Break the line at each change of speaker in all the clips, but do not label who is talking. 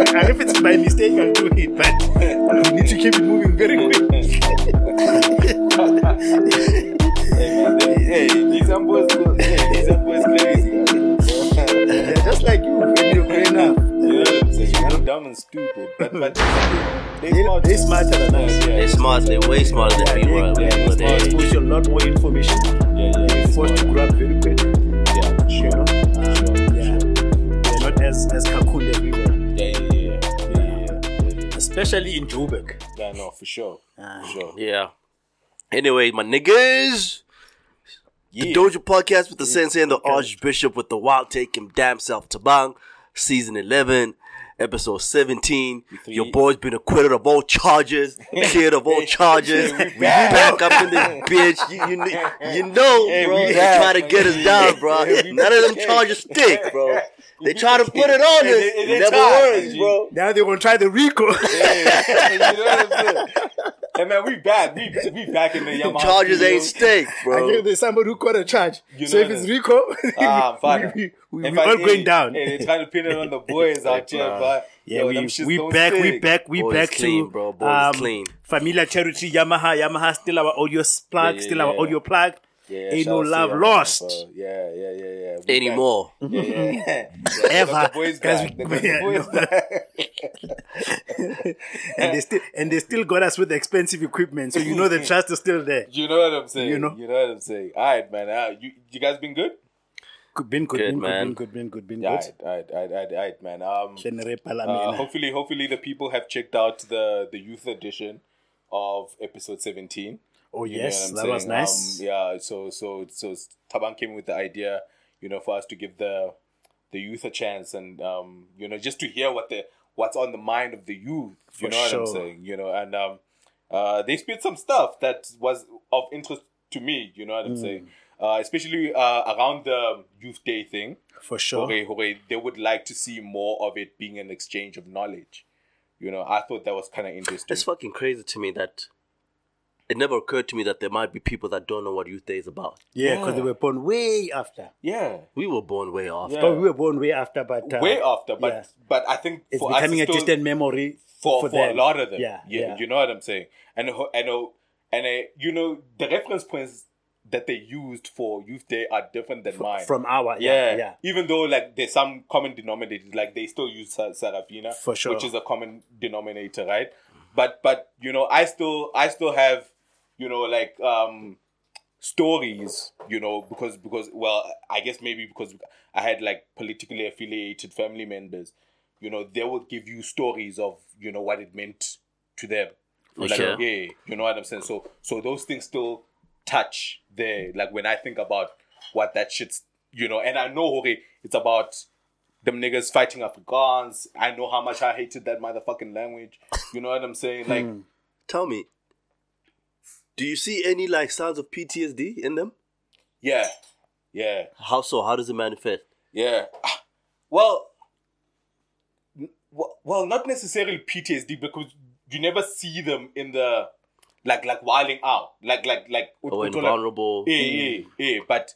and, and if it's by mistake, I'll do it. But we need to keep it moving very quick.
hey, man, they, hey, these young boys, hey, these young boys crazy.
They're just like you when you're growing up.
You know what You're dumb and stupid, but but they
They,
smart.
they're smarter than us.
Yeah,
They're smart. They're way smarter than we were when we were
They
there.
expose you a lot more information.
yeah, yeah,
They're forced to grow up very quick.
yeah,
You
sure,
know?
sure,
Yeah. They're not as, as cocoon as we were. Especially in Joburg.
Yeah, no, for sure,
Ah.
for sure.
Yeah. Anyway, my niggas. The
Yeah.
Dojo podcast with the Sensei and the Archbishop with the wild take him damn self Tabang, season 11, episode 17.
three-
Your boy's been acquitted of all charges, cleared of all charges. we back up in this bitch. You, you, you know,
Hey,
bro.
we
They try to get us down, bro. None of them charges stick, bro. They try to put it on
Hey,
us.
they-
It
they
never works, bro.
Now they're going to try the RICO.
Yeah, you know what I'm saying? Hey man, we back. We we back in the Yamaha.
Charges
studio.
ain't stick, bro.
I
bro.
guess there's somebody who got a charge.
You
so if it's
that.
RICO,
Ah, fuck.
we, we, we,
In
all
fact,
going down.
Hey, they're trying to pin it on the boys out here, but
Yeah,
yo,
we,
them shits
we back, we back, we
Boys
back
clean,
to
bro. Boys
um,
clean.
familiar territory. Yamaha, Yamaha still our audio plug,
Yeah,
still
yeah,
our audio plug.
Yeah,
Ain't no love
Yamaha,
lost.
bro. Yeah, yeah, yeah, yeah. We
Anymore.
back. Yeah, yeah, yeah.
Ever.
The boys back.
we-
The
yeah,
boys
no.
back.
and they still and they still got us with expensive equipment, so you know the trust is still there.
You know what I'm saying?
You know?
You know what I'm saying? All right, man. Uh, you you guys been good?
Good, been good,
Good,
been
man.
good, been good, been good, been
Yeah,
good.
all right, all right, all right, all right, man. Um, uh, hopefully, hopefully the people have checked out the the youth edition of episode 17.
oh
You know
yes, that was nice.
Um, yeah, so so so Taban came with the idea, you know, for us to give the the youth a chance and um, you know, just to hear what the what's on the mind of the youth. You
For
know what I'm saying? You know, and um, uh, they spit some stuff that was of interest to me. You know what
Mm.
I'm saying? Uh, especially uh, around the youth day thing,
For sure.
hooray, hooray, they would like to see more of it being an exchange of knowledge. You know, I thought that was kind of interesting.
It's fucking crazy to me that it never occurred to me that there might be people that don't know what Youth Day is about.
Yeah, because they were born way after.
yeah,
We were born way after.
Yeah.
But we were born way after, but uh,
way after, but
yeah.
but I think
it's
for us
becoming a
it's still-
distant memory
for
for,
for, a lot of them.
Yeah,
you,
yeah.
you know what I'm saying. And ho- and and uh, you know the reference points that they used for Youth Day are different than mine.
from our
yeah,
yeah, yeah.
Even though like there's some common denominators, like they still use Sa- Sarafina,
For sure.
which is a common denominator, right? But but you know, I still I still have you know like um stories, you know, because because well, I guess maybe because I had like politically affiliated family members, you know, they would give you stories of you know what it meant to them.
For
like,
sure.
yeah, you know what I'm saying. So so those things still touch there. Like when I think about what that shit's, you know, and I know okay, it's about them niggas fighting Afrikaans. I know how much I hated that motherfucking language. You know what I'm saying? Like,
Tell me, do you see any like signs of PTSD in them?
yeah, yeah.
How so? How does it manifest?
Yeah. Ah, Well, well, not necessarily PTSD because you never see them in the like like wilding out, like like like
Or when
Utola-
vulnerable?
Yeah, yeah, mm. yeah. But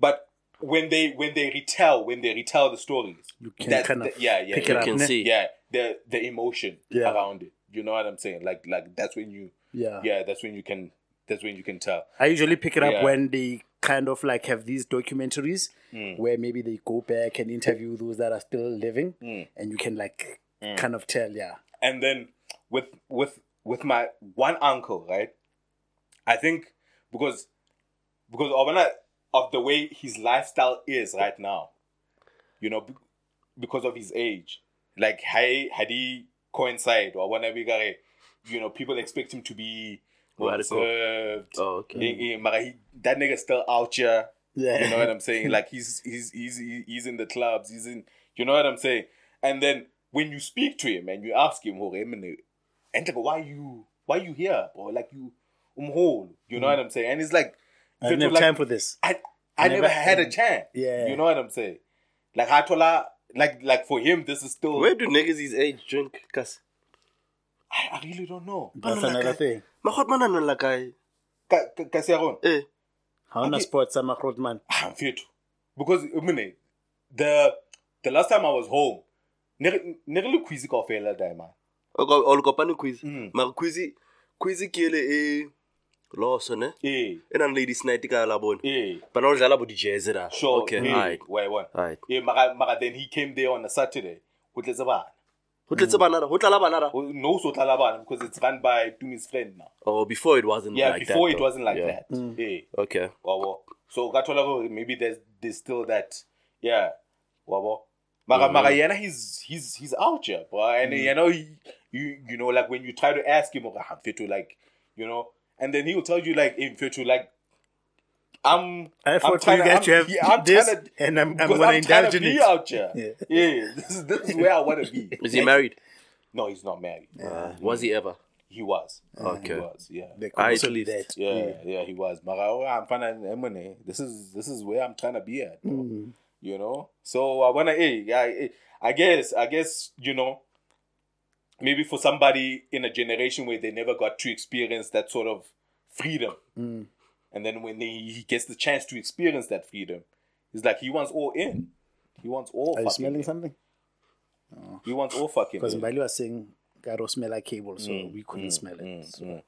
but when they when they retell when they retell the stories,
You can
that-
kind of
that- yeah yeah
pick
yeah,
it up.
can
ne?
see.
yeah the the emotion
Yeah.
around it. You know what I'm saying? Like like that's when you
Yeah.
yeah that's when you can that's when you can tell.
I usually pick it up
Yeah.
when they kind of like have these documentaries
Mm.
where maybe they go back and interview those that are still living,
Mm.
and you can like mm. kind of tell, yeah,
and then with with with my one uncle, right? I think because because of of the way his lifestyle is right now, you know, because of his age, like hey, had he coincide or whenever you got a- you know, people expect him to be well
Radical.
served.
Oh, okay.
Eh, eh, mara he- that nigga still out here.
Yeah.
You know what I'm saying? Like he's he's he's he's in the clubs. He's in. You know what I'm saying? And then when you speak to him and you ask him, "Hore, emene, and like, why you why you here, bro? Like you umhole. You know mm. what I'm saying? And it's like,
I didn't have
like,
time for this.
I I
Never-
never had a chance.
Yeah.
You know what I'm saying? Like Hatola, like like for him, this is still.
Where do niggas his age drink? Cause
I, I really don't know.
That's
Bana
another
like
thing.
mahot manana like I
Ka- ka- ka siya ron?
eh
How na
Okay.
sports sama man?
Ah, I'm fit. Because eh, I mean, the the last time I was home, ne re ne re le quiz kaofela die man
o ko- o le kopane quiz.
Mm.
mara quiz quiz ke ele e loso ne?
Eh
e nang le di-snight ka la bone.
Eh
bana o dlala bo di-jazz ra
sure
okay
eh,
alright
why one
alright
yeah mara mara then he came there on a saturday. Go tletse bana.
Ho tletse bana ra ho tlala
banara no so tlala bana because it's run by Tumi's friend now.
Oh before it wasn't
yeah
like
before
that,
it
though.
wasn't like
Yeah.
that. Eh
okay.
Wabo so ukathola ko maybe there's there's still that. Yeah. Wabo mara mara yena he's he's he's out here bro and you know he, you you know like when you try to ask him okay, fit to like you know and then he'll tell you like in fit to like I'm
I
I'm
fought for you
tryna-
guys
I'm-
to have
yeah, I'm
this,
tryna-
and I'm, I'm gonna
I'm trying
indulge
to
in
be
it.
out here.
Yeah.
Yeah, this is this is where I want to be.
is he married
No, he's not married.
uh, was he ever
He was.
Okay.
He was. Yeah.
They
I
also did that.
Yeah, yeah, he was. Mara, oh, I'm finding Emily. This is this is where I'm trying to be at. bro.
Mm.
You know. So I wanna. Hey, I, I guess. I guess you know. Maybe for somebody in a generation where they never got to experience that sort of freedom,
Mm.
and then when they, he gets the chance to experience that freedom, he's like he wants all in. He wants all.
Are you smelling
in.
something?
He wants all fucking.
Because. Mbali was saying, Garo smell like cable, so
Mm,
we couldn't smell it. So-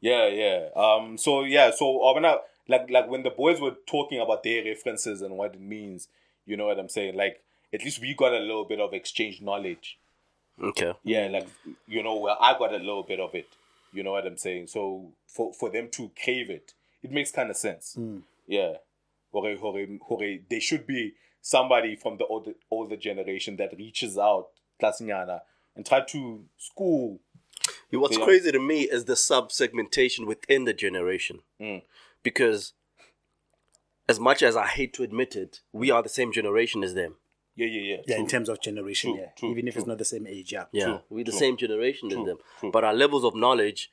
Yeah, yeah. Um. So yeah. So uh, when I, like like when the boys were talking about their references and what it means, you know what I'm saying? Like at least we got a little bit of exchange knowledge.
Okay
Yeah. Like you know, well, I got a little bit of it. You know what I'm saying? So for for them to crave it, it makes kind of sense. Yeah. Hore, hore, hore, there should be somebody from the older older generation that reaches out, Klasinyana, and try to school.
What's
Yeah.
crazy to me is the sub segmentation within the generation.
Mm.
Because as much as I hate to admit it, we are the same generation as them.
Yeah, yeah, yeah.
Yeah, in terms of generation,
True,
yeah.
true,
Even if it's not the same age, yeah.
Yeah.
True,
we're the
true.
same generation
True,
as them.
true.
But our levels of knowledge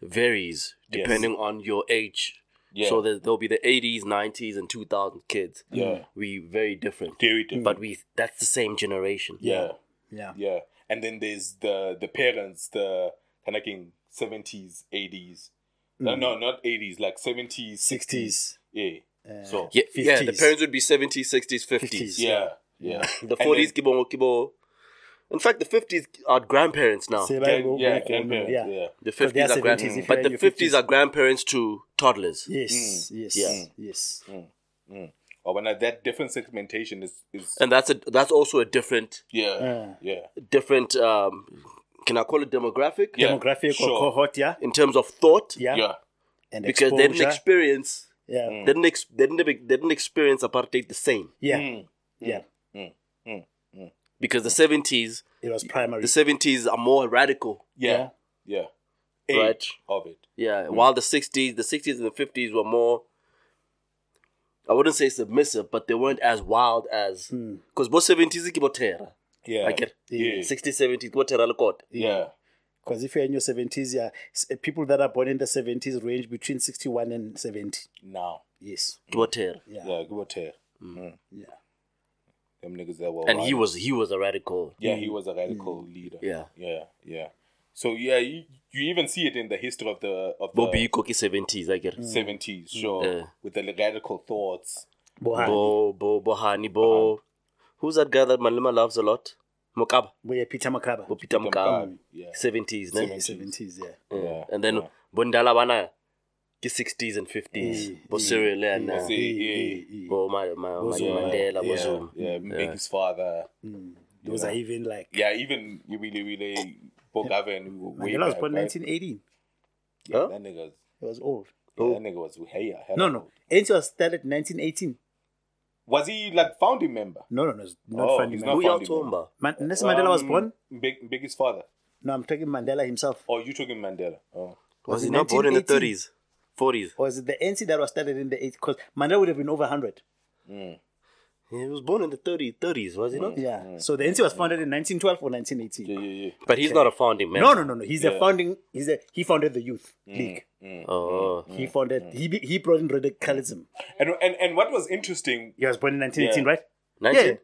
varies
Yes.
depending on your age.
Yeah.
So there, there'll be the 80s, 90s, and 2000 kids.
Yeah.
We very different.
Very different.
But we that's the same generation.
yeah.
Yeah.
Yeah, and then there's the the parents, the kind of king seventies, eighties. No, no, not eighties, like seventies,
60s.
Yeah.
Uh,
so
Yeah, yeah, the parents would be 70s, 60s, 50s.
50s.
yeah, yeah.
The 40s,
then-
kibo, kibo. In fact, the 50s are grandparents now.
Say
yeah,
bye, go-
yeah, grandparents.
yeah.
Yeah,
The
Because they are
50s are
70s
grand,
if you're
but the 50s
50s.
are grandparents to toddlers.
Yes, yes,
Yeah.
yes.
Or when that different segmentation is is
And that's a that's also a different
yeah,
Uh,
yeah,
different um can I call it demographic?
Yeah,
Demographic
sure.
or cohort, yeah.
In terms of thought,
Yeah.
yeah,
And
because they didn't experience
yeah.
Mm.
they didn't ex- they didn't they didn't experience apartheid the same
yeah Yeah.
Mm.
Yeah.
because the 70s
It was primary.
the 70s are more radical,
yeah, yeah. Age
Right.
of it.
yeah, mm. while the 60s the 60s and the 50s were more I wouldn't say submissive, but they weren't as wild as hmm. because both 70s is kibotera.
Yeah,
I get
Yeah.
60s, 70s, kibotera
yeah,
Because if you're in your 70s, yeah, people that are born in the 70s range between 61 and 70.
now,
Yes.
Kibotera.
Yeah.
yeah, give or take.
Yeah.
Them niggas that were
And he was he was a radical.
Yeah, he mm, was a radical mm. leader.
Yeah.
yeah, yeah. So yeah, you, you even see it in the history of the of
Bobby
the
Koki 70s, I get. Mm.
seventies, sure,
Yeah.
with the radical thoughts.
Bohani.
Bo, Bo, Bohani, Bo. Who's that guy that Malema loves a lot? Mokaba.
Boya Peter Mokaba.
Bo Peter Mokaba.
Mokaba,
70s.
Yeah, 70s, yeah.
Yeah.
Yeah,
And then
yeah.
Bondala Bana, the 60s and 50s. Eh, Bo eh, Cyril and uh, eh,
See,
Eh,
yeah,
Bo Ma- Ma- Ma- Mandela, Bo
yeah,
Zuma.
yeah, Biggie's father. Hmm.
Those are even like.
Yeah, even you really, really, Bogavan, way
Mandela was born 1918.
Yeah,
Huh?
that nigga's,
He was old.
yeah, that nigga was hey,
No, no.
old.
ANC was started 1918.
Was he like founding member?
No, no, no. Not
Oh,
funny,
he's
man.
not
Who y'all talking
member.
about?
Man, Nelson Mandela was
Um,
born?
Big, Biggie's father.
No, I'm talking Mandela himself.
Oh, you talking Mandela? Oh,
Was
it
he not born in the 30s? 40s?
Or is it the NC that was started in the 80s? Because Mandela would have been over 100. Mm.
He was born in the 30s, 30s was he not?
Yeah. Mm. So the NC was founded in 1912 or 1918.
yeah, yeah, yeah.
But he's not a founding member.
No, no, no, no. He's the
Yeah.
founding. He's a, he founded the Youth mm, League.
Oh.
He founded. He he brought in radicalism.
And and and what was interesting?
He was born in 1918,
Yeah.
right?
19?
Yeah.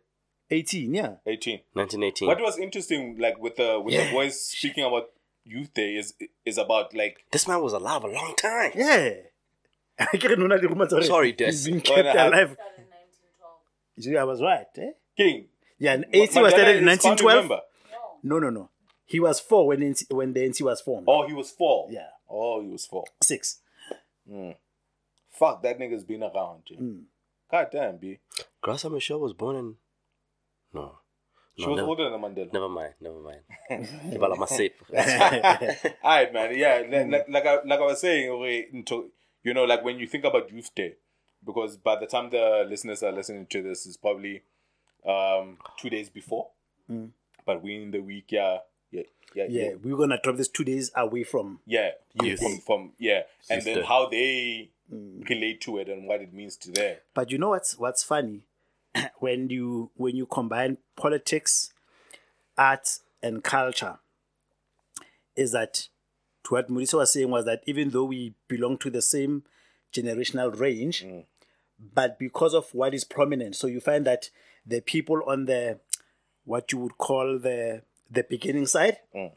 18. Yeah.
Eighteen.
1918.
What was interesting, like with the with the boys speaking about Youth Day, is is about like
This man was alive a long time.
Yeah. I can't know the rumors.
Sorry, Des.
He's been kept
and
alive.
started in 1912.
You see, I was right. Eh?
King.
Yeah, and 80 was
Mandela
started in 1912. No, no, no. He was four when NC, when the NC was formed.
Oh, he was four.
Yeah.
Oh, he was four.
Six.
Fuck, that nigga's been around. G.
Mm.
God damn, B.
Graça Machel was born in. No.
She
No,
was
never,
older than Mandela.
never mind. Never mind. Kibala Masip.
Alright, man. Yeah, like, like, I, like I was saying, okay, into, you know, like when you think about Youth Day, because by the time the listeners are listening to this, it's probably um, two days before. But we in the week, yeah, yeah, yeah,
Yeah,
yeah,
we we're gonna drop this two days away from.
yeah,
Youth
from, from yeah, and
Youth
then how they relate to it and what it means to them.
But you know what's what's funny when you when you combine politics, art, and culture, is that to what Mauricio was saying was that even though we belong to the same generational range, mm. but because of what is prominent, so you find that the people on the what you would call the the beginning side, mm.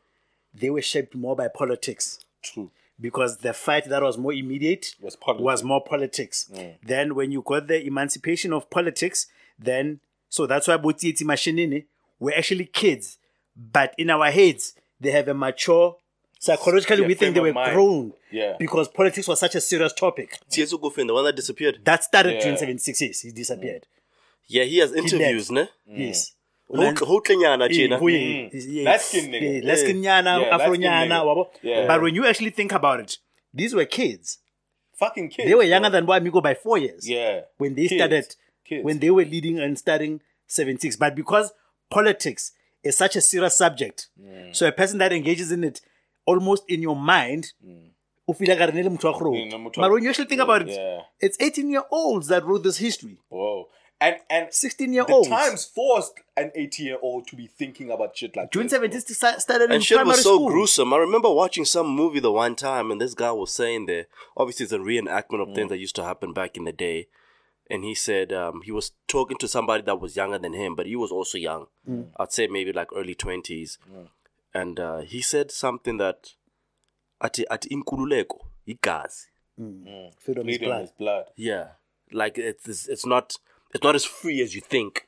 they were shaped more by politics
True.
because the fight that was more immediate
Was politics.
was more politics. Mm. Then when you got the emancipation of politics, then so that's why Botieti Mashinini were actually kids, but in our heads they have a mature. Psychologically,
Yeah,
we think they were
mind.
grown
Yeah.
because politics was such a serious topic.
Tietsu Gufin, the one that disappeared.
That started
Yeah.
during 76 years. He disappeared. Mm.
Yeah, he has interviews, ne? Mm.
Yes.
Hotlenyana, China.
who ye- mm. yes.
Light-skinned nigga.
Light-skinned nyana,
Yeah,
Afro
light-skinned
nyana,
nigga.
wabo. But when you actually think about it, these were kids.
Fucking kids.
They were younger
bro.
than Boamigo by four years.
Yeah.
when they
Kids.
started
Kids.
when they were leading and starting 76 but because politics is such a serious subject mm. so a person that engages in it almost in your mind mm. o feel like a re ne le motho wa go
Mm,
ropa.
motho wa-
But when you actually think about it
Yeah.
it's 18 year olds that wrote this history
Whoa. And and
16 year
the times forced an 18 year old to be thinking about shit like
June
this.
76 sta- started in
And shit
primary
was so
school.
gruesome. I remember watching some movie the one time, and this guy was saying there. Obviously, it's a reenactment of things mm. that used to happen back in the day. And he said um, he was talking to somebody that was younger than him, but he was also young. Mm. I'd say maybe like early twenties. And uh, he said something that at ati inkululeko igazi. Mm. Mm.
Freedom is blood.
his blood.
Yeah, like it's it's it's not it's not as free as you think.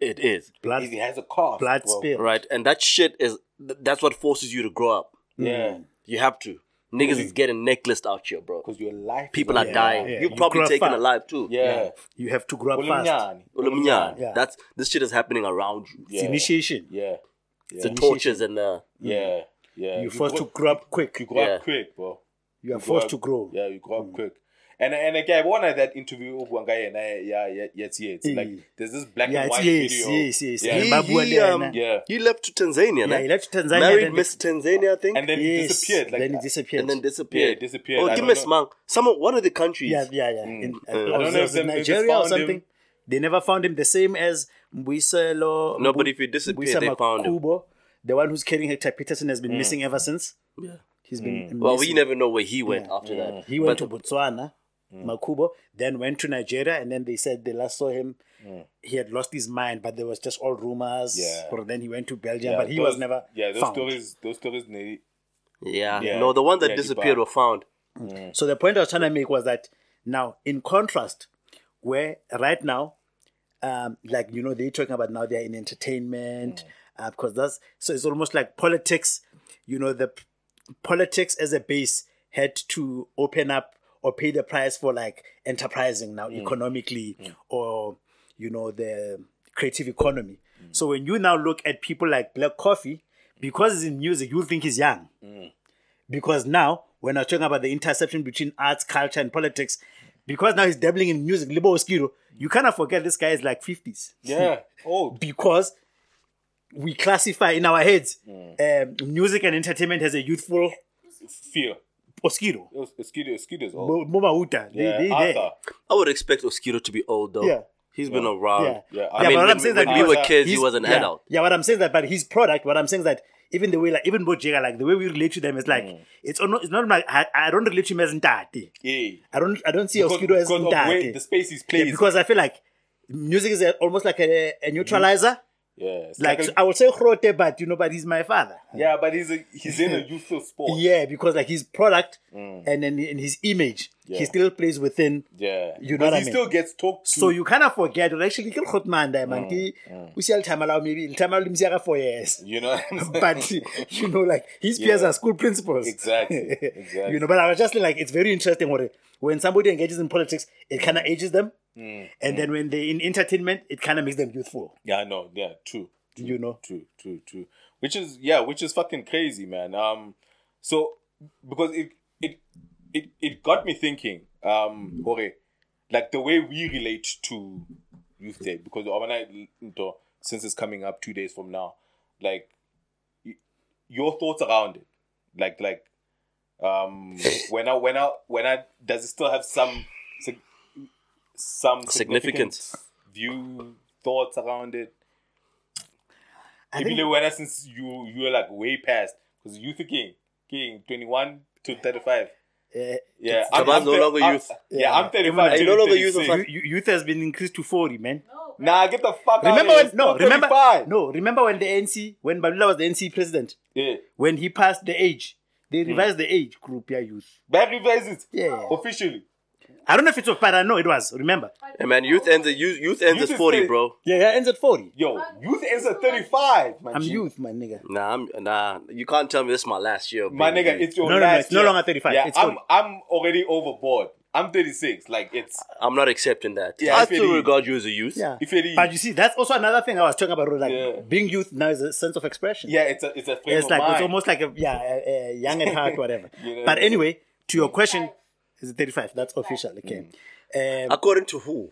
It is
blood
He has a cough.
blood spill
right, and that shit is that's what forces you to grow up.
Yeah.
You have to. Niggas is getting necklaced out here, bro.
Because your life.
People
is
are
on-
dying.
yeah.
You're
You
probably
grow up
taken
fast.
alive too.
Yeah.
you have to grow up fast
Ulumnyani.
Ulumnyani.
Yeah.
That's this shit is happening around you.
it's
Yeah.
initiation
Yeah.
The tortures and the
Yeah. Mm. Yeah.
you're forced to grow up quick
You grow
Yeah.
up quick, bro.
you are
grow
forced
up-
to grow
Yeah, you grow up mm. quick. And and again, one of that interview of Wanga yena, yeah, yeah, yes, yes. Like there's this black
Yeah,
and white
yes,
video.
yes, yes.
Yeah.
Yeah.
he,
Babu
he, um,
Yeah.
he left to Tanzania.
yeah he left to Tanzania
Married Miss Tanzania, I think,
And then
yes,
disappeared. Like
then he disappeared
and then disappeared.
Yeah, disappeared.
Oh, give me
know.
smang. Some one of the countries.
Yeah, yeah, yeah. In, uh,
I don't
know if
it
they- they just
Nigeria or
found him.
something. They never found him the same as Mbuyiselo.
No, but if he disappeared, they found him.
Makhubo, The one who's carrying Hector Pieterson has been missing ever since.
Yeah.
He's been
Well, we never know where he went after that.
He went
But-
to Botswana, Mm. Makhubo, then went to Nigeria, and then they said they last saw him. Mm. He had lost his mind, but there was just all rumors.
Yeah.
Or then he went to Belgium,
Yeah,
but he
those-
was never
Yeah, those
found.
stories, those stories, ne-
Yeah.
Yeah.
No, the one that
Yeah,
disappeared
Dubai.
were found. Mm.
So the point I was trying to make was that now, in contrast, where right now, um, like you know, they're talking about now they're in entertainment, uh, because that's so it's almost like politics. You know, the p- politics as a base had to open up or pay the price for like enterprising now mm. economically, mm. or you know the creative economy. Mm. So when you now look at people like Black Coffee, because he's in music, you think he's young because now when I'm talking about the intersection between arts, culture, and politics, because now he's dabbling in music, Libo Oskido, you cannot forget this guy is like 50s.
yeah. Oh,
Because we classify in our heads um, music and entertainment as a youthful
fear.
Oskido.
It was Skido, Skido's old.
Mo- Moma Uta. They,
Yeah,
they,
Arthur.
there.
I would expect Oskido to be old though.
Yeah.
He's been around.
Yeah.
Yeah,
I
Yeah,
mean,
but what
when,
I'm saying
when
that
we were kids, he was an
yeah,
adult.
Yeah, what I'm saying that, but his product, what I'm saying is that even the way, like, even Bojega, like, the way we relate to them is like, mm. it's, not, it's not like, I, I don't relate to him as Ntate.
Yeah.
I don't, I don't see
Because,
Oskido as
because of the way
Ntate.
the space is
Yeah, because I feel like music is a, almost like a, a neutralizer.
Yeah, it's
Like,
like, a-
I would say Grote, but you know, but he's my father.
yeah, but he's a, he's in a youthful sport.
Yeah, because like his product and then in his image,
Mm. Yeah.
he still plays within.
Yeah,
You know
But
what I
he
mean?
still gets talked to.
So you kind of forget. Well, actually, kill Khotman there,
Mm,
man. Ki- We see time allow maybe time allow for years.
you know, what I'm saying?
But you know, like his peers
Yeah.
are school principals.
Exactly, exactly.
you know, but I was just like, it's very interesting what when somebody engages in politics, it kind of ages them,
Mm,
and then when they're in entertainment, it kind of makes them youthful.
yeah, I know, yeah, true, true,
You know.
true, true, true. Which is yeah, which is fucking crazy, man. Um, so because it it it it got me thinking, um, Jorge, like the way we relate to Youth Day because since it's coming up two days from now, like your thoughts around it, like like um when I when I when I does it still have some some significant
Significance.
view thoughts around it?
I
Even
think,
though when I since you you were like way past because you thinking king twenty one to thirty five.
Yeah,
Yeah,
I'm no
thir-
longer
I'm-
youth.
Yeah,
Yeah.
I'm thirty
Even
five.
You're no longer youth of
you- you- youth has been increased to forty, man.
No,
Nah, get the fuck
Remember
out
when? No, remember.
35.
No, remember when the NC when Mbalula was the NC president
Yeah,
when he passed the age, they
Hmm.
revised the age group, yeah, youth.
but revise it.
Yeah.
officially.
I don't know if it was, but I know it was. Remember?
Hey man, youth ends at youth, youth ends
Youth
at
is
forty,
thirty.
bro.
Yeah, yeah, ends at forty.
Yo, youth ends at thirty five.
I'm youth, my nigga.
Nah, I'm, nah. You can't tell me this is my last year.
My
baby.
nigga, it's your
No, no, no,
last
it's no
year.
longer 35,
Yeah,
it's
I'm
40.
I'm already overboard. I'm 36. Like it's
I'm not accepting that.
Yeah,
I
if it
still
is.
regard you as a youth.
Yeah.
If it is-
But you see, that's also another thing I was talking about. Like
Yeah.
being youth now is a sense of expression.
yeah, it's a it's a frame
It's
of
like it's almost like a yeah, a, a young at heart, whatever.
You know
but
what I mean?
anyway, to your question, is it 35? That's official. Okay.
Mm.
Um,
According to who?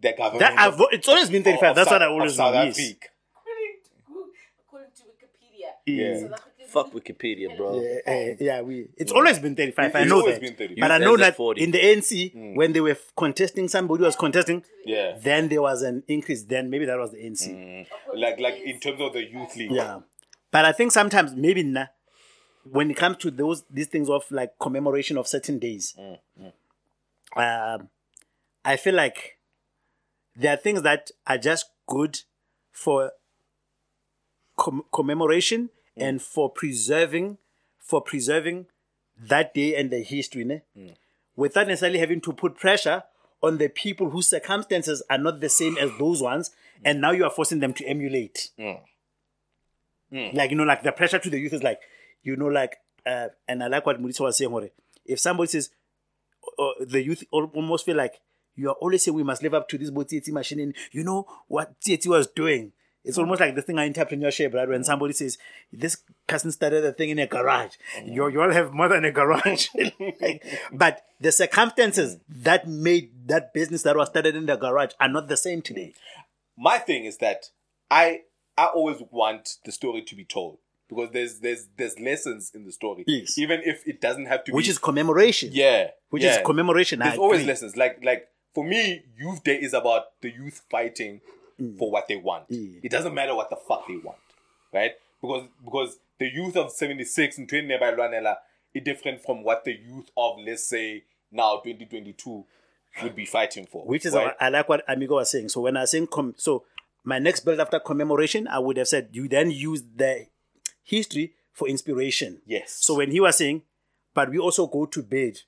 the government.
that I've,
of-
it's always been 35. That's
South-
what I always
South
know. Yes.
Africa.
according to, according to Wikipedia.
Yeah.
South African
Fuck Wikipedia, bro.
Yeah, uh, yeah, we. It's always been 35. I know
always
that.
been 35.
But I know that
40.
in the ANC, when they were f- contesting, somebody was contesting,
Yeah.
then there was an increase. Then maybe that was the ANC.
Mm. Like like in terms of the youth league.
Yeah. But I think sometimes maybe nah, when it comes to those these things of like commemoration of certain days, mm, mm. um, I feel like there are things that are just good for com- commemoration mm. and for preserving for preserving that day and the history, ne? without necessarily having to put pressure on the people whose circumstances are not the same as those ones, and now you are forcing them to emulate. Like you know, like the pressure to the youth is like, you know, like, uh, and I like what Murisa was saying. If somebody says, uh, the youth almost feel like you are always saying we must live up to this Botieti machine. And you know what Tsietsi was doing. It's almost like the thing I interpret in entrepreneurship, right? When somebody says this cousin started a thing in a garage, you you all have more than a garage. but the circumstances that made that business that was started in the garage are not the same today.
My thing is that I I always want the story to be told because there's there's there's lessons in the story.
Yes.
Even if it doesn't have to be
Which
be
is commemoration.
yeah,
Which
yeah.
is commemoration. I
There's always
agree.
lessons. Like like for me, Youth Day is about the youth fighting mm. for what they want.
Yeah.
It doesn't matter what the fuck they want, right? Because because the youth of '76 and 20 by Luanela is different from what the youth of let's say now 2022 would be fighting for.
which is
right?
I like what Amigo was saying. So when I was saying com- so my next build after commemoration, I would have said you then use the history for inspiration.
yes.
So when he was saying, but we also go to bed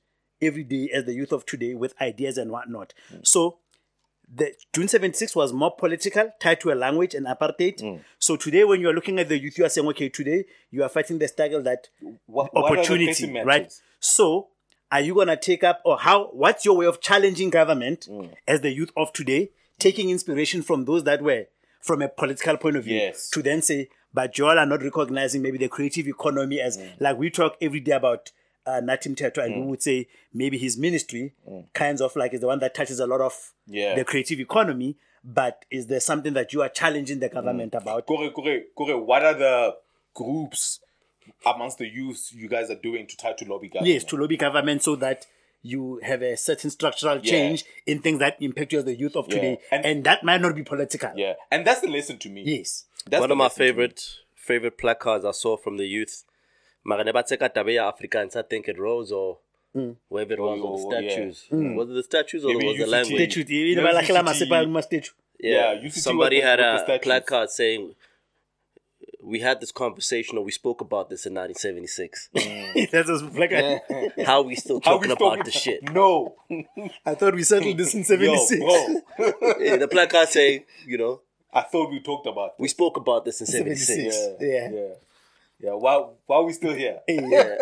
every day as the youth of today with ideas and whatnot. So the June 76 was more political, tied to a language and apartheid. So today when you are looking at the youth, you are saying, okay, today you are fighting the struggle that
What- what
opportunity,
pressing
right? So, are you gonna take up or how? What's your way of challenging government
Mm.
as the youth of today, taking inspiration from those that were from a political point of view,
Yes.
to then say, but you all are not recognizing maybe the creative economy as
Mm.
like we talk every day about. Uh, Nathi Mthethwa, and we would say maybe his ministry kinds of like is the one that touches a lot of
Mm. Yeah.
the creative economy. But is there something that you are challenging the government
Mm.
about?
Kore, Kore, Kore, what are the groups amongst the youth you guys are doing to try to lobby government?
Yes, to lobby government so that you have a certain structural change in things that impact you as the youth of
Yeah.
today,
And-
and, that might not be political.
Yeah, and that's the lesson to me.
Yes.
That's
One of my
lesson to
favorite favorite placards I saw from the youth. Magane batseka tabe ya Afrikaans, I think it rose or hmm. wherever it oh, was, or the
Oh, yeah.
statues. Hmm. Was it the statues or
Maybe
was the
UCT.
language?
Statute. You know,
No,
like la
UCT.
masepa, statue.
Yeah, UCT
somebody had a placard saying, "We had this conversation, or we spoke about this in 1976.
That was like a-
How we still
How we
talking about the shit?"
No,
I thought we settled this in 76.
bro.
Yeah, the placard saying, "You know,
I thought we talked about.
we spoke about this in 76.
76.
Yeah,
Yeah.
yeah, yeah. Why? Why are we still here?
Yeah.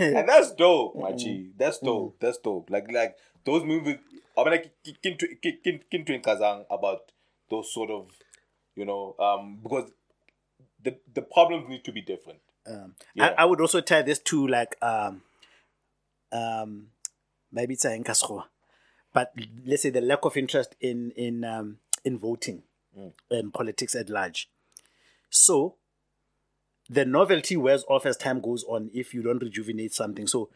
and that's dope, my G. That's dope. That's dope. Like like those movies. I mean, like Kintu Kintu in Kazan about those sort of, you know, um, because the the problems need to be different.
Um,
Yeah.
I, I would also tie this to like um, um, maybe it's a Nkasro, but let's say the lack of interest in in um, in voting and politics at large. So the novelty wears off as time goes on if you don't rejuvenate something. So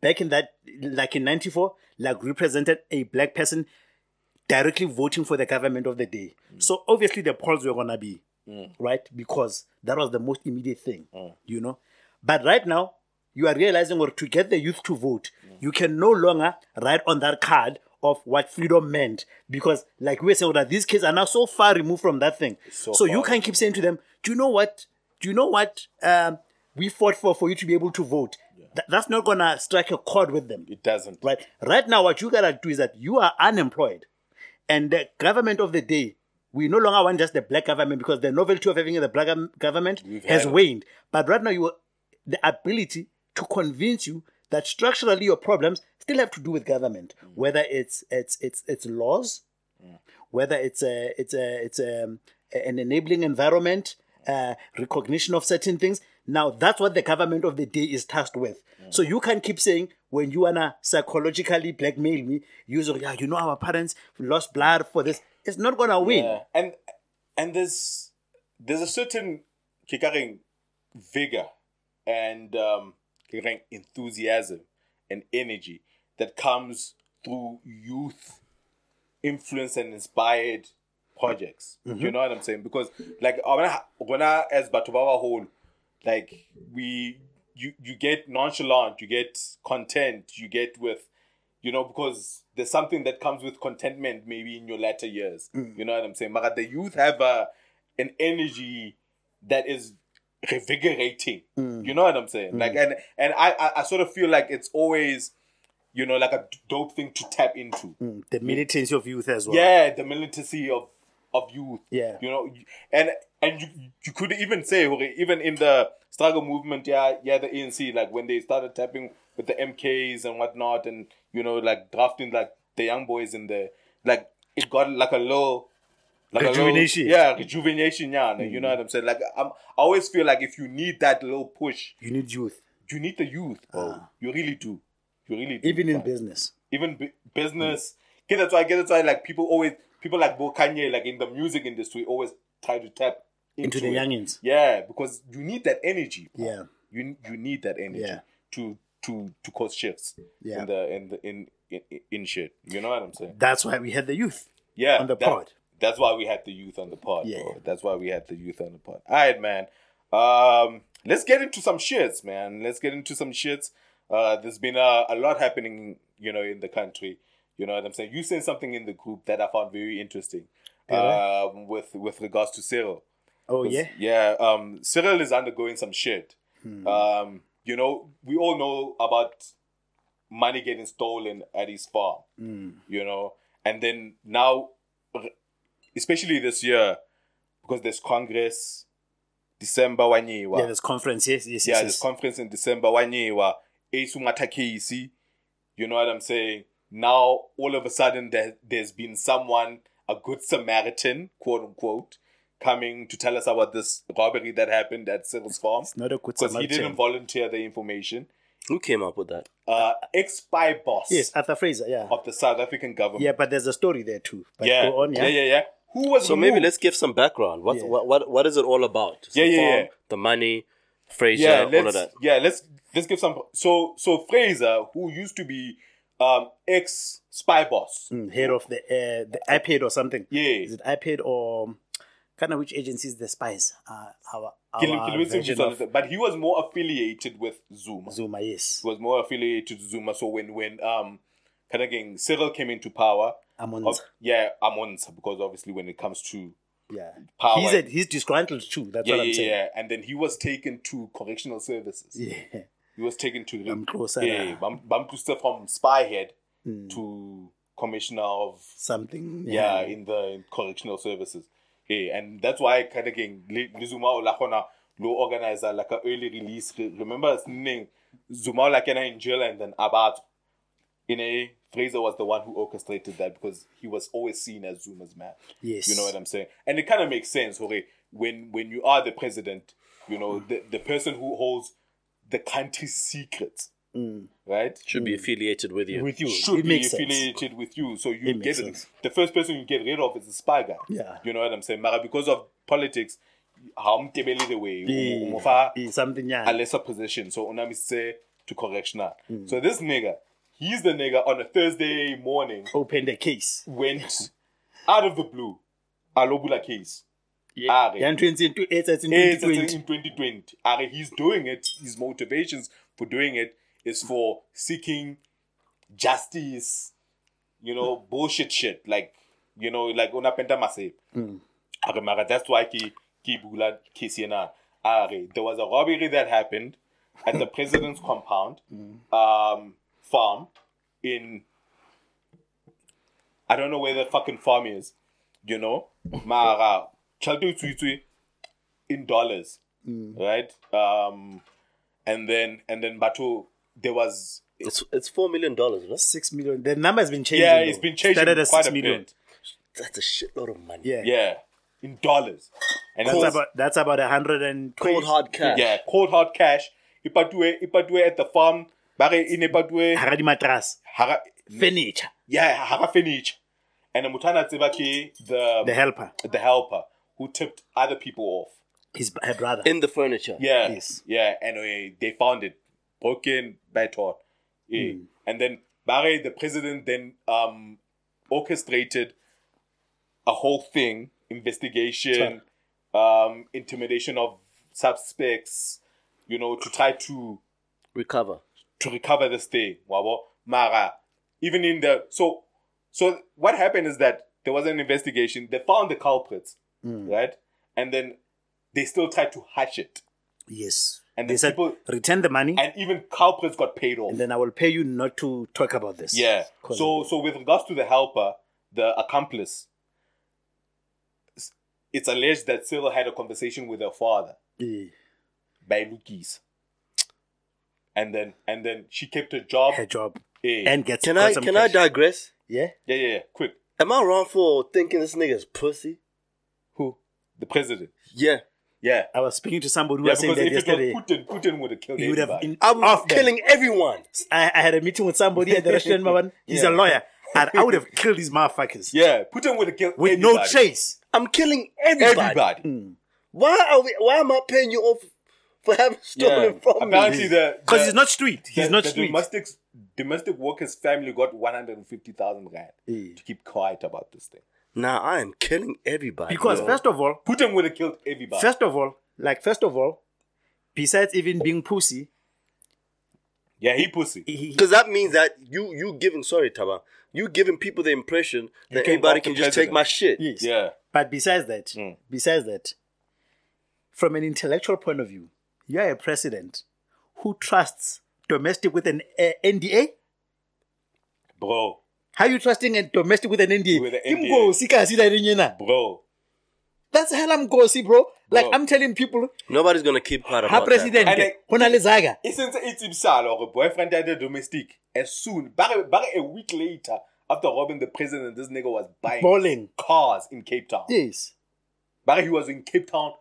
back in that, like in '94, like represented a black person directly voting for the government of the day. Mm. So obviously the polls were gonna be mm. right because that was the most immediate thing, you know. But right now, you are realizing, or to get the youth to vote, you can no longer write on that card of what freedom meant because, like we were saying, that these kids are now so far removed from that thing.
So
So, you can keep saying to them, "Do you know what? Do you know what um, we fought for for you to be able to vote?" Th- that's not gonna strike a chord with them
It doesn't.
right? Right now, what you gotta do is that you are unemployed, and the government of the day, we no longer want just the black government because the novelty of having the black government
We've
has waned. But right now, you the ability to convince you that structurally your problems still have to do with government,
Mm.
whether it's it's it's it's laws, whether it's a it's a it's a, an enabling environment, uh, recognition of certain things. Now that's what the government of the day is tasked with. So you can keep saying when you wanna psychologically blackmail me, using yeah, you know our parents lost blood for this. It's not gonna win.
Yeah. And and there's there's a certain kikaring vigor and um enthusiasm and energy that comes through youth influence and inspired projects. You mm-hmm. know what I'm saying? Because like when I, as Batubawa whole, like we you you get nonchalant, you get content, you get with you know, because there's something that comes with contentment maybe in your latter years. Mm. You know what I'm saying? But the youth have a, an energy that is revigorating. Mm. You know what I'm saying? Like mm. and and I, I I sort of feel like it's always, you know, like a dope thing to tap into. Mm.
The militancy of youth as well.
Yeah, the militancy of of youth.
Yeah.
you know, and and you you could even say even in the struggle movement, yeah, yeah, the ANC like when they started tapping with the MKs and whatnot, and you know, like drafting like the young boys in the like it got like a low. Like a little-
Rejuvenation.
yeah, rejuvenation, yeah. You know what I'm saying? Like, I'm, I always feel like if you need that little push,
You need youth,
you need the youth, bro. Ah. You really do. You really do.
even in business.
even bu- business. Get that's why. Get that's why. Like people always, people like Bo Kanye, like in the music industry, always try to tap into,
Into the
it.
youngins.
Yeah, because you need that energy. bro.
Yeah.
you you need that energy
Yeah.
to to to cause shifts
Yeah.
in the in the in, in in shit. You know what I'm saying?
That's why we had the youth.
Yeah,
On the
that-
pod.
That's why we had the youth on the pod.
Yeah.
bro. That's why we had the youth on the pod. All right, man. Um, let's get into some shits, man. Let's get into some shits. Uh, there's been a, a lot happening, you know, in the country. You know what I'm saying? You sent something in the group that I found very interesting. Um, with with regards to Cyril.
Oh yeah.
Yeah, um, Cyril is undergoing some shit. Um, you know, we all know about money getting stolen at his farm. You know, and then now, especially this year, because there's Congress, December wanyiwa.
Yeah, this conference. Yes, yes,
yeah,
yes.
this
yes.
conference in December wanyiwa. Esungatha KEC. You know what I'm saying? Now, all of a sudden, there, there's been someone, a good Samaritan, quote unquote, coming to tell us about this robbery that happened at Cyril's farm.
It's not a good
Because he didn't volunteer the information.
Who came up with that?
Uh, ex spy boss
Yes, Arthur Fraser. Yeah.
of the South African government.
Yeah, but there's a story there too. But
yeah.
go on.
yeah, yeah, yeah. Who was
So maybe let's give some background. What
Yeah.
what, what what is it all about?
Yeah,
the
yeah,
farm,
yeah.
The money, Fraser,
yeah,
all
let's
of that.
yeah, let's let's give some. So so Fraser, who used to be um ex spy boss,
Mm, head of the uh, the iPad or something.
Yeah.
Is it iPad or kind of which agency is the spies? Uh, our our
Kil- Kilwitsi
version
Mfisane,
of
but he was more affiliated with Zuma.
Zuma. Yes.
He was more affiliated to Zuma. So when when um kind of getting Cyril came into power,
Amonza.
of- yeah, Amonza, because obviously when it comes to
Yeah.
Power.
He's a, he's disgruntled too. That's
yeah,
what I'm
yeah,
saying.
yeah, and then he was taken to correctional services.
Yeah.
He was taken to
Bamtlosa
yeah. Bam, Bamtlosa from spy head
Hmm.
to commissioner of
Something.
yeah, in the correctional services. Yeah, and that's why kind of getting Zuma la khona lo organizer like a early release. Re- Remember, name Zuma like in jail and then Abat. In a Fraser was the one who orchestrated that because he was always seen as Zuma's man.
Yes.
You know what I'm saying? And it kind of makes sense, okay, when when you are the president, you know, the, the person who holds the country's secrets, right?
Should be affiliated with you.
With you.
Should
it
be
makes sense.
affiliated with you. So you
It
get
sense.
the first person you get rid of is the spy guy.
Yeah.
You know what I'm saying? Mara, because of politics, how mtebeli the way, umufa
something, yeah.
a lesser position. So unamise to correctional.
Mm.
So this nigga, he's the nigga on a Thursday morning
Open the case.
went out of the blue, alobula case.
Yeah.
Are.
Yeah, in 20, it's it's in
It's
2020.
in 2020. Are he's doing it. His motivations for doing it is for seeking justice. You know, bullshit shit like you know, like unapenda mase. Are mara, that's why ki ki bula kisiena. Are there was a robbery that happened at the president's compound, um, farm in. I don't know where the fucking farm is, you know. Mara, chalto tsui in dollars, right? Um, and then and then Batu, there was
It's it's four million dollars, right?
Six million. The number has been changing.
yeah,
though.
it's been changing
Started at
quite
six
a
million.
bit.
That's a shitload of money.
Yeah.
Yeah, in dollars, and
That's
that's
about that's about a hundred and
Cold hard cash.
yeah, cold hard cash. Ipatue ipatue at the farm. Bare in ipatue
Haradi matras.
hara
Furniture.
yeah hara finish, and the mutana tsebaki the
The helper.
the helper who tipped other people off.
His her brother.
In the furniture.
Yeah,
Yes.
yeah. Anyway, they found it broken, battered. Yeah. And then Barre, the president, then um, orchestrated a whole thing, investigation, um, intimidation of suspects, you know, to try to
Recover.
To recover this thing. Wabo, Mara, even in the so so what happened is that there was an investigation. They found the culprits, right? And then they still tried to hatch it.
yes.
And
they
the
said
people-
return the money,
and even culprits got paid off.
and then I will pay you not to talk about this.
Yeah. So so with regards to the helper, the accomplice, it's alleged that Cyril had a conversation with her father
Eh,
by Lukis. And then and then she kept her job.
her job
Eh,
and gets
Can I
some
can I digress?
Yeah.
yeah, yeah, yeah. Quick.
Am I wrong for thinking this nigga's pussy?
Who? The president.
Yeah.
Yeah.
I was speaking to somebody who
Yeah,
was saying that
if it
yesterday.
was Putin, Putin would have killed
He would have in,
I'm
off them.
killing everyone.
I, I had a meeting with somebody at the restaurant. man. He's a lawyer. And I would have killed these motherfuckers
yeah, Putin would have killed
with
everybody.
no chase.
I'm killing everybody.
Everybody.
Why are we why am I paying you off for having stolen
Yeah.
from
Apparently
me?
the
Because he's not street. He's
the,
not
the
street.
domestic domestic workers family got 150,000 rand
Eh.
to keep quiet about this thing.
Now I am killing everybody.
Because
yo.
first of all,
Putin would have killed everybody.
first of all, like first of all, besides even being pussy,
yeah, he pussy.
he, he-
Because that means that you you giving sorry Taba, you giving people the impression that anybody can
the
just take my shit.
yes.
Yeah.
But besides that,
Mm.
besides that, from an intellectual point of view, you are a president who trusts domestic with an uh, NDA.
Bro,
How are you trusting a domestic with an NDA?
With an NDA.
Imgosi kasi la rinye na.
bro.
That's hell I'm gossy, bro. Like
Bro.
I'm telling people,
Nobody's gonna keep quiet
ha
about
president,
And I-
hona le zaga.
Since it's himself or a boyfriend had a domestic, as soon, but, but a week later, after robbing the president, this nigga was buying
Balling.
cars in Cape Town.
Yes.
But he was in Cape Town
It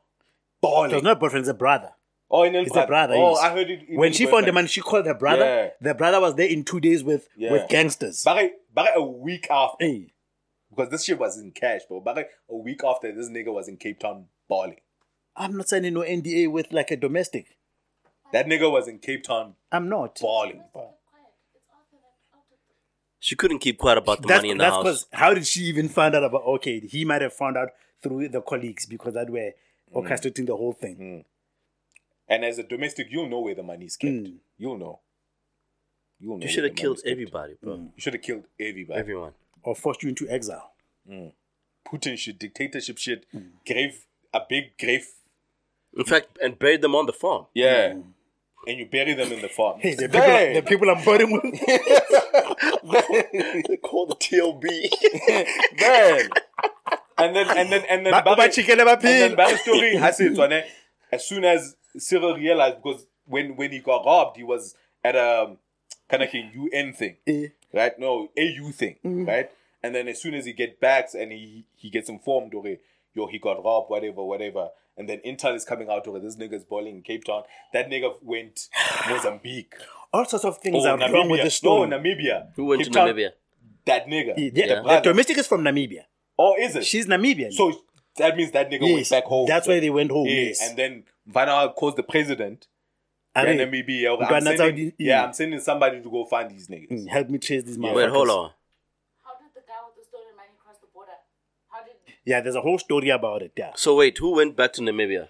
was
balling.
not boyfriend, it's a brother.
Oh, in El
It's a brother.
Oh,
yes.
I heard it. even
When she
the
found the
boyfriend.
man, she called her brother.
Yeah.
The brother was there in two days with,
Yeah.
with gangsters.
But, but a week after,
Hey.
because this shit was in cash, bro. But a week after, this nigga was in Cape Town balling.
I'm not signing no NDA with like a domestic.
That nigga was in Cape Town
I'm not.
balling.
She couldn't keep quiet about the
That's
money in the
that's
house.
because how did she even find out about? Okay, he might have found out through the colleagues because that were
Mm.
orchestrating the whole thing.
And as a domestic, you'll know where the money's kept. Hmm. You'll know. You'll know.
You should have killed
money's kept.
everybody, bro. Hmm.
You should have killed everybody.
Everyone.
or forced you into exile. Hmm.
Putin shit, dictatorship shit, grave a big grave.
In fact, and buried them on the farm.
Yeah. And you bury them in the farm.
Hey, the people,
Damn.
the people I'm boarding with.
they call the TLB.
Man. And then and then and then
Ba-
Barry-
ba chikele ba
and then
phela.
Barry story has it one, eh, as soon as Cyril realized because when when he got robbed he was at a kind of a UN thing
Eh.
right no AU thing
Mm.
right and then as soon as he get back and he he gets informed okay yo he got robbed whatever whatever and then Intel is coming out okay this nigga's balling in Cape Town that nigga went Mozambique
All sorts of things
oh
are wrong with
Namibia
the story.
no Namibia
Who went
Cape
to
Town,
Namibia?
that nigga
Yeah,
the
The domestic is from Namibia.
oh is it
She's Namibian.
so that means that nigga went back home
that's why they went home.
yeah,
yes.
and then Vanna calls the president.
Are
Yeah,
they-
Namibia. I'm
that's how
sending,
the-
yeah,
yeah.
I'm sending somebody to go find these niggas.
Mm, help me chase these motherfuckers.
Wait, hold on.
How did the guy with the stolen money cross the border? How did
Yeah, there's a whole story about it. Yeah,
So wait, who went back to Namibia?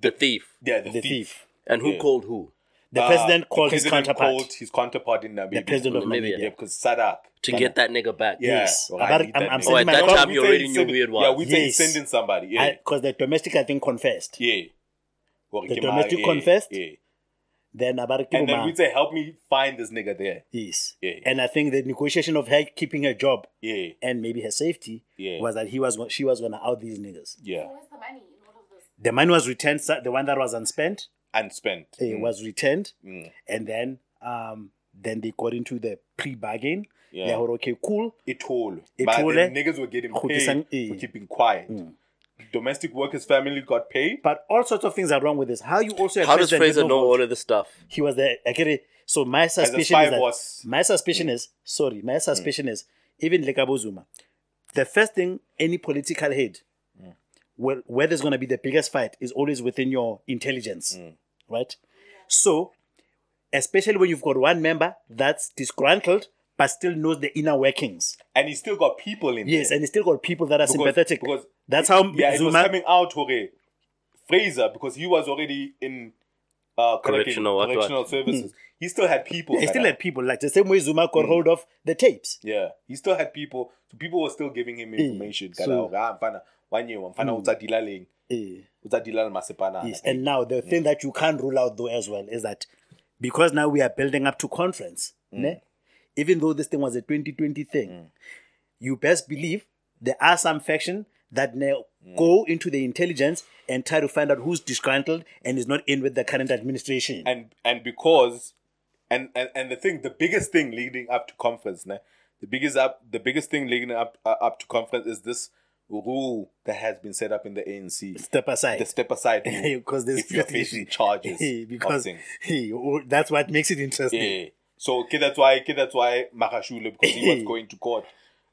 The thief.
Yeah, the,
the
thief.
thief.
And who
Yeah.
called who?
The
Uh,
president
the
called his counterpart.
called his counterpart in Namibia.
the president of
Namibia.
Namibia.
Yeah, because SADC.
To get that nigga back.
Yeah,
Yes.
so
I'm-
I need that
I'm- I'm
nigga.
Oh, at
sending
that time you
say
already
he's
knew
sending-
weird
Yeah, we say he's
Yes.
sending somebody. Yeah,
Because the domestic, I think, confessed.
yeah. Or
The domestic
yeah,
confessed?
Yeah.
Then about
And then we say, help me find this nigga there.
yes.
Yeah.
And I think the negotiation of her keeping her job
Yeah,
and maybe her safety
Yeah.
was that he was she was gonna out these niggas.
yeah.
where's the money in all of this?
The money was returned. The one that was unspent
And spent.
uh, was returned,
Mm.
and then um then they got into the pre-bargain.
Yeah.
They were okay, cool.
It all.
It
but
all,
the
eh?
niggas were getting
Go
paid
kisang-
for
eh.
keeping quiet. Domestic workers' family got paid.
But all sorts of things are wrong with this. How you also
How does Fraser know all of this stuff?
he was there. I get it. So my suspicion is that
boss.
my suspicion is sorry. My suspicion is even Lekabo Zuma. The first thing any political head, where, where there's going to be the biggest fight, is always within your intelligence, right? So, especially when you've got one member that's disgruntled but still knows the inner workings.
And he still got people in
Yes,
there.
and he's still got people that are
Because-
sympathetic.
because
that's how
yeah, it was coming out okay, Fraser because he was already in uh,
Correctional, what, what?
correctional services. He still had people.
he
that
still
are-
had people like the same way Zuma got hold of the tapes.
Yeah, he still had people. So people were still giving him information.
so-
So, ah, mfana, wanyewa, mfana utsadila leng,
Eh.
utsadila le masepala.
Yes, and now the thing that you can't rule out though as well is that because now we are building up to conference, ne? Even though this thing was a 2020 thing, you best believe there are some faction that now go into the intelligence and try to find out who's disgruntled and is not in with the current administration.
and and because and, and and the thing the biggest thing leading up to conference né, the biggest up the biggest thing leading up uh, up to conference is this rule that has been set up in the ANC
Step aside.
the step aside
because there's
if you're facing charges
because that's what makes it interesting.
Yeah so okay, that's why okay, that's why Magashule because he was going to court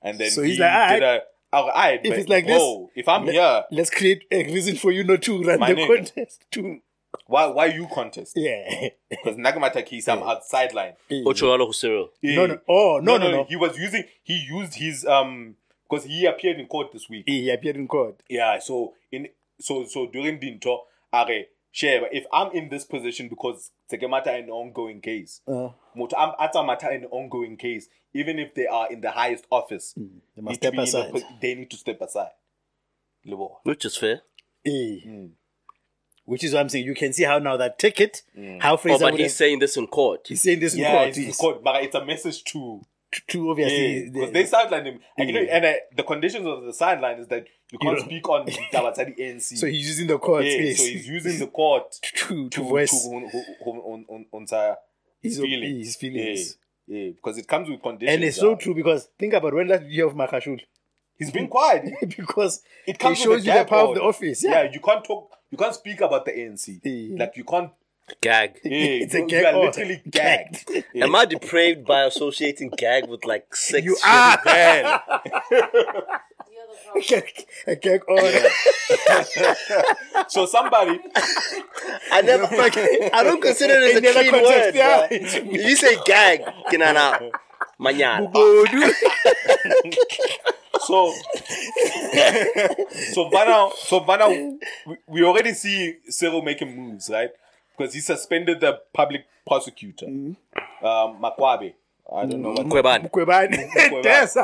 and then
So
he
he's like, "Alright,
did a alright
if
but
it's like
bro,
this,
if I'm
let-
here
Let's create a reason for you not to run the
nigga.
contest. To
why why you contest
yeah.
because Nagamataki I'm outside line
Ochogalo Cyril.
No, no. Oh, no, no, no.
He was using. He used his um because he appeared in court this week.
He appeared in court.
Yeah. So in so so during the intro, are share. But if I'm in this position because it's a matter an ongoing case,
Uh,
I'm at a matter an ongoing case, even if they are in the highest office,
they
need
must
to
step
be the
aside.
po- they need to step aside. Lebo.
Which is fair.
Eh.
Hmm.
Which is what I'm saying. You can see how now that ticket, how
Oh,
Fraser
but he's
have-
saying this in court.
he's saying this in
Yeah,
court.
it's in court, but it's a message to
To, to obviously,
because
the-
they sidelined him. And, you know, and uh, the conditions of the sideline is that you can't
don't-
speak on Tabatadi ANC.
so he's using the court.
yeah,
yes.
so he's using the court
to, to,
to
voice
to on, on, on, on, on his,
His-
feelings.
his feelings.
Yeah, yeah, because it comes with conditions.
and it's so true because think about when last year of Makashul.
He's been quiet.
because
It comes
it shows you the power of the office.
Yeah.
Yeah.
you can't talk. You can't speak about the ANC.
Yeah.
Like you can't.
Gag.
Yeah,
It's a gag
you are
order.
literally gagged. Yeah.
Am I depraved by associating gag with like sex?
You are.
Man.
You're
a gag order.
so somebody.
I never. I don't consider it as a
the other
clean word.
yeah.
bruh. You say gag, kinana, manyan.
So, so by now, so by now, we, we already see Cyril making moves, right? Because he suspended the public prosecutor, um, Makwabe, I don't know what.
Mkhwebane.
Mkhwebane.
Mkhwebane.
Yes.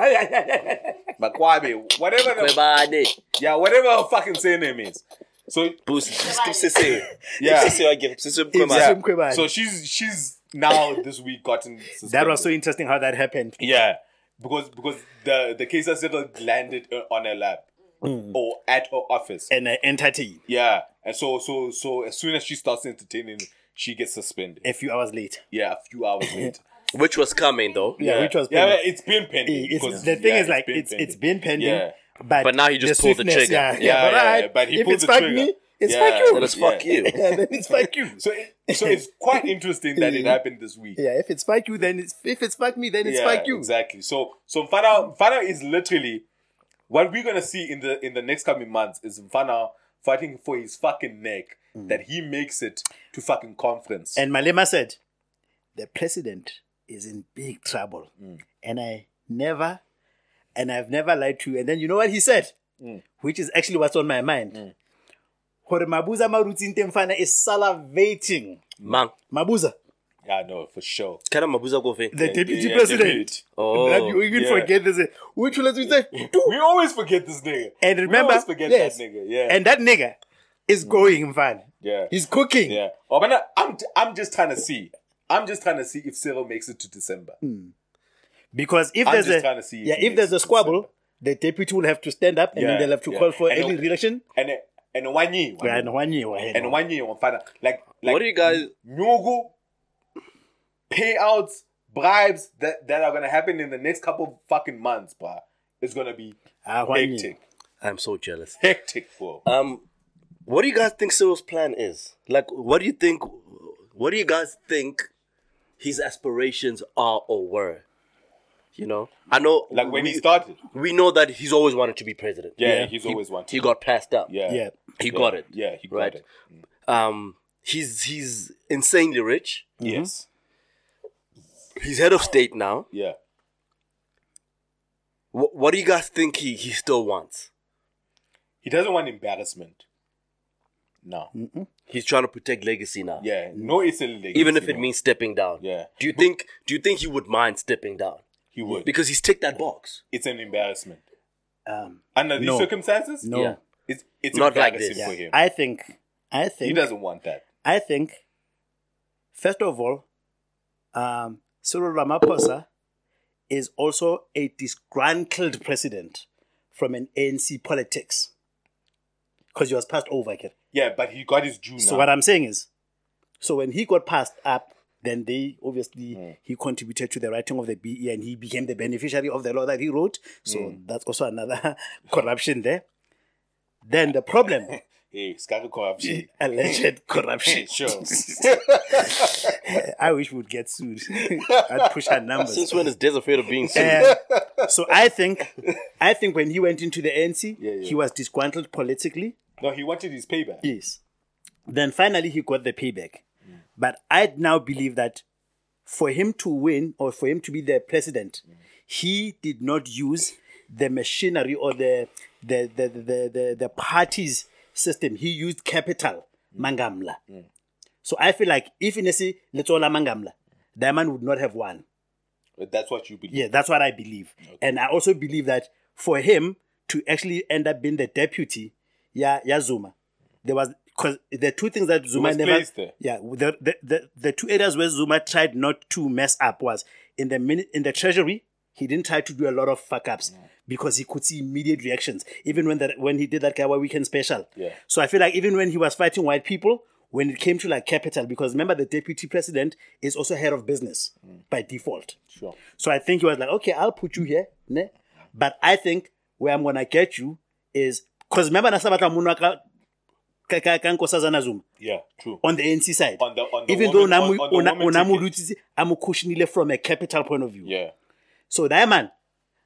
Makwabe, whatever the
Mkhwebane.
yeah, whatever her fucking surname is. So
Boost.
Yeah.
Sisi I give. Sisi
It's-
Mkhwebane.
Yeah.
So she's she's now this week gotten
That was so interesting how that happened.
yeah because because the the case has settled landed on her lap or at her office
And uh, entertain
yeah and so so so as soon as she starts entertaining she gets suspended
a few hours late.
yeah a few hours late.
Which was coming though.
Yeah, which was
yeah it's been pending
It's,
because-
the thing
yeah,
is like
been
it's
pending.
it's been pending,
Yeah.
but
But now he just
the
pulled the
swiftness,
trigger.
Yeah, yeah,
Yeah,
but,
yeah,
alright,
yeah, but he
if
pulled
it's
the trigger.
me, it's
Yeah,
fuck you.
Then it's fuck you.
Yeah, then it's fuck you.
so it, so it's quite interesting that it happened this week
yeah, if it's fuck you, then it's if it's fuck me, then it's
yeah,
fuck you.
Exactly. So so Mfana Mfana is literally what we're gonna see in the in the next coming months is Mfana fighting for his fucking neck that he makes it to fucking conference.
And Malema said, the president is in big trouble.
Mm.
And I never, and I've never lied to you. And then you know what he said?
Mm.
Which is actually what's on my mind. Hore Mabuza Maruti Ntemfana is salivating.
Man.
Mabuza,
yeah, no, for sure.
Can I mabuza go
the
Yeah,
deputy
yeah,
president.
deputy.
Oh,
that you even
yeah.
forget this. Which will you say?
We always forget this nigga.
And
we
remember,
always forget
yes,
that nigga. Yeah.
and that nigga is mm. going, man.
yeah.
He's cooking.
yeah. Oh, but I- I'm I'm just trying to see. I'm just trying to see if Cyril makes it to December. Hmm.
Because if
I'm
there's
just
a
trying to see if
yeah, if there's a
makes it
squabble, the deputy will have to stand up and
Yeah,
then they'll have to
yeah.
call for
And
early
the-
election.
And and one year.
And one year
and one year on Mfana. Like like
What do you guys
Nyogo payouts, bribes that, that are gonna happen in the next couple of fucking months, bro, It's gonna be
Ah,
hectic.
I'm so jealous.
Hectic, bro.
Um what do you guys think Cyril's plan is? Like what do you think what do you guys think his aspirations are or were? You know? I know
Like when
we,
he started.
we know that he's always wanted to be president.
Yeah,
Yeah.
he's
He-
always wanted.
He got passed up.
yeah.
Yeah.
He
Yeah.
got it.
Yeah, he got
Right.
it.
Um he's he's insanely rich.
Yes.
He's head of state now.
Yeah.
What, what do you guys think he, he still wants?
He doesn't want embarrassment. No.
He's trying to protect legacy now.
Yeah. No Italy legacy,
Even if it
no.
means stepping down.
Yeah.
Do you think do you think he would mind stepping down?
he would.
Because he's ticked that box.
it's an embarrassment.
Um,
Under these
No.
circumstances?
no,
Yeah.
It's it's
Not like
embarrassing
this.
for
Yeah.
him.
I think, I
he doesn't want that.
I think. First of all, um, Cyril Ramaphosa is also a disgruntled president from an ANC politics because he was passed over. Kid.
Yeah, but he got his due
So
now.
what I'm saying is, so when he got passed up, then they obviously hmm. he contributed to the writing of the BEE and he became the beneficiary of the law that he wrote. So hmm. that's also another corruption there. Then the problem,
hey, Scary corruption.
alleged corruption.
sure.
I wish we would get sued. I'd push our numbers.
Since when is Des afraid of being sued?
Uh, so I think, I think when he went into the ANC,
Yeah, yeah.
he was disgruntled politically.
no, he wanted his payback.
Yes. Then finally he got the payback. But I now believe that for him to win or for him to be the president, he did not use the machinery or the the the the, the, the, party's system. He used capital, mm. Mangamla. Mm. So I feel like if Inesi Letola Mangamla, Diamond would not have won.
But that's what you believe.
Yeah, that's what I believe. And I also believe that for him to actually end up being the deputy, yeah, yeah, Zuma, there was because the two things that Zuma never, yeah, the, the the the two areas where Zuma tried not to mess up was in the in the treasury. He didn't try to do a lot of fuck ups mm. Because he could see immediate reactions. Even when that when he did that Kawa Weekend special.
Yeah.
So I feel like even when he was fighting white people, when it came to like capital, because remember the deputy president is also head of business mm. by default.
Sure.
So I think he was like, okay, I'll put you here. Ne? But I think where I'm gonna get you is because remember Nasabatla Munaka Kankosazana Zuma
Yeah, true.
on the NC side.
On the- on the
Even
woman-
though
on- on the woman
Namu
ticket.
I'm cushionile from a capital point of view.
Yeah.
So that man,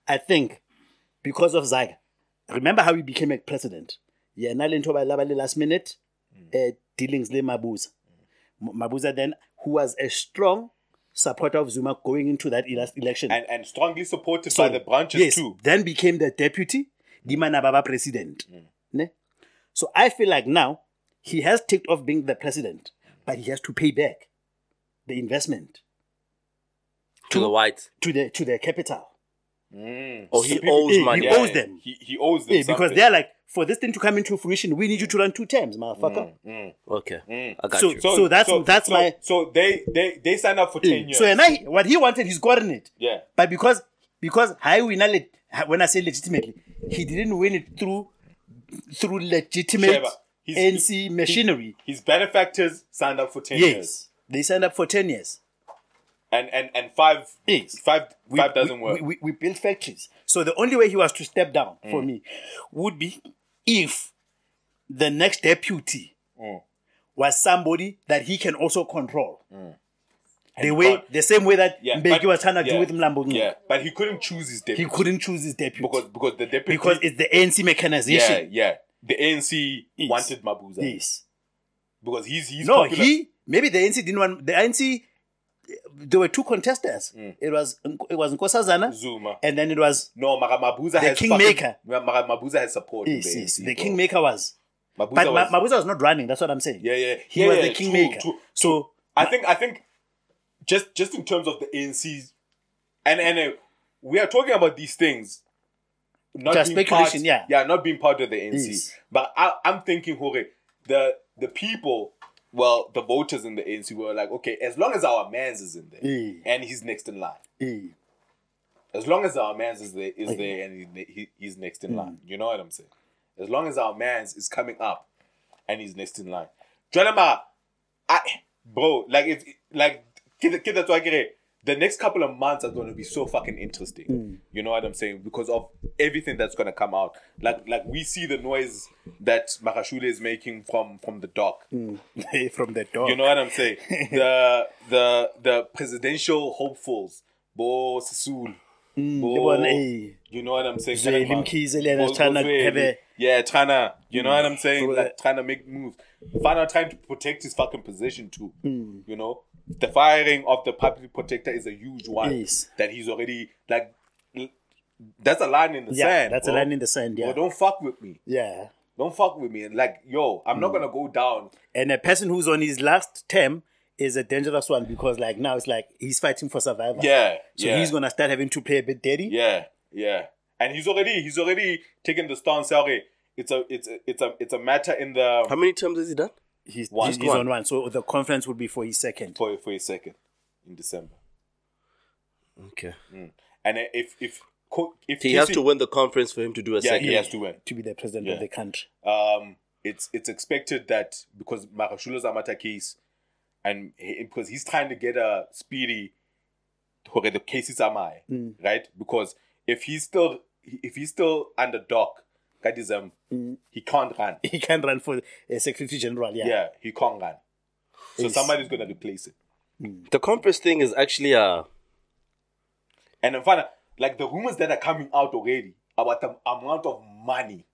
I think, because of Zaga, remember how he became a president? Yeah, Nalento Labali last minute uh, dealings le Mabuza. Mabuza then, who was a strong supporter of Zuma going into that election.
And and strongly supported
So,
by the branches
yes,
too.
Then became the deputy, Dimana Baba president. Ne? So I feel like now he has ticked off being the president, but he has to pay back the investment.
to the whites.
to the to the capital.
Oh, he
people-
owes
he-
money.
he owes them.
He, he owes them
Yeah, because they're like, for this thing to come into fruition, we need you to run two terms, motherfucker. Mm, mm.
Okay, I got
So-
you.
so that's- that's
so,
my-
So they they they signed up for ten years.
So and I, what he wanted, he's gotten it.
Yeah.
But because because high winner, le- when I say legitimately, he didn't win it through through legitimate
Sheba, he's-
NC machinery.
His benefactors signed up for ten years,
Yes, they signed up for ten years.
And and and five
Yes.
five
We-
five doesn't
we,
work.
We, we, built factories. So the only way he was to step down for
Mm.
me would be if the next deputy
Mm.
was somebody that he can also control. The way,
can't-
the same way that
yeah,
Mbeki
but-
was trying to do with Mlambo.
Yeah, but he couldn't choose his deputy.
He couldn't choose his deputy
because because the deputy
because it's the ANC
yeah
mechanization.
yeah the ANC
Yes.
wanted Mabuza
Yes.
because he's he's
No,
popular.
he maybe the ANC didn't want the ANC. There were two contestants.
Mm.
It was it was Nkosazana
Zuma.
and then it was
No, Mabuza has
kingmaker.
Mabuza has support.
yes,
the
yes,
ANC,
the kingmaker was.
Mabuza
But
was,
Mabuza was not running. That's what I'm saying.
yeah, yeah,
He
yeah,
was
yeah,
the
true,
kingmaker.
true.
So
I think I think just just in terms of the ANC, and and uh, we are talking about these things. Not
Just
being
speculation,
part,
yeah.
yeah, not being part of the ANC.
Yes.
But I, I'm thinking, Hore, the the people, well, the voters in the ANC were like, okay, as long as our man's is in there and he's next in line, as long as our man's is there, is there and he, he, he's next in line, you know what I'm saying? As long as our man's is coming up and he's next in line, Jonama, I, bro, like if like kid, kid that's why I get it. The next couple of months are going to be so fucking interesting.
Mm.
You know what I'm saying? Because of everything that's going to come out. Like like we see the noise that Magashule is making from from the dock.
Mm. from the door.
You know what I'm saying? the the the presidential hopefuls, Bo Sisulu, Bo,
eh.
you know what I'm saying?
Zweli
Kalema,
Mkhize
Bo-
trying to
Bo
have a-
yeah, trying to, you know what I'm saying? Like trying to make moves. Fana trying to protect his fucking position too.
Hmm.
You know, the firing of the public protector is a huge one
Yes.
that he's already like. That's a line in the
yeah,
sand.
that's
bro.
a line in the sand.
Bro,
Yeah,
don't fuck with me.
yeah.
Don't fuck with me. And like, yo, I'm
Hmm.
not gonna go down.
And a person who's on his last term is a dangerous one because like now it's like he's fighting for survival.
Yeah,
So
yeah.
he's gonna start having to play a bit dirty.
Yeah, yeah. And he's already he's already taken the stance. Okay, it's a it's a it's a it's a matter in the
How many terms has he done?
He's,
One.
he's, he's on one. So the conference will be for his second.
for for a second in December.
Okay.
And if if if
He has to win the conference for him to do a
yeah
second.
he has to win.
to be the president
Yeah.
of the country.
Um, it's it's expected that because Makashulo's Amata case, and he, because he's trying to get a speedy, okay, the case is Amai,
Mm.
right? Because if he's still if he's still under dock, that is um,
Mm.
he can't run.
He can't run for a secretary general. Yeah.
Yeah, he can't run. So
Yes.
somebody's gonna replace it.
The conference thing is actually uh
And then find out, like the rumors that are coming out already about the amount of money,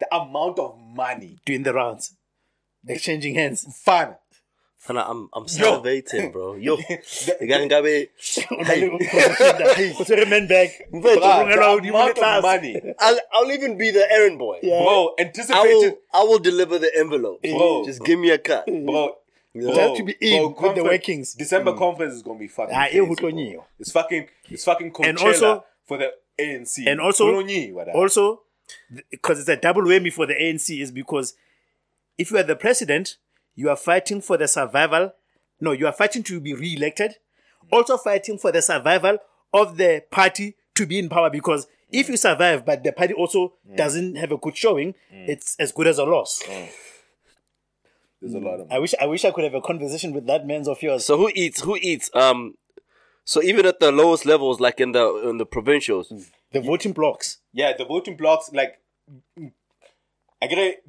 the amount of money,
Doing the rounds, exchanging hands.
fun.
And I'm I'm salivating, bro. Yo, the guy ngabe
Put your man back.
Bruh,
Hello,
the
you want
amount
class?
of money,
I'll I'll even be the errand boy.
Yeah.
bro.
I will I will deliver the envelope.
Bro.
Just give me a cut.
bro.
It has to be in with the
conference-
workings.
December conference is gonna be fucking.
Ah,
crazy, bro.
hutlonyiwe.
It's fucking. It's fucking Coachella
And also-
for the ANC.
And also, also, because it's a double whammy for the ANC, is because if you are the president, you are fighting for the survival. No, you are fighting to be re-elected. Also fighting for the survival of the party to be in power. Because if you survive, but the party also mm. doesn't have a good showing, mm. it's as good as a loss. Mm.
There's a lot of.
I wish I wish I could have a conversation with that man's of yours.
So who eats? Who eats? Um, so even at the lowest levels, like in the in the provincials,
the voting blocks.
Yeah, the voting blocks like I get it.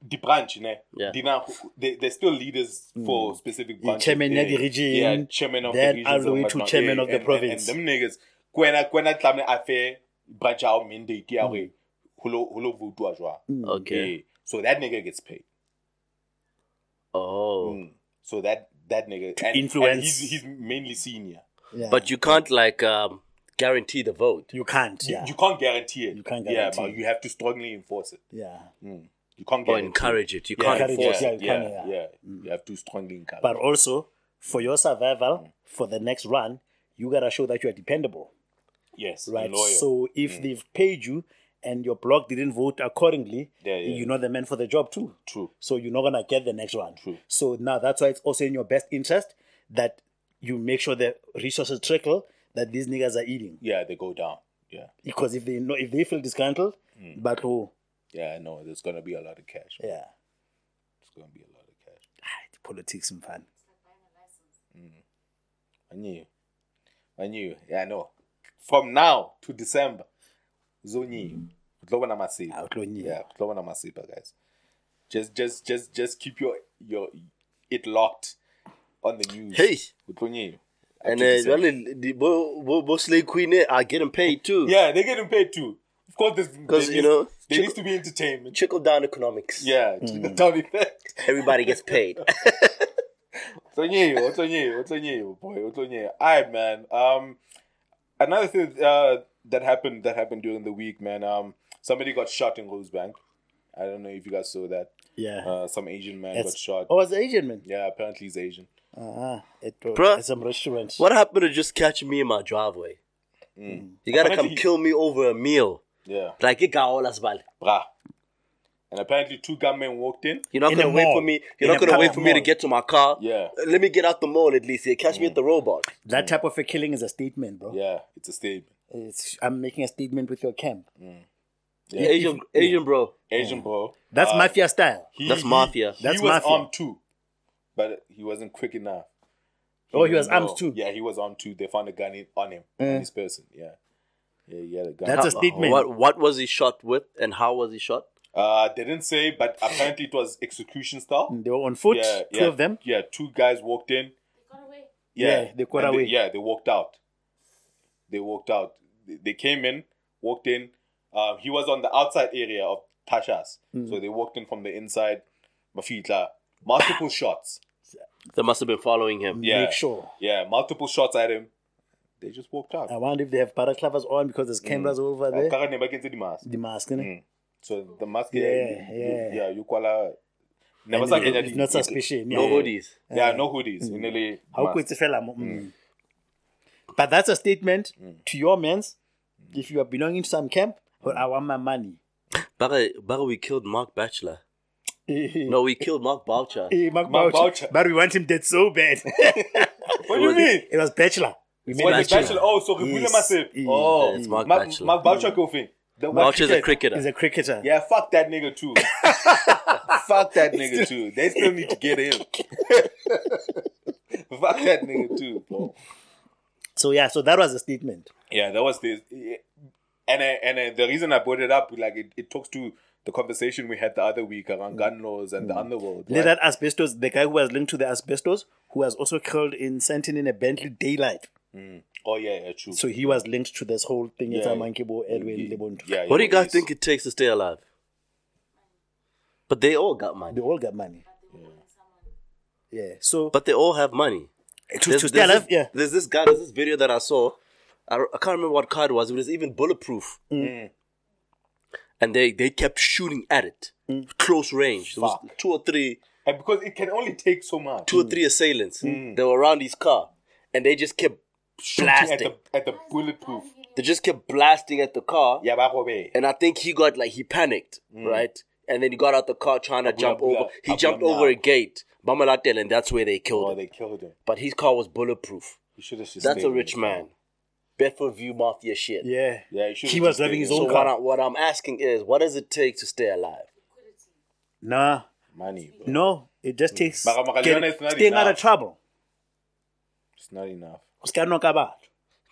The branch, ne?
Yeah.
Dina, they, they're still leaders for specific branches.
chairman ya
yeah,
the region,
yeah, chairman of
then
the region,
all the way to chairman of the province.
And, them niggas, kwena kwena tlamne afe branch out mandate ya we hulo hulo vote jwa.
okay.
So that nigga gets paid.
Oh,
Mm. So that that nigga and,
influence.
and he's he's mainly senior.
Yeah.
but you can't like um guarantee the vote.
you can't. Yeah.
You can't guarantee it.
You can't guarantee.
Yeah,
but
you have to strongly enforce it.
yeah.
You can't
Or
guarantee
encourage it. You
Yeah,
can't
encourage
enforce
it,
it.
yeah.
yeah,
you
yeah,
can't, yeah.
yeah. Mm. You have to strongly encourage.
But also, for your survival, mm. for the next run, you gotta show that you are dependable,
Yes.
right?
Loyal.
So if mm. they've paid you and your blog didn't vote accordingly,
Yeah, yeah.
you're not the man for the job too.
True.
So you're not gonna get the next one.
True.
So now that's why it's also in your best interest that you make sure the resources trickle that these niggas are eating.
Yeah, they go down. Yeah.
Because if they know if they feel disgruntled,
Mm.
but oh
Yeah, I know. There's gonna be a lot of cash.
yeah.
It's gonna be a lot of cash.
Ah, Politics and fun.
I knew. I knew. Yeah, I know. From now to December, Zoni. Utloba na masipa.
Ah, utlo nyi.
Yeah, utloba na masipa, guys. Just, just, just, just keep your your it locked on the news.
Hey.
Utlo nyi.
And
To
uh,
December.
well, the bo bo bo slave queen eh, are getting paid too.
yeah, they're getting paid too. Of course, there's
'Cause,
there
you know,
there
chick-
needs to be entertainment.
Trickle down economics.
Yeah, trickle-down effect.
Everybody gets paid.
Otonyeyo, Otonyeyo, Otonyeyo, boy, Otonyeyo. Alright, man. Um, another thing uh, that happened that happened during the week, man. Um, somebody got shot in Rosebank. I don't know if you guys saw that.
Yeah.
Uh, some Asian man
It's-
got shot.
Oh, it's Asian man.
Yeah, apparently he's Asian.
Uh-huh. It,
Bruh.
At some restaurant.
what happened to just catch me in my driveway?
Mm.
You gotta
Apparently-
come kill me over a meal.
Yeah,
Like it got all us bal.
brah. And apparently two gunmen walked in.
You're not
In
gonna
a
wait
mall.
for me. You're
a
not gonna wait
public
for me to
mall.
get to my car.
Yeah.
Uh, Let me get out the mall at least. Yeah, catch me at the robot.
That type of a killing is a statement, bro.
Yeah, it's a statement.
It's, I'm making a statement with your camp.
Yeah.
Asian, Asian bro.
Asian bro.
That's
Uh,
mafia style.
he-
That's
he-
mafia.
He
That's
was
mafia.
armed too, but he wasn't quick enough.
Oh, he was
didn't
armed too.
Yeah, he was armed too. They found a gun in, on him, on this person. Yeah, yeah, he had a gun.
That's a statement.
What what was he shot with and how was he shot?
Uh, they didn't say, but apparently it was execution style.
They were on foot,
Yeah,
two
yeah,
of them.
Yeah, two guys walked in.
They got away.
Yeah,
Yeah, they got
and
away.
yeah, they walked out. They walked out. They, they came in, walked in. Um, he was on the outside area of Tasha's,
Mm.
so they walked in from the inside. Mafitla, multiple shots.
They must have been following him.
Yeah,
Make sure.
Yeah, multiple shots at him. They just walked out.
I wonder if they have paraclavas on because there's cameras mm. over there.
Akara never gets the mask.
The mask, innit?
Mm. So the mask,
Yeah,
yeah, you,
yeah.
yeah, you call her. Never
And
saw any-
it's not suspicion.
No
yeah.
hoodies.
Yeah, no hoodies. In mm. the
How
mask.
quick fella. Mm. mm. But that's a statement to your mans. If you are belonging to some camp, well, I want my money.
Baga, uh, Baga, we killed Mark Batchelor. No, we killed Mark Boucher.
Mark
Mark
Boucher.
Boucher.
But we want him dead so bad.
What do you mean?
it was Batchelor. We made Batchelor.
Batchelor? Oh, so Ribule
Yes.
Massive.
Yeah.
Oh,
It's Mark
Mark
Batchelor.
Mark Boucher Kofi. The what
Boucher's a cricketer.
He's a cricketer.
Yeah, fuck that nigga too. fuck that nigga too. They still need to get him. fuck that nigga too, bro.
So yeah, so that was a statement.
Yeah, that was the and uh, and uh, the reason I brought it up, like it, it talks to the conversation we had the other week around gun laws and the underworld. Right?
that asbestos, the guy who was linked to the asbestos, who was also killed in Sandton in a Bentley daylight.
Oh yeah, yeah, true.
So he was linked to this whole thing. It's
Yeah.
a monkey boy, Edwin
yeah,
Lebonto.
yeah,
What do you guys
yes.
think it takes to stay alive? But they all got money.
They all got money. Yeah. So
But they all have money.
to,
There's,
to stay
there's
alive,
this,
yeah.
there's this guy, there's this video that I saw. I, I can't remember what car it was. It was even bulletproof.
Mm.
And they, they kept shooting at it.
Mm.
Close range. There was two or three
And because it can only take so much.
two or three assailants. They were around his car. And they just kept
Shooting at
blasting.
the, at the bulletproof.
They just kept blasting at the car.
Yeah, bakobe.
And I think he got like he panicked, mm. right? And then he got out the car trying to jump
blah,
over. He
blah,
jumped
blah.
over a gate. Bamalatel, and that's where they killed
Oh,
him.
they killed him.
But his car was bulletproof.
He should have just
That's a rich
his
man. Bedfordview Mafia shit.
Yeah.
Yeah, he.
He was living his
So
own
what,
car.
I, what I'm asking is, what does it take to stay alive?
Nah.
money, bro.
No. It just takes
Mara- Mara
get-
Leona is not
out of trouble.
It's not enough.
Ska knock about.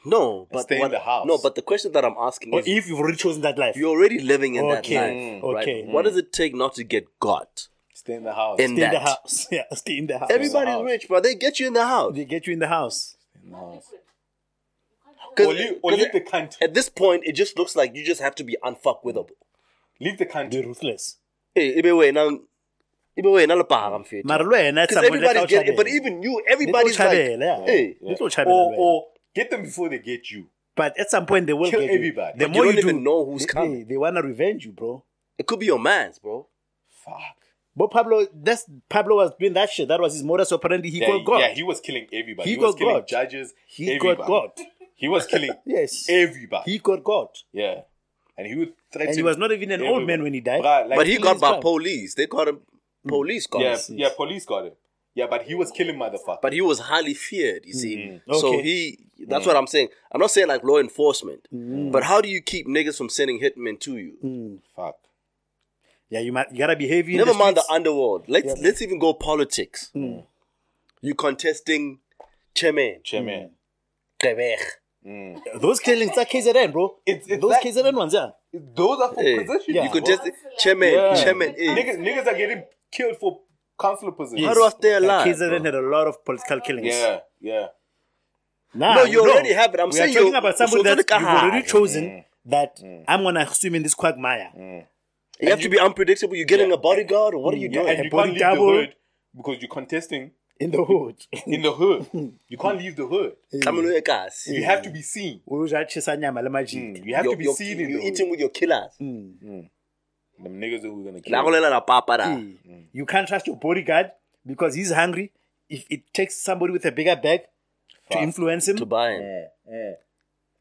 No, but
Stay in
what,
the house.
No, but the question that I'm asking
Or
is,
if you've already chosen that life.
you're already living in
Okay,
that life,
mm,
right?
okay.
What does it take not to get got
Stay in the house.
in
stay in the house. Yeah, stay in the house.
Everybody's
house.
rich, but They get you in the house.
They get you in the house.
In the house.
'Cause-
Or leave, or
'cause
leave the country.
At this point, it just looks like you just have to be unfuckwithable.
Leave the
They're
country.
ruthless.
Hey, ibe wena, ibe wena paga mfethu.
Mara le wena, it's
Because
somebody that
everybody's getting,
outside
but even you, everybody's like,
yeah.
hey,
chabela
Or, or get them before they get you.
But at some point they will
Kill
get you.
everybody.
The
But
more
you
you,
don't
do,
even know who's
they,
coming.
They, they wanna revenge you, bro.
it could be your man's, bro.
Fuck.
But Pablo, that's Pablo was doing that shit. That was his modus operandi. He
yeah,
got God.
yeah, he was killing everybody.
He
He, was killing
God.
judges.
He
everybody.
got God.
He was killing
Yes.
everybody.
He got God.
yeah, and he would threaten.
And he was not even an old man when he died.
Bruh, like,
But he got by
crowd.
police. They caught him. Police got
yeah,
him.
yeah, police got him. Yeah, but he was killing motherfuckers.
But he was highly feared, you see.
Mm.
So
Okay.
he, that's what I'm saying. I'm not saying like law enforcement,
Mm.
but how do you keep niggas from sending hitmen to you?
Fuck.
Yeah, you might you gotta be heavy.
Never
the
mind the underworld. Let's let's even go politics.
Mm.
You contesting chairman.
Chairman.
Quebec.
Those killings are KZN, bro.
It's- it's
Those
like-
KZN ones, yeah.
Those are for
Hey,
position.
Yeah.
You
bro.
just chairman.
Yeah.
Chairman. eh.
Niggas, niggas are getting killed for councillor positions.
How do I stay
Like,
alive?
KZN
bro?
had a lot of political killings.
Yeah, yeah.
Nah,
No, you already have it. I'm
we
saying
are talking
you-
about somebody
so
that
look at
you've
how-
already mm. chosen mm. that I'm gonna swim in this quagmire.
You have to be unpredictable. You're getting
Yeah.
a bodyguard, or what are you
Yeah,
doing?
and
A
you
body
can't leave
double.
the hood because you're contesting
In the hood.
in the hood. Hmm. You can't leave the hood.
Come on, guys.
You have to be seen.
Uzatshisa nyama le majidi. Hmm.
You have
You're,
to be
you're,
seen in
you're
the hood.
eating with your killers. Hmm.
Them niggas who are gonna
La
kill.
golela la papa da.
Mm. You can't trust your bodyguard because he's hungry. If it takes somebody with a bigger bag to influence him,
To buy him.
Yeah, yeah.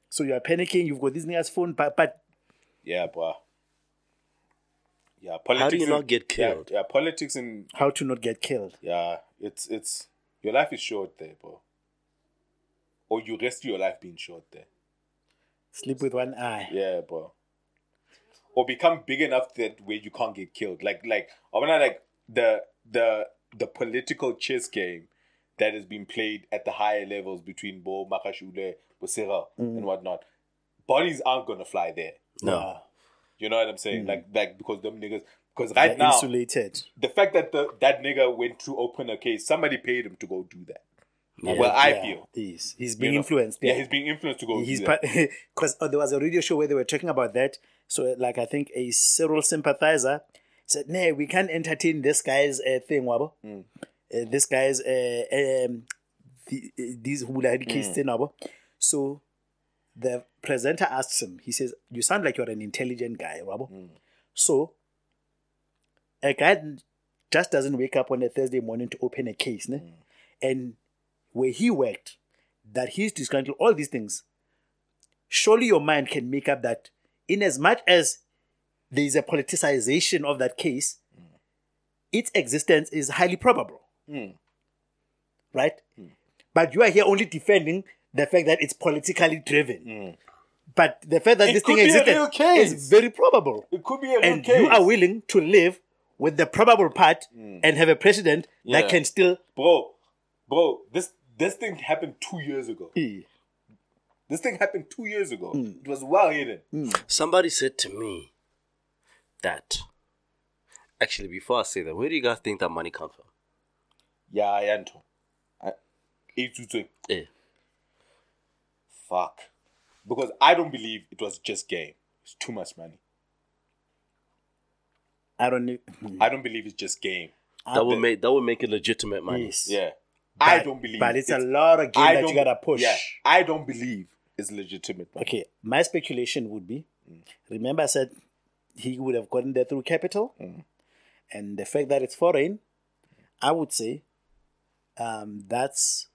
so you are panicking. You've got this nigga's phone, but, but
Yeah, bro. Yeah, politics.
How do you
in-
not get
yeah,
killed?
Yeah, politics and
how to not get killed?
yeah, it's it's your life is short there, bro. Or you risk your life being short there.
Sleep with one eye.
Yeah, bro. Or become big enough that where you can't get killed. Like like I mean like the the the political chess game that has been played at the higher levels between Bo Magashule, Bosera,
Mm.
and whatnot. Bodies aren't gonna fly there.
No,
You know what I'm saying? Like like because them niggas because right now
insulated.
the fact that the that nigga went to open a case, somebody paid him to go do that. Well, I
Yeah,
feel.
he's he's
you
being
know?
influenced.
Yeah,
Yeah,
he's being influenced to go
he's
do that.
because there was a radio show where they were talking about that. So, like, I think a Cyril sympathizer said, "Nah, we can't entertain this guy's uh, thing, wabo.
Mm.
Uh, this guy's uh, um, the, uh, these hula
Mm.
case thing, wabo." So, the presenter asks him. He says, "You sound like you're an intelligent guy, wabo.
Mm.
So, a guy just doesn't wake up on a Thursday morning to open a case, ne? Mm. and where he worked, that he's disgruntled, all these things. Surely your mind can make up that, in as much as there is a politicization of that case, mm. its existence is highly probable. Mm. Right? But you are here only defending the fact that it's politically driven. But the fact that
It
this thing existed is very probable
It could be a real
and
case.
you are willing to live with the probable part mm. and have a president
Yeah.
that can still
bro, bro, this this thing happened two years ago. This thing happened two years ago. Mm. It was well hidden. Mm.
Somebody said to me that. Actually, before I say that, where do you guys think that money comes from?
Yeah, I am. I, eight to two.
Yeah.
Fuck. Because I don't believe it was just game. It's too much money.
I don't know.
I don't believe it's just game.
That would make that would make it legitimate money.
Yes.
Yeah.
But,
I don't believe
But it's, a lot of game that you gotta push.
Yeah. I don't believe it's legitimate. money.
Okay, my speculation would be remember, I said he would have gotten there through capital, and the fact that it's foreign, I would say um, that's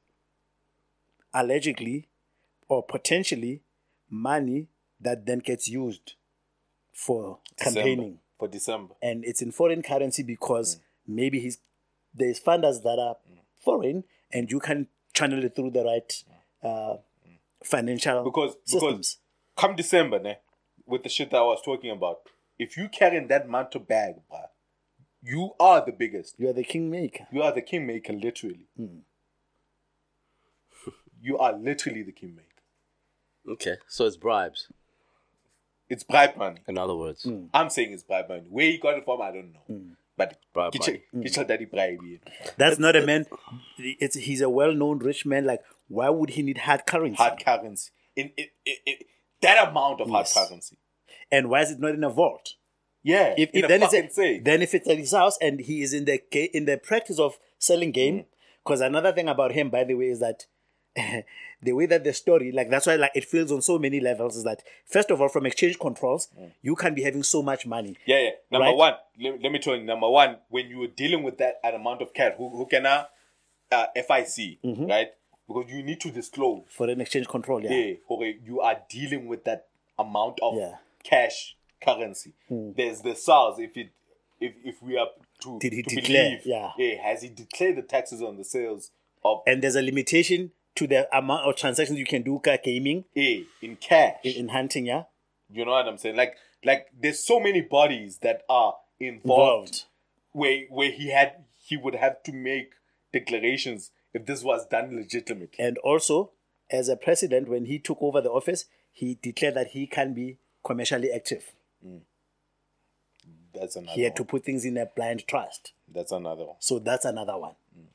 allegedly or potentially money that then gets used for
December.
campaigning.
For December.
and it's in foreign currency because mm. maybe he's there's funders that are mm. foreign and you can channel it through the right mm. uh, financial
Because
systems.
because come December, ne, with the shit that I was talking about, if you carrying that mantle bag, bruh, you are the biggest.
you are the kingmaker.
You are the kingmaker, literally. Hmm. you are literally the kingmaker.
Okay, so it's bribes.
It's bribe money.
In other words, hmm.
I'm saying it's bribe money. Where he got it from, I don't know. Hmm. But
Bribe
get your, get your daddy bribe. yeah.
That's not a man. It's he's a well-known rich man. Like, why would he need hard currency?
Hard currency. In, in, in, in that amount of
Yes.
hard currency.
And why is it not in a vault?
Yeah.
If,
in
if
a
then it's
fucking
a, then if it's at his house and he is in the in the practice of selling game, hmm. because another thing about him, by the way, is that the way that the story, like that's why like it feels on so many levels is that first of all, from exchange controls, you can be having so much money.
Yeah, yeah. Number
Right.
one, let, let me tell you. Number one, when you were dealing with that an amount of cash, who, who can uh, uh, FIC,
Mm-hmm.
right? Because you need to disclose.
for an exchange control, yeah.
Yeah, okay, you are dealing with that amount of
Yeah.
Cash currency. There's the SARS. If it, if if we are to
Did he
to
declare?
believe,
Yeah.
has he declared the taxes on the sales of
And there's a limitation to the amount of transactions you can do ka gaming
A in cash?
in, in hunting, yeah.
You know what I'm saying? Like like there's so many bodies that are involved,
Involved.
where where he had he would have to make declarations if this was done legitimately.
And also, as a president, when he took over the office, he declared that he can be commercially active. Hmm.
That's another
He had
one.
to put things in a blind trust.
That's another one.
So that's another one. Hmm.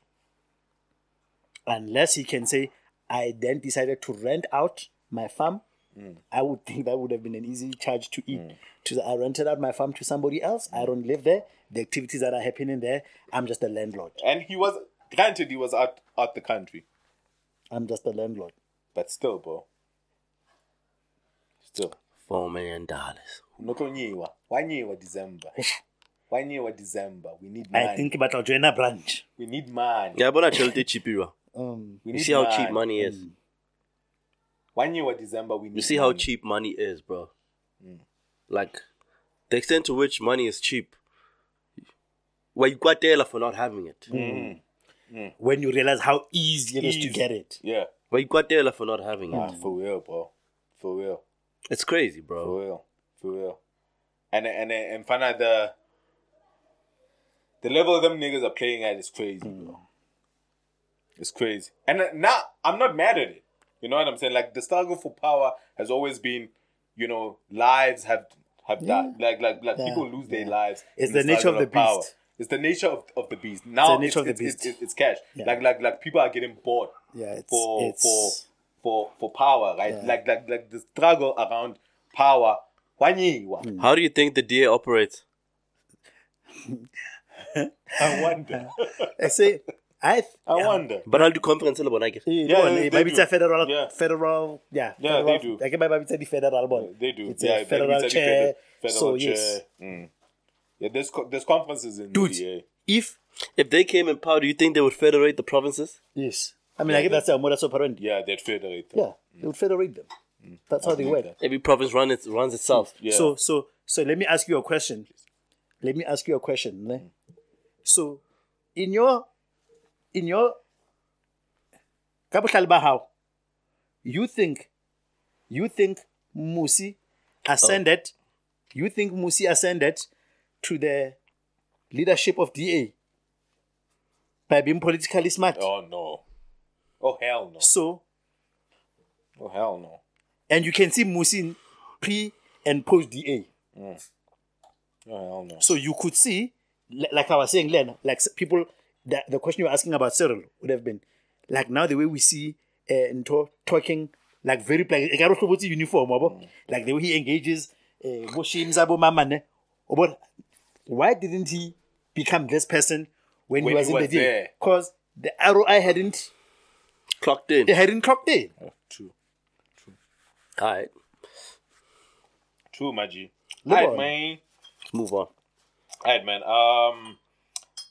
Unless he can say, I then decided to rent out my farm, I would think that would have been an easy charge to eat. To say, I rented out my farm to somebody else. I don't live there. The activities that are happening there, I'm just a landlord.
And he was granted he was out out the country,
I'm just a landlord.
but still, bro. Still.
Four million dollars.
Notonyiwa. Wanyiwa December. Wanyiwa December. We need money.
I think about I'll join a branch.
we need money.
Yeah, but I tell you cheap you are.
Um,
We
You see how cheap money is. Mm.
Wanyiwa December. We need
You see how cheap money is, bro. Mm. Like the extent to which money is cheap. Well, you got there for not having it. Mm.
when you realize how easy it is to get it.
Yeah.
Well, you got there for not having
Nah,
it.
for real, bro. For real.
It's crazy, bro.
For real. For real. And and and find out the the level them niggas are playing at is crazy, bro. It's crazy. And now I'm not mad at it. You know what I'm saying? Like the struggle for power has always been, you know, lives have have died. Like like like
Yeah.
people lose their lives.
It's
in
the nature
struggle
of the beast.
It's the nature of, of the beast. Now
nature
it's,
of the
it's, it's,
beast.
it's, it's cash.
Yeah.
Like like like people are getting bored
Yeah, it's
for
it's
for for for power, right?
Yeah.
Like like like the struggle around power. Wanyiwa.
Hmm.
How do you think the DA operates?
I wonder.
I say I
I wonder.
But I'll do conference le bona ke.
yeah,
they- they
maybe it's a federal
Yeah.
federal yeah
Yeah,
federal,
they do.
I can maybe it's the federal one.
They do.
It's
yeah,
a federal chair.
federal
so
chair.
yes,
Mm. Yeah, there's co- there's conferences in
Dude.
the DA.
if
If they came in power, do you think they would federate the provinces?
yes, I mean I guess that's a modus operandi.
Yeah, they'd federate. them.
Yeah, they would federate them. That's how they
believe
work.
that.
Every province run it, runs itself.
Yeah.
So so so let me ask you a question. Let me ask you a question. ne? So in your in your ka bohlale ba hao, you think you think Mmusi ascended you think Mmusi ascended to the leadership of DA by being politically smart.
oh no. Oh hell no.
So
Oh hell no.
and you can see Mmusi pre and post DA. Mm.
Oh hell no.
So you could see, like I was saying, Len, like people, the, the question you were asking about Cyril would have been, like now the way we see uh, Nto talking, like very, like, ekare o hlobotse uniform, wabo? like the way he engages, uh, bo shims abo mama, ne? Obo- why didn't he become this person when,
When
he was
he
in
was
the
there.
day? Because the ROI hadn't,
Clocked in.
it hadn't clocked in.
True. True.
All right,
True, Maji. Alright, man.
let's move on.
Alright, man. Um,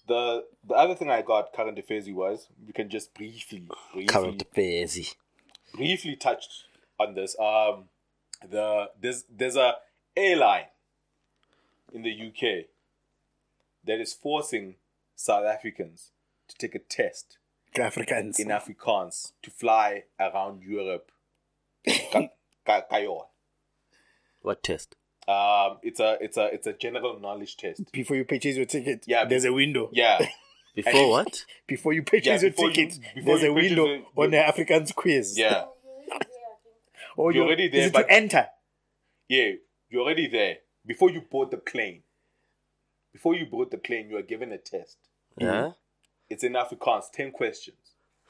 the the other thing I got current affairs was we can just briefly, briefly,
Current affairs.
briefly touched on this. Um, the there's there's a airline in the UK that is forcing South Africans to take a test
Africans.
in Afrikaans to fly around Europe.
What test?
Um, it's a it's a it's a general knowledge test.
Before you purchase your ticket,
Yeah,
there's a window.
Yeah,
Before what?
Before you purchase
Yeah,
your
before you-
ticket,
before
there's
you
a window
it,
on the Afrikaans quiz.
yeah,
Or
You're
you-
already
is
there,
it
but-
to enter.
yeah. You're already there before you board the plane. Before you board the plane, you are given a test.
Yeah.
It's in Afrikaans, ten questions.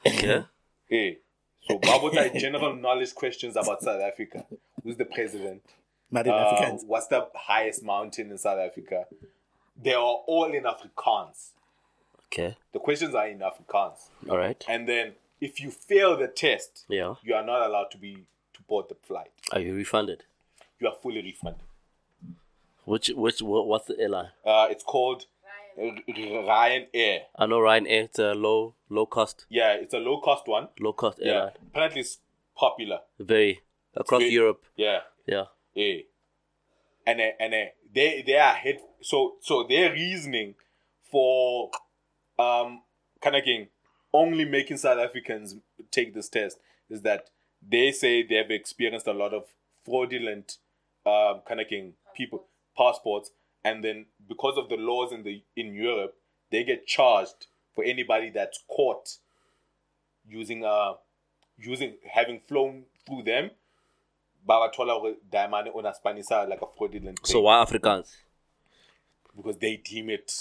Okay.
Yeah. So, Babota general knowledge questions about South Africa. Who's the president?
Not in
Uh,
Afrikaans.
what's the highest mountain in South Africa? They are all in Afrikaans.
Okay.
The questions are in Afrikaans.
All right.
And then if you fail the test,
Yeah.
you are not allowed to be to board the flight.
Are you refunded?
You are fully refunded.
Which which what, what's the airline?
Uh, it's called
Ryanair.
R-
I know Ryanair. It's a low low cost
Yeah, it's a low cost one.
low cost
Yeah, apparently it's popular.
Very across
very-
Europe.
Yeah,
Yeah.
Yeah. And uh, and uh, they they are hit. So so their reasoning for um kind of getting only making South Africans take this test is that they say they have experienced a lot of fraudulent um kind of getting people passports, and then because of the laws in the in Europe, they get charged for anybody that's caught using uh using having flown through them babathola gore diamond on a Spanish like a fraudulent
So why Afrikaans?
because they deem it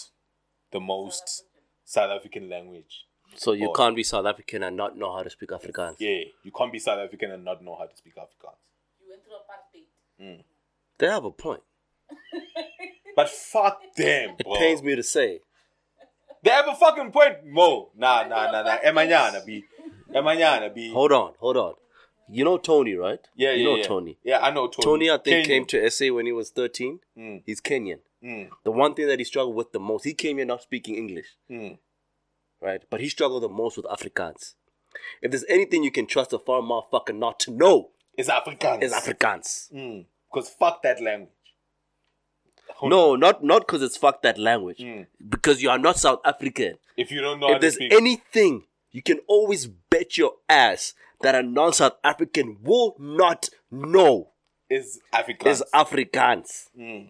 the most South African language.
So you
Oh.
can't be South African and not know how to speak Afrikaans.
Yeah, you can't be South African and not know how to speak Afrikaans.
You went through apartheid. Hmm.
They have a point.
But fuck them,
It
bro.
pains me to say.
They have a fucking point, Mo. Nah, nah, nah, nah. Emanyana be, Emanyana be.
Hold on, hold on. You know Tony, right?
Yeah,
you
yeah,
know
yeah.
Tony.
Yeah, I know Tony.
Tony, I think,
Kenyan.
came to SA when he was 13.
Mm.
He's Kenyan.
Mm,
The one thing that he struggled with the most, he came here not speaking English,
mm.
right? But he struggled the most with Afrikaans. If there's anything you can trust a foreign motherfucker not to know,
It's Afrikaans.
it's Afrikaans.
Mm. Because fuck that language.
No, not not because it's fuck that language.
Mm.
Because you are not South African.
If you don't know
if there's anything, you can always bet your ass that a non-South African will not know
it's Afrikaans.
is Afrikaans.
Mm.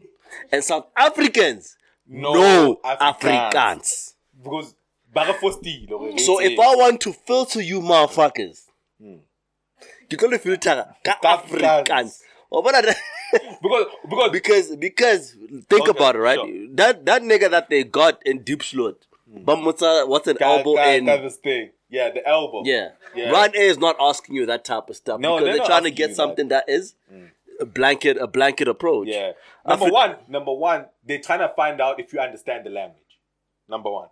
And South Africans
No
know
Afrikaans.
Afrikaans.
because.
So if I want to filter you motherfuckers, you're gonna filter ka
Afrikaans.
Afrikaans. But I-
because because
because because think
Okay,
about it, right?
sure.
That that nigga that they got in deep slot, but what's a, what's an
Ka-
elbow
ka-
in?
ka-. Yeah, the elbow.
Yeah.
Yeah.
Ryanair is not asking you that type of stuff
No,
because
they're
they're, trying to get something that is a blanket a blanket approach.
Yeah. Number
Afri-
one, number one, they're trying to find out if you understand the language. Number one.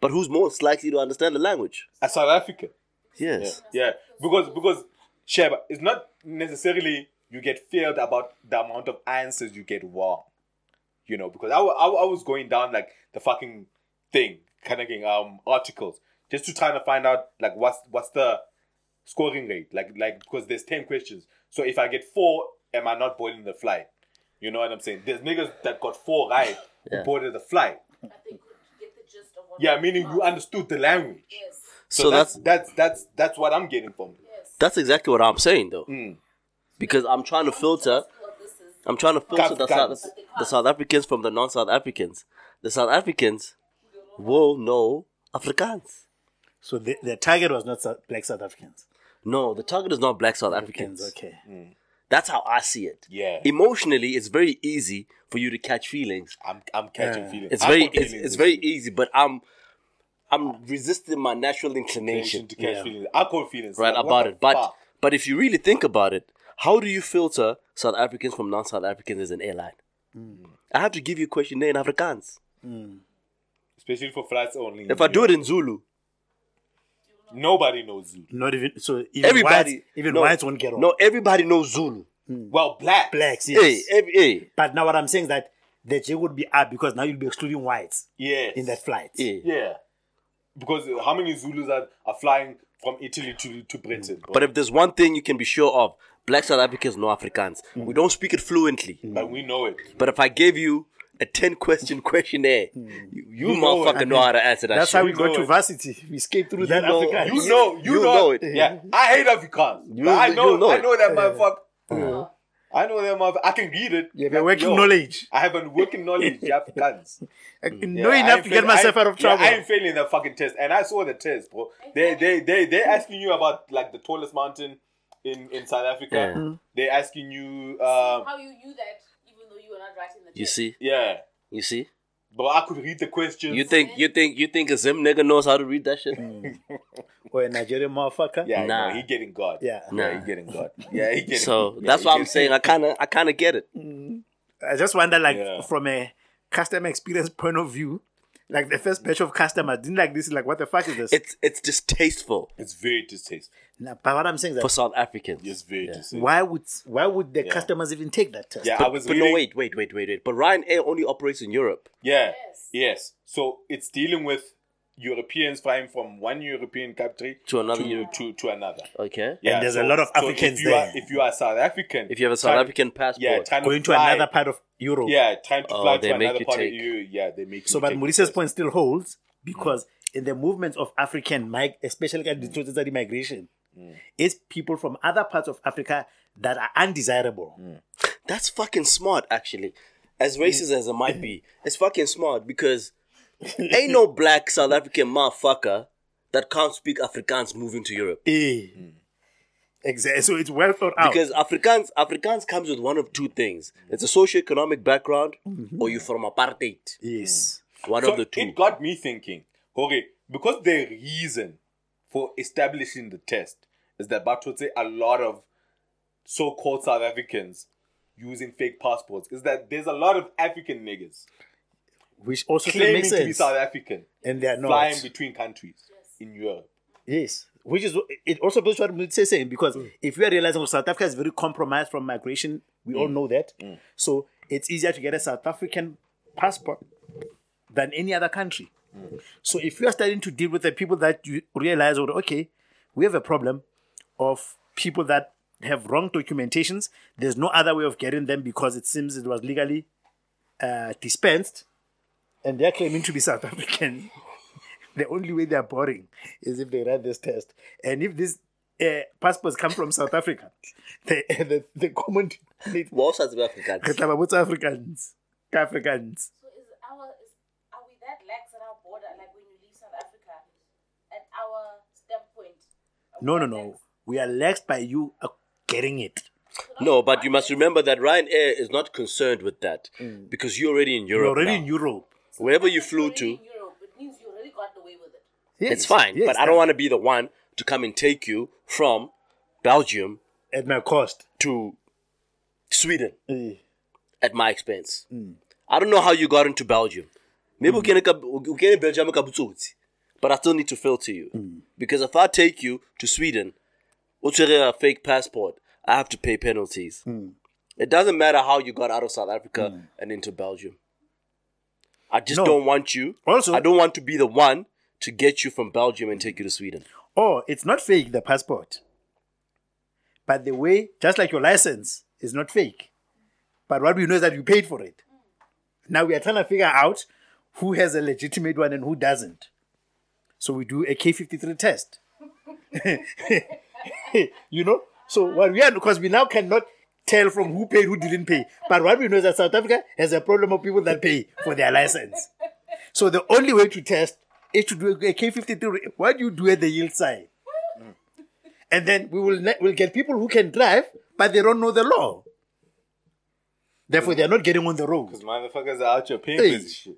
But who's most likely to understand the language?
A South African. Yeah.
Yes.
Yeah. Because because Sheba, it's not necessarily you get failed about the amount of answers you get wrong. You know, because I, I, I was going down like the fucking thing, kind of getting um articles, just to try to find out like what's what's the scoring rate, like like because there's ten questions. So if I get four, am I not boarding the flight? You know what I'm saying? There's niggas that got four right
Yeah.
who boarded the flight.
But they could get the gist of what
Yeah,
was
meaning you understood the language.
Yes.
So,
So
that's,
that's-
that's that's that's what I'm getting from. it.
Yes.
That's exactly what I'm saying though.
Mm.
Because I'm trying to filter
What this is.
I'm trying to filter the South, the South Africans from the non-South Africans. The South Africans will know Afrikaans.
So the, the target was not South, black South Africans.
No, the target is not black South Africans.
Okay. Mm.
That's how I see it.
Yeah.
Emotionally, it's very easy for you to catch feelings.
I'm I'm catching
Yeah.
feelings.
It's
I'm
very it's, it's very easy, but I'm I'm resisting my natural inclination
to catch
Yeah.
feelings. I call feelings
right
Like,
about it. But
fuck?
but if you really think about it, how do you filter South Africans from non-South Africans as an airline? Mm. I have to give you a questionnaire in Afrikaans. Mm.
especially for flights only.
If I do it in Zulu,
nobody knows Zulu.
Not even so. Even
everybody
whites, even
no,
whites won't get on.
No, everybody knows Zulu.
Well, black.
blacks. Yes.
Hey, every, hey,
But now what I'm saying is that the J would be up because now you'll be excluding whites
Yes.
in that flight.
hey.
Yeah. Because uh, how many Zulus are, are flying from Italy to to Britain? bro?
But if there's one thing you can be sure of, black South Africans know Afrikaans. We don't speak it fluently.
but we know it.
But if I gave you a 10 question questionnaire, you, you
You know it.
motherfucker know how to answer that
That's
shit.
how we
You
got to
it.
varsity. We escaped through that
know-
Africa.
You know, you,
You
know,
know it.
Yeah, I hate Afrikaans.
You-
But I know,
know
I know that motherfucker. I know that motherfucker. I can read it.
You have a working
Yo,
knowledge.
I have a working knowledge. of Afrikaans.
I
Yeah,
know
I
enough
ain't
to get myself out of
yeah,
trouble.
I ain't failing the fucking test, and I saw the test, bro. They they they they asking you about like the tallest mountain in in South Africa.
Yeah.
They asking you, um,
How you knew that, even though you were not writing the
You
test.
see?
yeah,
You see?
but I could read the questions.
You think you think you think a Zim nigga knows how to read that shit? Mm.
or a Nigerian motherfucker.
Yeah,
Nah.
no, he getting God.
Yeah.
yeah,
Nah.
he getting God. Yeah, he getting.
So
yeah,
that's
he
why I'm
getting-
saying I kinda I kinda get it. Mm.
I just wonder, like,
Yeah.
from a customer experience point of view, Like the first batch of customers didn't like this. Like, what the fuck is this?
It's it's distasteful
It's very distasteful.
Nah, but what I'm saying is
for
that
South Africans.
It's very distasteful.
why would why would the customers even take that test?
Yeah, I was
but
reading,
no, wait, wait, wait, wait, wait. But Ryanair only operates in Europe.
Yeah.
Yes.
Yes. So it's dealing with Europeans flying from one European country
To another
to,
Euro-
to, to another.
Okay.
Yeah,
there's a lot of Africans
if you Are,
there.
if you are South African,
If you have a South
try-
African passport,
yeah, trying
Going to
fly,
another part of Europe.
yeah, trying to
Oh,
fly
they
to
make
another
you
part
take-
of you, yeah, they make you.
So, but
take
Mauritius' point still holds mm. because in the movements of African, mig- especially at the mm. study migration, Mm. it's people from other parts of Africa that are undesirable. Mm.
That's fucking smart, actually. As mm. racist as it might be, it's fucking smart because ain't no black South African motherfucker that can't speak Afrikaans moving to Europe.
Eh. Exactly. So it's well thought out.
Because Afrikaans, Afrikaans comes with one of two things: it's a socioeconomic background, mm-hmm. or you're from apartheid.
yes.
One
So
of the two.
it got me thinking. Okay, because the reason for establishing the test is that Batotse, a lot of so-called South Africans using fake passports is that there's a lot of African niggas
Which also
claiming
makes
to be. South African
And they are not.
flying between countries in Europe.
Yes. Which is it also builds what I'm saying because mm. if we are realizing that South Africa is very compromised from migration, we all mm. know that. Mm. So it's easier to get a South African passport than any other country. So if you are starting to deal with the people that you realize, oh, okay, we have a problem of people that have wrong documentations. There's no other way of getting them because it seems it was legally uh, dispensed, and they're claiming to be South African. the only way they're boring is if they run this test. And if these uh, passports come from South Africa, the the, the common
Well, South Africans.
Africans, Africans, Africans.
So is our is are we that lax at our border? Like when you leave South Africa, at our standpoint. are we
No, no, no.
lax?
We are laxed by you uh, getting it.
No, but you must remember that Ryanair is not concerned with that because you're already in Europe.
You're already
now.
in Europe.
Wherever you flew to,
Europe, it means you already got away with it.
Yes,
it's fine.
yes,
but I don't want to be the one to come and take you from Belgium
at my cost.
to Sweden
Eh,
at my expense. I don't know how you got into Belgium. Maybe we can we can in Belgium ka botsotsi, but I still need to filter you because if I take you to Sweden, o tshwere a fake passport, I have to pay penalties. Hmm. It doesn't matter how you got out of South Africa hmm. and into Belgium. I just
No.
don't want you.
Also-
I don't want to be the one to get you from Belgium and take you to Sweden.
Oh, it's not fake, the passport. But the way, just like your license, is not fake. But what we know is that you paid for it. Now we are trying to figure out who has a legitimate one and who doesn't. So we do a K53 test. you know? So what we are, because we now cannot tell from who paid, who didn't pay. But what we know is that South Africa has a problem of people that pay for their license. So the only way to test is to do a K53. What do you do at the yield side? Mm. And then we will ne- we'll get people who can drive, but they don't know the law. Therefore, they're not getting on the road.
Because motherfuckers are out here paying
Hey.
shit.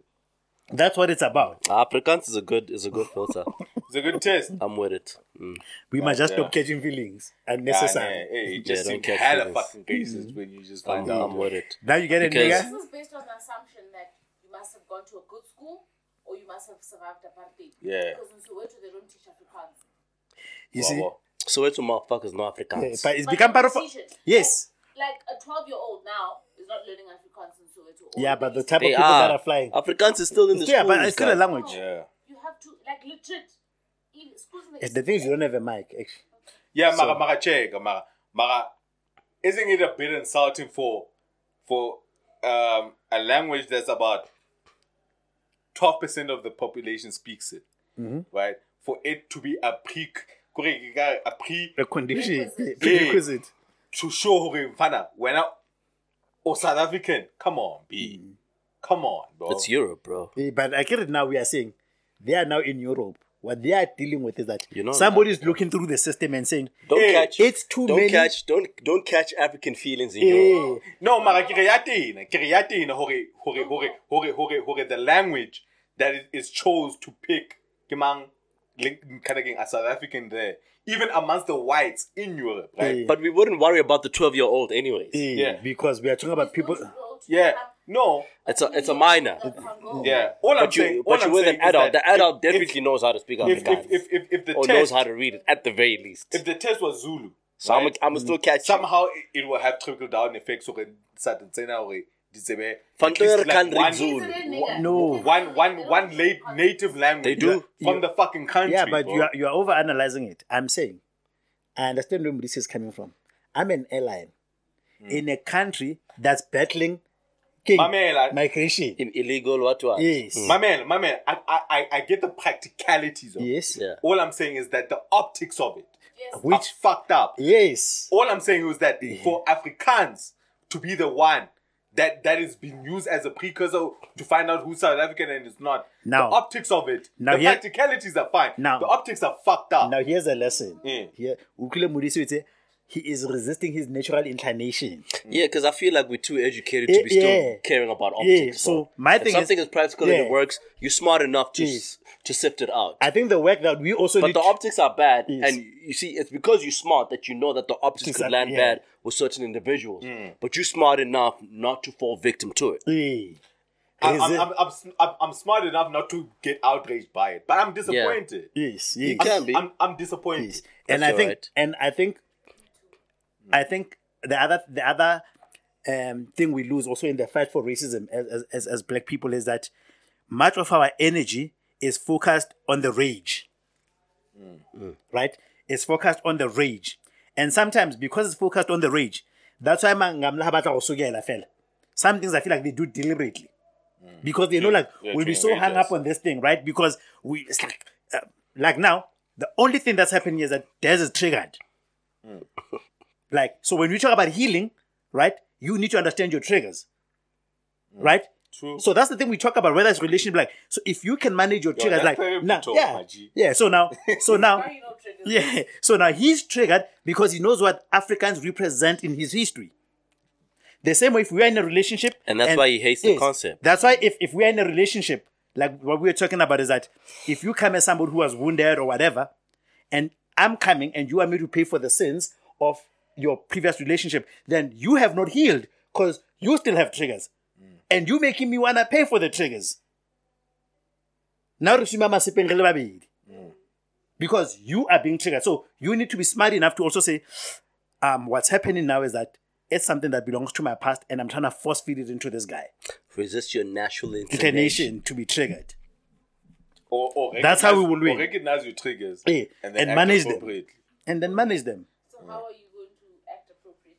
That's what it's about.
Afrikaans is a good is a good filter.
It's a good test.
I'm with it. Mm.
We must just
yeah.
stop catching feelings
Nah, nah,
unnecessary.
hey, it
Yeah,
just
don't
seems
catch
hella
feelings.
fucking cases when you just find
I'm,
out.
I'm with it.
Now you get a
Because-
nigga.
This is based on the assumption that you must have gone to a good school or you must have survived apartheid.
Yeah.
Because in Soweto they don't teach Afrikaans.
You see,
Well,
So it's motherfuckers no
Yeah,
Afrikaans.
but it's
But
become
they
part of.
don't teach it.
Yes.
Like a 12 year old now is not learning Afrikaans in Soweto. Or
Yeah, but the
East
type of
They
people
are.
that are flying.
Afrikaans is still in the
Yeah,
schools.
but it's still a
guys.
language.
yeah.
You have to, like, legit. In schools in the
Yes, the thing is, you don't have a mic. Actually.
Yeah, mara, mara, check, mara, mara. Isn't it a bit insulting for, for um, a language that's about twelve percent of the population speaks it, right? For it to be a pre, correct, a pre
The condition,
Prerequisite.
prerequisite.
to show hore mfana when I, or South African, come on, B, come on, bro.
It's Europe, bro.
Eh, But I get it now. We are saying they are now in Europe. What they are dealing with is that
You know
somebody is looking through the system and saying,
Don't
Hey,
catch.
it's too
don't
many-
catch. Don't don't catch African feelings in Europe.
"Eh,
No, mara kere ya tena, kere ya tena hore hore hore hore hore hore the language that is, is chose to pick kemang kind of a South African there, even amongst the whites in Europe, right?
Eh.
But we wouldn't worry about the 12 year old anyways.
eh,"
Yeah.
because we are talking about people.
Yeah. No.
It's a it's a minor.
Yeah. All I'm
But you
saying,
but you with an adult. The adult
if-
definitely knows how to speak
if,
Afrikaans.
if, if, if, if the
or
test
knows how to read it at the very least.
if the test was Zulu,
So I'm I'm still catch
somehow it, it will have trickle down effects or certain thing or ditsebe
Van
at least
Teur can read
one-
Zulu.
No.
one one one late native language
They do.
from
You-
the fucking country.
Yeah, but
bro.
you are you are over analyzing it. I'm saying, I understand where this is coming from. I'm an airline hmm. in a country that's battling king,
My man, like-
migration.
In illegal what what?
Yes. Hmm.
my man, my man, I, I I- I get the practicalities of it.
Yes.
Yeah.
All I'm saying is that the optics of it
Yes.
Which
are fucked up.
yes.
All I'm saying is that for Africans to be the one that that is being used as a precursor to find out who's South African and is not.
Now-
the optics of it,
now
the
here-
practicalities are fine.
Now-
the optics are fucked up.
Now here's a lesson.
Yeah.
Here, Ukule Mudisi would say he is resisting his natural inclination.
Yeah, because I feel like we're too educated to be
Eh,
still
yeah.
caring about
Yeah,
optics.
so my
If
thing
something
is-
is, practical and it works, you're smart enough to
Yes.
To sift it out.
I think the work that we also
but
need
the optics are bad,
Yes.
and you see, it's because you're smart that you know that the optics
Optics
could land
yeah.
bad with certain individuals. But you're smart enough not to fall victim to it.
Yeah.
I'm, I'm,
it-
I'm, I'm, I'm, I'm smart enough not to get outraged by it, but I'm disappointed.
yes,
You
yes.
can be.
I'm, I'm disappointed.
Yes. And
That's
I think,
alright.
and I think, I think the other, the other um, thing we lose also in the fight for racism as, as, as, as black people is that much of our energy is focused on the rage, right? It's focused on the rage, and sometimes because it's focused on the rage, that's why man ngamla batla go. Some things I feel like they do deliberately because they know like we'll be so hung up on this thing, right? Because we it's like uh, like now the only thing that's happening is that Des is triggered. like so when we talk about healing, right? You need to understand your triggers, right?
True.
So that's the thing we talk about, whether it's relationship, like so if you can manage your triggers,
that's
like
very
now,
brutal,
yeah,
my
yeah. So now, so now,
Now you know triggers.
yeah. So now he's triggered because he knows what Africans represent in his history. The same way if we are in a relationship.
And that's why he hates the concept.
That's why if, if we are in a relationship, like what we were talking about is that if you come as somebody who was wounded or whatever, and I'm coming and you want me to pay for the sins of your previous relationship, then you have not healed because you still have triggers. And you making me wanna pay for the triggers. Now re shuma masepeng re le babedi. Because you are being triggered. So you need to be smart enough to also say, um, what's happening now is that it's something that belongs to my past and I'm trying to force feed it into this guy.
Resist your natural inclination.
Inclination to be triggered.
Or, or
That's how we
recognize-
will win.
Or recognize your triggers
Yeah,
and,
and
then act
manage them. And then manage them.
So how are you going to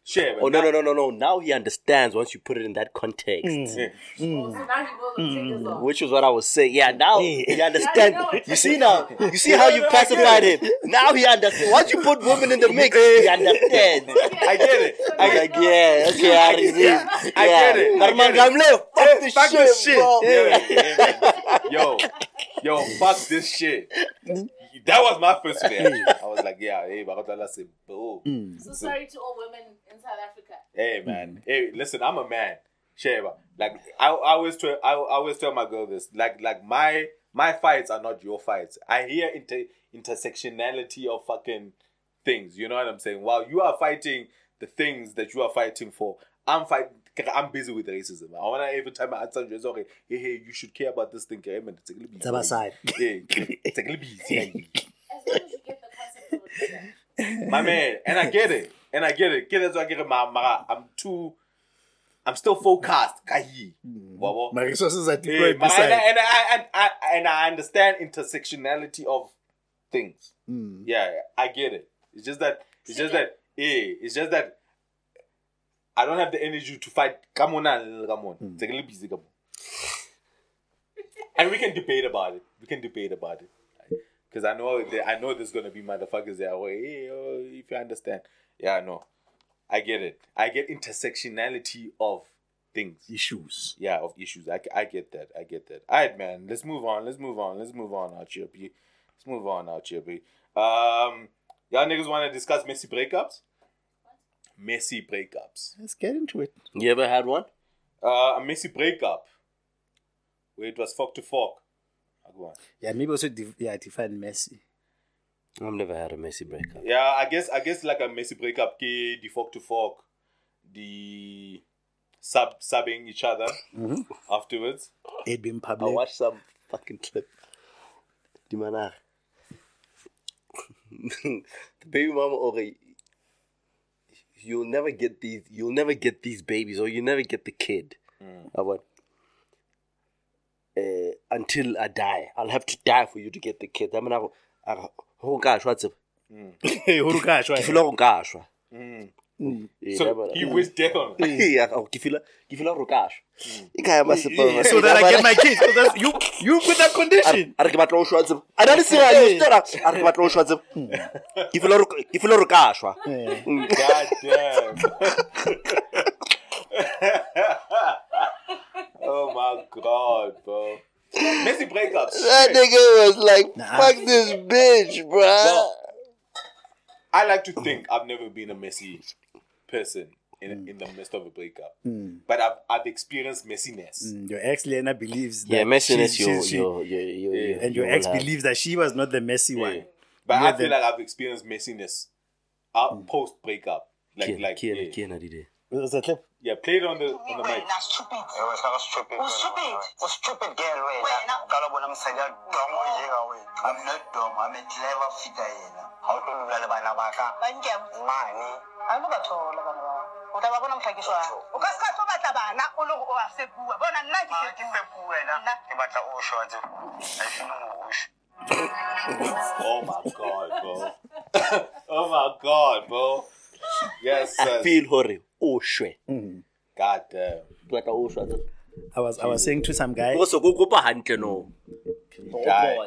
act?
Share,
Oh no no no no no! Now he understands once you put it in that context, mm.
Oh, so now you know the triggers
which was what I was saying. Yeah, now he understands.
You
see now, you see how you pacified him. Now he understands. Once you put women in the mix, he understands.
I get it.
I like, yeah, okay, I
get it. I get it.
Narmangamle, fuck this
Fuck
shit,
this shit.
bro.
Yeah, yeah, man. yo, yo, fuck this shit. That was my first reaction. I was like, yeah, hey, Bakatala say, boo. Mm.
So sorry to all women in South Africa.
Hey, mm. man. Hey, listen, I'm a man. Sheba. Like, I, I always tell, I, I always tell my girl this. Like, like my my fights are not your fights. I hear inter, intersectionality of fucking things. You know what I'm saying? While you are fighting the things that you are fighting for, I'm fighting. I'm busy with racism. I wanna every time I answer you, it's okay. Hey, hey, you should care about this thing. okay, man. It's a little bit-
It's our side.
Yeah, it's a little bit.
As long as you get the concept of a trigger.
my man, and I get it, and I get it. Get it, so I get it. My, my, I'm too, I'm still focused. Kahi, Wabo.
My resources are
Yeah,
deployed
but and, I, and, I, and, I, and I understand intersectionality of things.
Mm.
Yeah, I get it. It's just that, it's just that, yeah, it's just that I don't have the energy to fight. Come on, come on. It's a little busy, come on. And we can debate about it. We can debate about it. Because I know that, I know there's gonna be motherfuckers there. Oh, hey, oh, if you understand, yeah, I know. I get it. I get intersectionality of things.
Issues.
Yeah, of issues. I, I get that. I get that. All right, man. Let's move on. Let's move on. Let's move on out here. Let's move on out here. Um, y'all niggas want to discuss messy breakups? Messy breakups.
Let's get into it.
You ever had one?
Uh, a messy breakup where it was fuck to fuck. Ah, go on.
Yeah, maybe also def- yeah, define messy.
I've never had a messy breakup.
Yeah, I guess I guess like a messy breakup, ke the fuck to fuck, the sub subbing each other
Mm-hmm.
afterwards.
It'd been
I
public.
watched some fucking clip. Dimana. the baby mama okay. You'll never get these you'll never get these babies or you never get the kid. I want uh, until I die. I'll have to die for you to get the kid. I mean I I ho gosh what's up?
Hey, Hurukashwa.
Ke feel gosh.
So he wished death on her.
Yeah, oh, feel ke feel gosh. Ikaya masipala.
so that I get my kids. So that's, you you put that condition.
a re ke batla o shwa tsebo a na le serious tera a re ke batla o shwa tsebo ke feel gore ke feel gore ka shwa
God damn. oh my god, bro. Messy breakups.
that nigga was like
Nah.
fuck this bitch bro
Well, I like to think I've never been a messy person in mm. in the midst of a breakup, mm. but I've I've experienced messiness.
Mm, Your ex Lena believes that
yeah messiness
she's-
you
she-
you you you you
and your
you
ex
will
believes that she was not the messy
Yeah.
one.
But
You're
I feel
the-
like I've experienced messiness out mm. post breakup. Like
Kiana,
like
Kiana,
yeah.
Kiana did it.
Was that clip?
yeah, play it on the on the mic.
wena stupid
Ewe saka stupid.
o stupid
O stupid girl wena.
Wena.
Ka lo bona dumb o jeka wena. I'm not dumb, I'm a clever fitter yena. Ha o tlo dula le bana ba ka.
bankem
Mane.
ba thola bana bao o tla ba bona motlhakiswang o ka se tlo batla bana o le o a se bona nna ke
Ha ke fepu wena.
Nna.
Ke batla o shwa tse. I feel.
Oh my god, bro. oh my god, bro. Yes,
I feel hore o shwe
God damn.
ke batla o shwa
I was I was saying to some guy.
o se go kopa hantle no
die.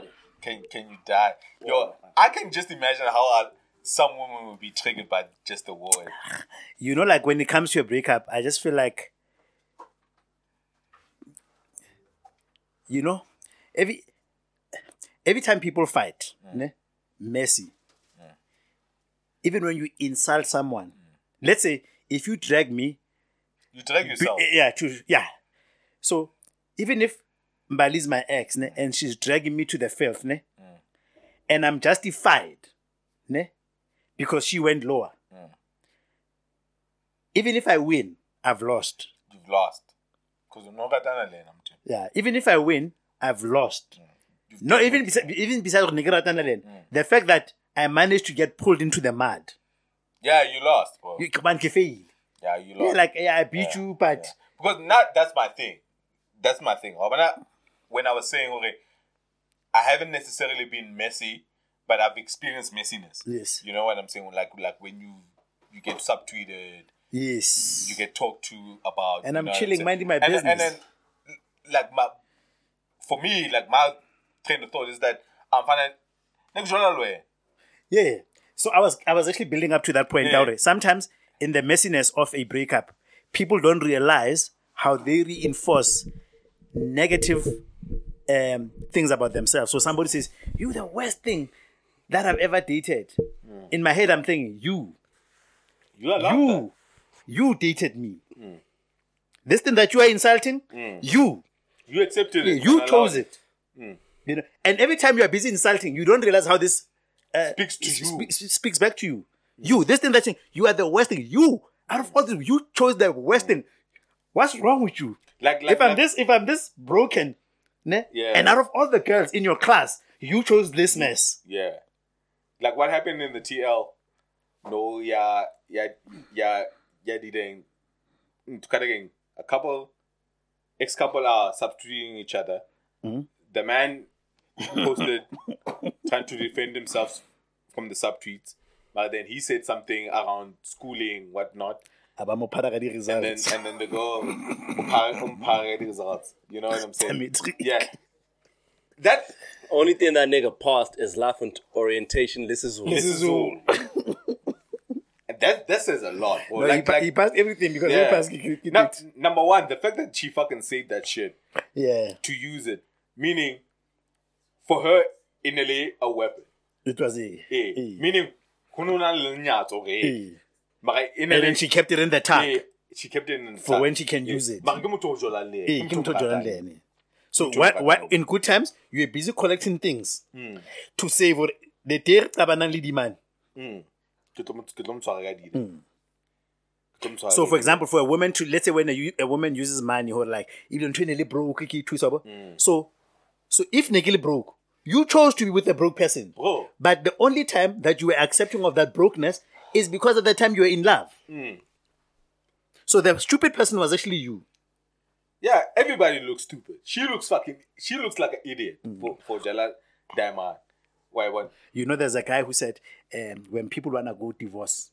Can can you die? Yo, I can just imagine how uh, some women would be triggered by just the word.
you know, like when it comes to a breakup, I just feel like, you know, every every time people fight, mm. ne, messy. Mm. Even when you insult someone, mm. let's say if you drag me,
You drag
be-
yourself.
Eh, yeah, to, yeah. So even if Mbali is my ex, ne, and she's dragging me to the filth, ne, and I'm justified, ne, because she went lower. Mm. Even if I win, I've lost.
You've lost. Because you're not gonna learn, I'm telling
Yeah. Even if I win, I've lost. Mm. No, even besides, even besides Nigeria, the fact that I managed to get pulled into the mud.
Yeah, you lost, bro.
You come on, Kefe.
Yeah, you
Yeah,
lost.
like yeah, I beat you, but
because not that's my thing. That's my thing. When I, when I was saying, okay, I haven't necessarily been messy, but I've experienced messiness.
Yes.
You know what I'm saying? Like like when you you get subtweeted,
yes.
you get talked to about,
And I'm
know
chilling, minding my
and, then- And then, like my, for me, like my train of thought is that I'm finding, next way.
Yeah. So I was I was actually building up to that point.
Yeah.
Daure. Sometimes in the messiness of a breakup, people don't realize how they reinforce negative um, things about themselves. So somebody says, "You the worst thing that I've ever dated." Hmm. In my head, I'm thinking, "You,
You are like
you, you dated me. Hmm. This thing that you are insulting, hmm. you,
You accepted it.
you chose it. You know, and every time you are busy insulting, you don't realize how this uh,
Speaks to you.
spe- spe- speaks back to you. You, this thing that thing, you are the worst thing. You, out of all this, you chose the worst thing. What's wrong with you?
Like, like,
if I'm
like-
this, if I'm this broken, ne?
Yeah.
and out of all the girls in your class, you chose this mess.
Yeah. Like what happened in the TL? No, yeah, yeah, yeah, yeah, didn't. Mm, again, a couple, ex couple are substituting each other. Mm-hmm. The man posted trying to defend himself from the subtweets, but then he said something around schooling, whatnot,
Abamophara ka di
and then and then the girl umpare- umpare the results. You know what I'm saying?
Symmetry.
Yeah. That
only thing that nigga passed is life and orientation this is
this is all. And that that says a lot. bro.
No, he,
like,
pa-
like,
he passed everything because
yeah.
he passed. he- he- he
number one, the fact that she fucking saved that shit
Yeah,
to use it, meaning for her in a a weapon.
it was a.
Eh,
eh,
meaning kununa lenyatso okay. Mara in
And then she kept it in the tag.
eh, she kept it in the
For
tag.
when she can use it. So
Motho o
why,
ratang.
why, in good times, you are busy collecting things
Hmm.
to save or the day qabanang le demand.
Mm. Ke tlo mo- ke tlo mo tshwara ka dilo.
Hmm.
Ke
So, for example, for a woman to let's say when a woman uses money or like even twenty broke, kiki, two sabo.
Mm.
so so if Negili broke, you chose to be with a broke person.
Bro.
But the only time that you were accepting of that brokenness is because at the time you were in love.
Mm.
So the stupid person was actually you.
Yeah, everybody looks stupid. She looks fucking. She looks like an idiot
Mm.
for for Jala Diamond. Why one?
You know, there's a guy who said um, when people wanna go divorce,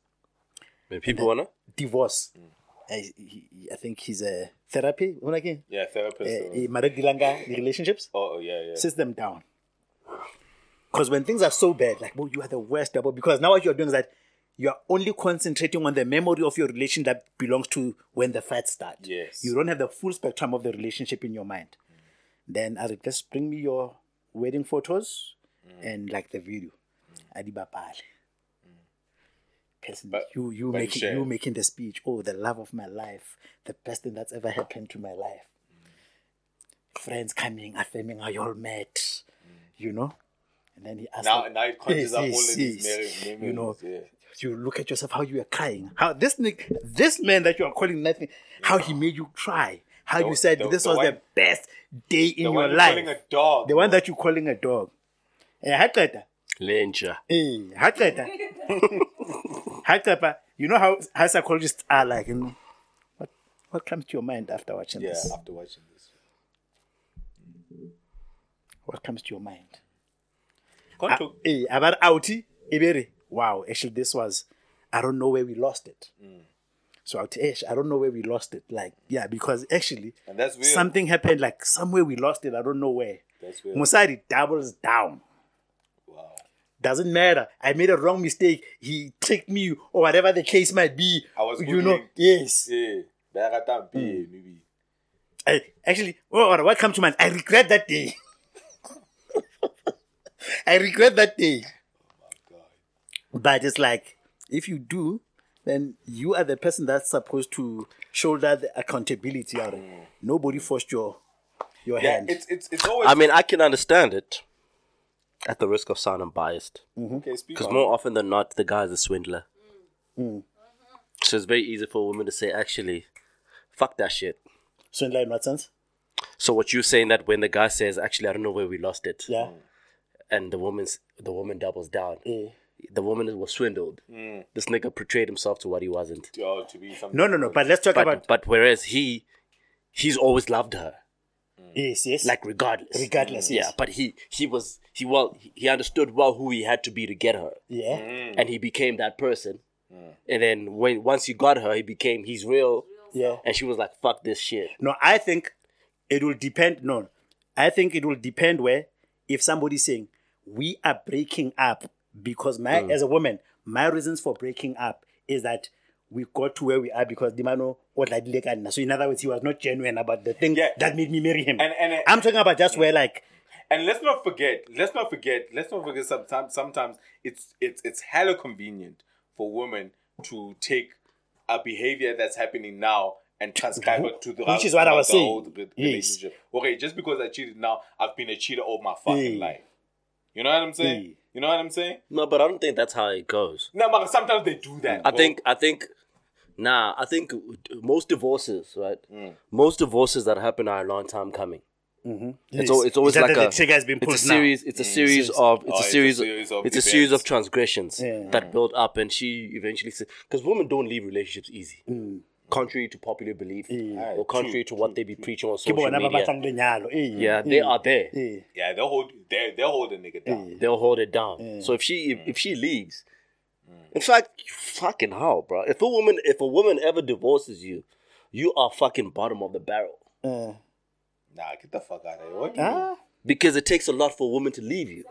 When people wanna
divorce.
Mm.
I, he, I think he's a therapy. What again?
Yeah, therapist.
Uh, eh, Maradilanga, the relationships.
oh, oh, yeah, yeah.
sits them down. Because when things are so bad, like, well, you are the worst double. Because now what you're doing is that you are only concentrating on the memory of your relation that belongs to when the fights start.
Yes.
You don't have the full spectrum of the relationship in your mind. Mm. Then I just bring me your wedding photos mm. and like the video. Mm. Adibapale. Person,
But-
you you making
share.
you making the speech. Oh, the love of my life, the best thing that's ever happened to my life. Friends coming, affirming how you all met, you know. And then he asked
Now- now it conjures
Yes,
up all
yes,
of these
yes.
mem-
You know,
memories,
you look at yourself how you are crying. How this Nick, this man that you are calling nothing, how he made you cry. How
The-
you said
the-
this
the
was
one-
the best day in
the
your life.
calling a dog.
the one that you're calling a dog. Eh, haqeda.
Lenja.
Eh, haqeda. Haqeda. You know how, how psychologists are like, you know, what what comes to your mind after watching
Yeah,
this?
after watching this.
What comes to your mind? Ah, eh, about outie, ibere. Wow, actually, this was. I don't know where we lost it.
Mm.
So outie, eh, I don't know where we lost it. Like, yeah, because actually,
And that's weird.
something happened. Like somewhere we lost it. I don't know where.
That's weird.
Musari doubles down.
Wow.
Doesn't matter. I made a wrong mistake. He tricked me, or whatever the case might be.
I was
you know. Yes.
Yeah. Maybe.
I, actually, oh, what comes to mind? I regret that day. I regret that day. But it's like, if you do, then you are the person that's supposed to shoulder the accountability out. Nobody forced your your.
Yeah,
hand.
it's it's it's always
I mean, I can understand it. At the risk of sounding biased,
okay. Speak
because
on.
more often than not, the guy's a swindler. So it's very easy for a woman to say, "Actually, fuck that shit."
Swindler in what sense?
So what you're saying that when the guy says, "Actually, I don't know where we lost it,"
Yeah.
and the woman's the woman doubles down,
Eh.
The woman was swindled.
Hmm.
This nigga portrayed himself to what he wasn't.
Oh, to be something.
No, no, no. But let's talk
But
about
but whereas he, he's always loved her, mm.
yes, yes.
like regardless.
Regardless,
yeah.
yes.
But he he was he well he understood well who he had to be to get her.
yeah. Mm.
and he became that person. Mm. And then when once you got her, he became he's real,
Yeah.
and she was like, "Fuck this shit."
No, I think it will depend. No, I think it will depend where if somebody's saying we are breaking up because my
Mm.
as a woman, my reasons for breaking up is that we got to where we are because Dimano what like So in other words, he was not genuine about the thing
Yeah.
that made me marry him.
And- and-
I'm talking about just where like
And let's not forget, let's not forget, let's not forget sometimes sometimes it's it's it's hella convenient for women to take a behavior that's happening now and transcribe it to the
Which is what I was saying. Yes.
Okay, just because I cheated now, I've been a cheater all my fucking
Yeah.
life. You know what I'm saying?
Yeah.
You know what I'm saying?
No, but I don't think that's how it goes.
No, but sometimes they do that.
I
bro.
think I think nah, I think most divorces, right?
Mm.
Most divorces that happen are a long time coming.
yes.
It's, al- it's always like a,
the trigger has been
it's a
pulled now.
series. It's a series
series.
of it's
Oh,
a
it's a
series.
series of
it's a series of transgressions
Yeah.
that build up, and she eventually says, because women don't leave relationships easy,
Mm.
Contrary to popular belief
Yeah.
or contrary to what they be preaching on
Ke
social media.
batlang. Eh,
Yeah, they
eh,
are there.
eh.
Yeah, they'll hold they they'll hold a nigga down.
they'll hold it down. So if she if, if she leaves, in fact, fucking hell, bro. If a woman if a woman ever divorces you, you are fucking bottom of the barrel
Uh,
Nah, get the fuck out of here. What do you mean?
ah,
because it takes a lot for a woman to leave you.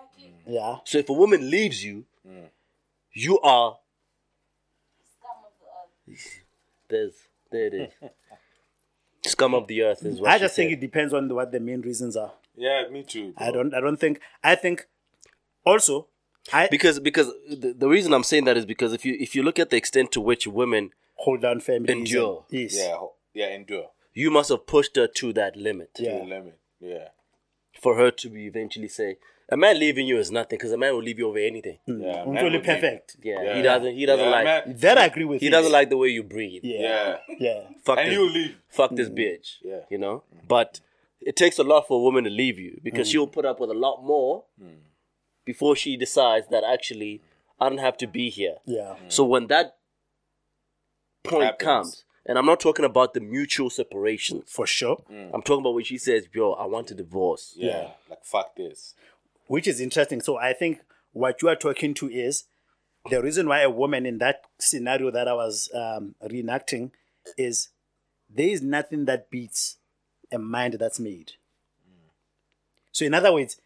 yeah.
So if a woman leaves you, you are
Scum of the earth.
there's there it is. Scum of the earth is what
I
she
just think
said.
it depends on what the main reasons are.
Yeah, me too. bro.
I don't. I don't think. I think. Also, I
because because the, the reason I'm saying that is because if you if you look at the extent to which women
hold down family.
Endure.
and- yes.
Yeah, ho- yeah, endure.
you must have pushed her to that limit
Yeah.
To the limit. Yeah.
for her to be eventually say A man leaving you is nothing because a man will leave you over anything. Hmm.
Yeah,
It's
man
only
would be-
perfect.
Yeah,
Yeah.
he doesn't. He doesn't
Yeah,
like.
man.
That I agree with you.
He
you.
doesn't like the way you breathe.
Yeah.
Yeah.
Yeah.
Fuck
And
this,
he'll leave.
fuck this mm. bitch.
Yeah.
You know? But it takes a lot for a woman to leave you because mm. she'll put up with a lot more mm. before she decides that actually I don't have to be here.
Yeah.
So when that point
Happens.
comes, and I'm not talking about the mutual separation.
For sure.
I'm talking about when she says, "Yo, I want a divorce."
Yeah.
Yeah.
Like fuck this.
Which is interesting. So I think what you are talking to is the reason why a woman in that scenario that I was um, reenacting is there is nothing that beats a mind that's made. So in other words,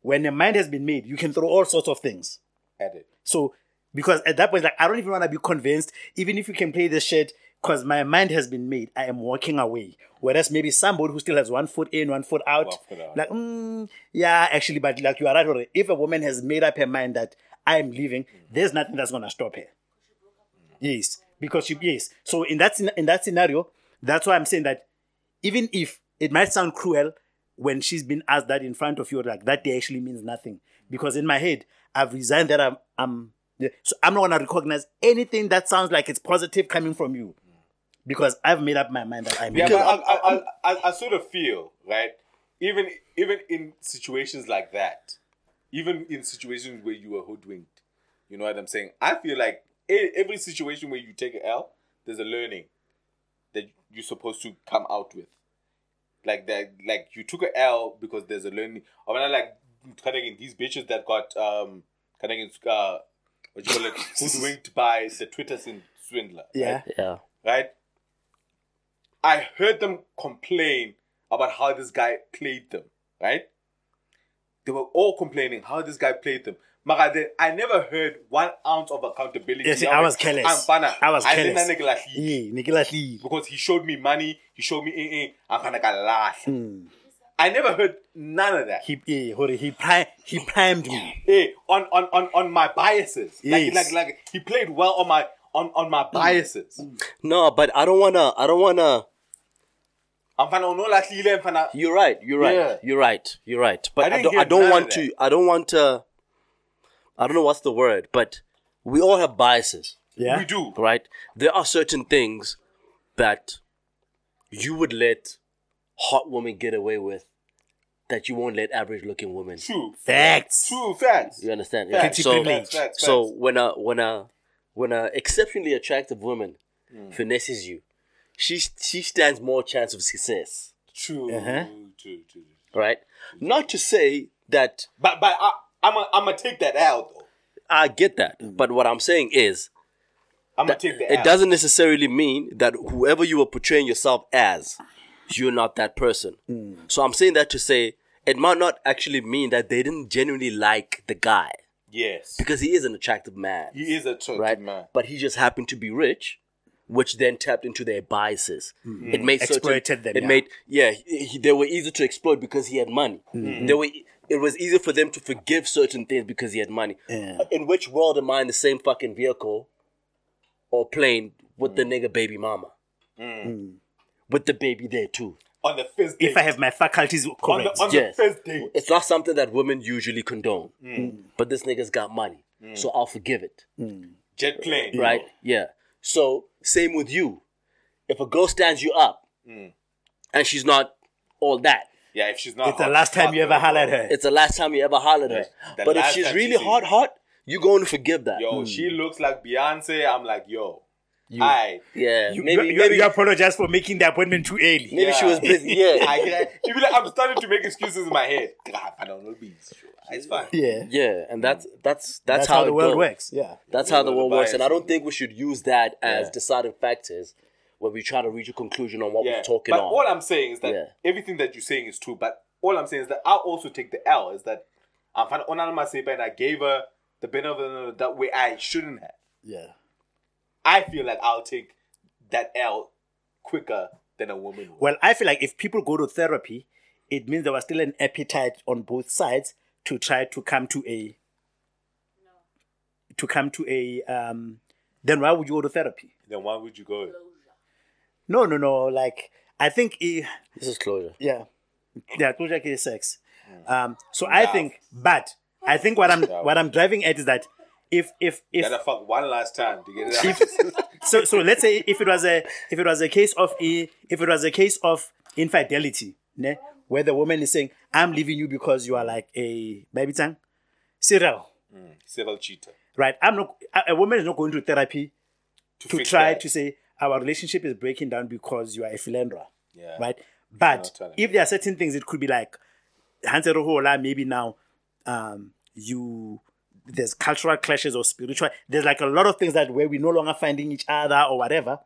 when a mind has been made, you can throw all sorts of things.
at it.
So because at that point, like I don't even want to be convinced, even if you can play this shit, because my mind has been made, I am walking away. Whereas maybe somebody who still has one foot in, one foot out,
One foot out.
like, mm, yeah, actually, but like you are right. already. If a woman has made up her mind that I am leaving, there's nothing that's gonna stop her. Yes, because she yes. So in that in that scenario, that's why I'm saying that even if it might sound cruel when she's been asked that in front of you, like that day actually means nothing. Because in my head, I've resigned that I'm I'm so I'm not gonna recognize anything that sounds like it's positive coming from you. Because I've made up my mind that I'm
Yeah,
leaving.
but I, I, I, I, I sort of feel right. Even even in situations like that, even in situations where you are hoodwinked, you know what I'm saying. I feel like e- every situation where you take an L, there's a learning that you're supposed to come out with. Like that, like you took an L because there's a learning. I mean, like kind of in these bitches that got um kind of uh what you call it hoodwinked by the Twitter swin- swindler. right?
yeah.
Yeah.
right? I heard them complain about how this guy played them, right? They were all complaining how this guy played them. Mara, I never heard one ounce of accountability.
Yes, I was careless.
I'm fana.
I was careless. Yeah,
because he showed me money, he showed me eh, eh, I'm gonna laugh.
Hmm.
I never heard none of that.
He yeah, it, he pri- he primed me.
Eh, on, on, on, on my biases.
Yes.
Like, like, like he played well on my on, on my biases.
No, but I don't wanna. I don't wanna.
I'm fana no lahlile, I'm fana
You're right. You're right.
Yeah.
You're right. You're right. But
I
I,
didn't
don't.
hear
I don't
none
want to. I don't want to. I don't know what's the word, but we all have biases,
Yeah.
we do.
right? There are certain things that you would let hot women get away with that you won't let average looking women.
True.
Facts.
True facts.
You understand?
Facts,
So,
privilege.
facts, facts,
so
facts.
when a when a when a exceptionally attractive woman
Hmm.
finesses you, she she stands more chance of success,
True,
Uh-huh.
true, true.
right? Not to say that
But but I, I'm gonna I'm gonna take that out though.
I get that, but what I'm saying is
I'm gonna take that.
it
out.
doesn't necessarily mean that whoever you are portraying yourself as, you're not that person. So I'm saying that to say it might not actually mean that they didn't genuinely like the guy
Yes,
because he is an attractive man,
he is a attractive
right?
man.
But he just happened to be rich, which then tapped into their biases. Hmm. It made hmm.
certain- them,
It
yeah.
made yeah, he, he- they were easy to exploit because he had money. Hmm. They were. It was easy for them to forgive certain things because he had money.
Yeah.
In which world am I in the same fucking vehicle or plane with the nigga baby mama? With the baby there too.
On the first date,
If I have my faculties
on the on
Yes.
the first date,
It's not something that women usually condone. But this nigga's got money. So I'll forgive it.
jet plane,
Right? Yeah. So same with you. If a girl stands you up hmm. and she's not all that,
Yeah, if she's not,
it's the last time you ever
hot,
hollered her.
it's the last time you ever hollered her.
The
But if she's really hot,
you.
hot, you're going to forgive that.
Yo, she hmm. looks like Beyonce. I'm like, yo, I.
Yeah.
You,
maybe
you,
maybe
you apologize for making the appointment too early.
maybe she was busy. Yeah.
I can. You be like, I'm starting to make excuses in my head. God, I don't know bees. It's fine.
Yeah.
yeah, and that's that's
That's,
that's,
how,
it
the world
goes.
works. Yeah.
That's how the
World
world works, and I don't think we should use that as
Yeah.
deciding factors when we try to reach a conclusion on what
Yeah,
we're talking
but
on.
all I'm saying is that
Yeah.
everything that you're saying is true. But all I'm saying is that I'll also take the L. Is that I'm fine on my say, and I gave her the benefit of the doubt I shouldn't have.
Yeah.
I feel like I'll take that L quicker than a woman. would.
Well, I feel like if people go to therapy, it means there was still an appetite on both sides to try to come to a to come to a um then why would you go to therapy?
Then why would you go?
No, no, no. Like I think eh,
this is closure.
yeah. Yeah, closure is sex. Um, so I think, but I think what I'm what I'm driving at is that if if if
Gotta fuck one last time to get it out.
so so let's say if it was a if it was a case of a if it was a case of infidelity, ne, where the woman is saying, "I'm leaving you because you are like a baby tongue, serial."
Civil cheater.
Right? I'm not. A woman is not going to therapy to
fix
try
that.
to say our relationship is breaking down because you are a philandra.
Yeah.
Right? But if there are certain things, it could be like, Hanse Rohola, maybe now um, you there's cultural clashes or spiritual. There's like a lot of things that where we're no longer finding each other or whatever.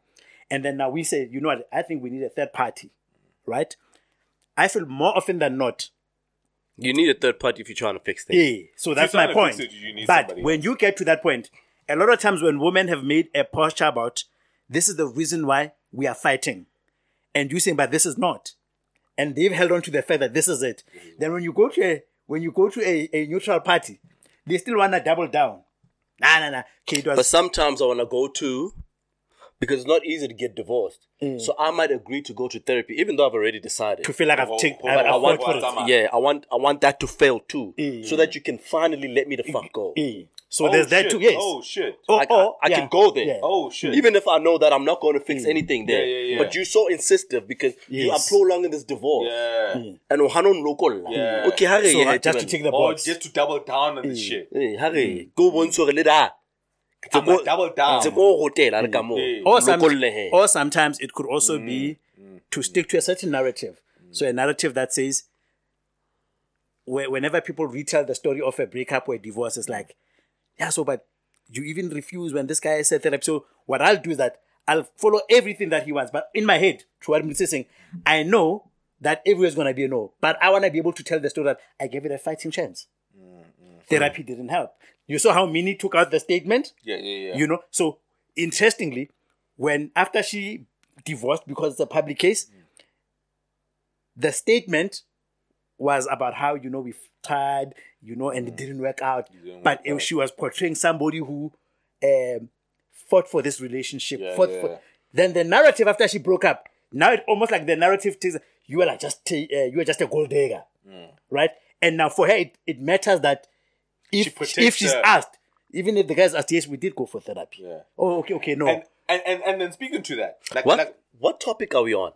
And then now we say, you know what, I think we need a third party. Right? I feel more often than not,
You need a third party if you're trying to fix things.
yeah. So that's my point.
it,
But
somebody
when you get to that point, a lot of times when women have made a posture about this is the reason why we are fighting, and you saying, but this is not, and they've held on to the fact that this is it. Then when you go to a when you go to a, a neutral party, they still wanna double down. Nah, nah, nah. Okay, it was
But sometimes I want to go to because it's not easy to get divorced. Mm. So I might agree to go to therapy, even though I've already decided.
to feel like I've
Oh,
taken,
oh,
I've,
but I want
fought for it.
yeah, I want I want that to fail too,
Yeah.
so that you can finally let me the fuck go.
Yeah. So
Oh,
there's that too. Yes.
Oh shit.
Or-
I, I-
oh,
I
yeah.
can go there.
Yeah.
Oh shit.
Even if I know that I'm not going to fix anything there,
Yeah, yeah, yeah.
but you're so insistent because you are prolonging this divorce.
yeah.
And hanon local.
Yeah.
Okay, hurry,
So
yeah,
just to
take
tick the
Or just to double down on this shit.
Hey, hurry. Go bontshe gore le da.
I'm double down.
Ntse hotel mm. a re ka moo.
Yeah.
or, some, or sometimes it could also be
Mm.
to stick to a certain narrative. So a narrative that says, whenever people retell the story of a breakup or a divorce, it's like, yeah, so but you even refuse when this guy said therapy. So what I'll do is that I'll follow everything that he wants, but in my head, to what I'm saying, I know that everywhere's gonna be a no, but I wanna be able to tell the story that I gave it a fighting chance. Therapy didn't help. You saw how Minnie took out the statement
Yeah, yeah, yeah.
you know so interestingly when after she divorced because it's a public case the statement was about how you know we've tried you know and it didn't work out
didn't
but
work out.
she was portraying somebody who um, fought for this relationship
Yeah,
fought
yeah.
For, then the narrative after she broke up now it almost like the narrative is you were like just uh, you were just a gold digger
Mm.
right and now for her it, it matters that if
protects
if she's
her.
asked even if the guys asked yes we did go for therapy
Yeah.
oh okay okay no
And, and and and then speaking to that, like,
What?
like
what topic are we on?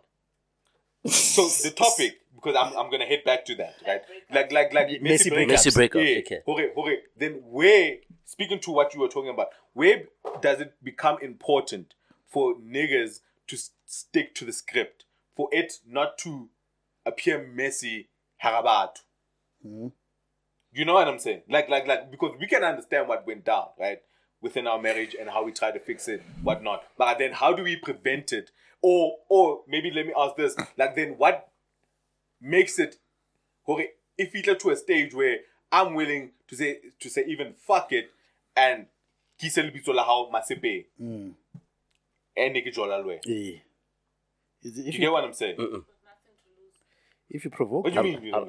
so the topic because I'm I'm gonna head back to that, right? Like like like
Messy breakups.
Messy breakup.
Yeah.
Okay.
Okay, okay. Then where speaking to what you were talking about, where does it become important for niggas to stick to the script, for it not to appear messy, harabatu? Mm-hmm. You know what I'm saying? Like like like because we can understand what went down, right? Within our marriage and how we try to fix it, whatnot. But then how do we prevent it? Or or maybe let me ask this. Like then what makes it okay, if you get to a stage where I'm willing to say to say even fuck it and ki se lebitso la hao masepe. And ke jola lwe.
Eh. Is it- If
You
you,
get what I'm saying?
If you provoke,
What do you mean? you
I? I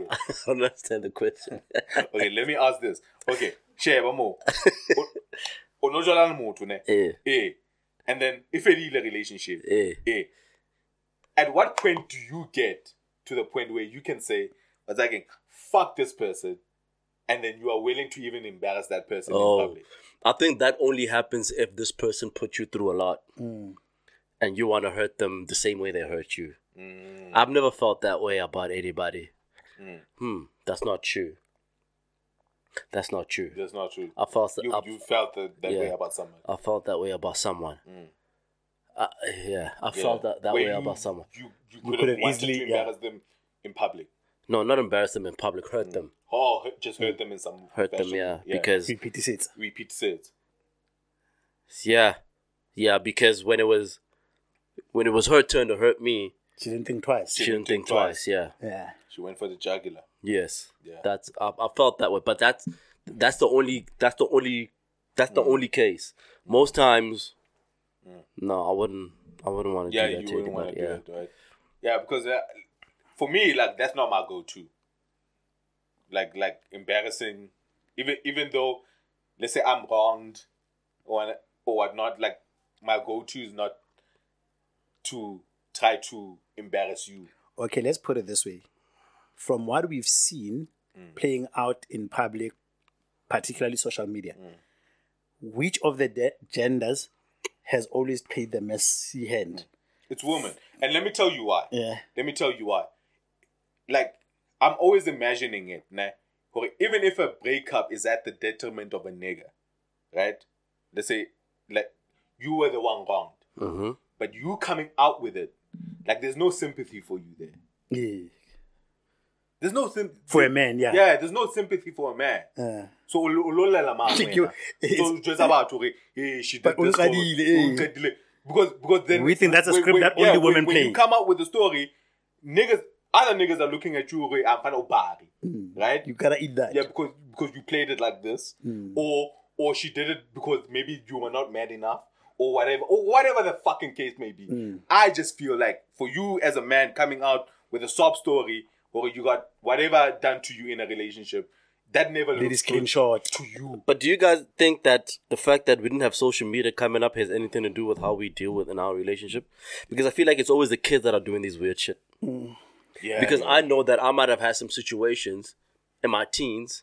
don't understand the question.
Okay, let me ask this. Okay, sheba mo. O no jola le motho?
Eh.
Eh. And then if it is a relationship,
Eh.
eh. At what point do you get to the point where you can say, "But again, fuck this person," and then you are willing to even embarrass that person in
Oh,
public?
I think that only happens if this person put you through a lot, and you want to hurt them the same way they hurt you. I've never felt that way about anybody. Hmm, that's not true. That's not true.
That's not true.
I felt
You,
I,
you felt that, that
yeah.
way about someone.
I felt that way about someone. Uh, yeah, I felt that, that
Where
way
you,
about someone.
You, you,
You
could
could
have
have easily-
to
yeah.
embarrass them in public.
No, not embarrass them in public, hurt them.
Oh, just hurt them in some
Hurt them,
fashion.
yeah. Because,
repeat it.
repeat said.
yeah, yeah, because when it was, when it was her turn to hurt me,
She didn't think twice.
she didn't think twice, yeah.
yeah.
She went for the jugular.
Yes.
Yeah.
That's I, I felt that way, but that's that's the only that's the only that's the only case. Most times, no, I wouldn't. I wouldn't want to
Yeah,
do that
you
to
wouldn't want
anybody.
to
Yeah.
do that, right? Yeah, because uh, for me, like that's not my go-to. Like, like embarrassing, even even though, let's say I'm wronged, or or whatnot. Like my go-to is not to try to embarrass you.
Okay, let's put it this way. From what we've seen mm. playing out in public, particularly social media, mm. which of the de- genders has always played the messy hand? Mm.
It's women. And let me tell you why.
Yeah.
Let me tell you why. Like, I'm always imagining it, nah? Even if a breakup is at the detriment of a nigga, right? Let's say, like, you were the one wronged,
Mm-hmm.
but you coming out with it, like, there's no sympathy for you there.
Yeah.
There's no sympathy.
For a man, yeah.
Yeah, there's no sympathy for a man.
Uh,
So, o lo- o lo lela mang
Like you-
wena. So, batho hore, eh, she did this
unqadile, eh.
Because, because then
We think that's a
when-
script
when-
that only
yeah, when-
women
when
play.
you come out with the story, niggas, other niggas are looking at you, I'm kind of bari, right?
you gotta eat that.
Yeah, because because you played it like this, or or she did it because maybe you were not mad enough, or whatever, or whatever the fucking case may be. Mm. I just feel like for you as a man coming out with a sob story, or you got whatever done to you in a relationship, that never
Lady
looks good
screenshot.
to you.
But do you guys think that the fact that we didn't have social media coming up has anything to do with how we deal with in our relationship? Because I feel like it's always the kids that are doing these weird shit. Mm.
Yeah,
Because
yeah.
I know that I might have had some situations in my teens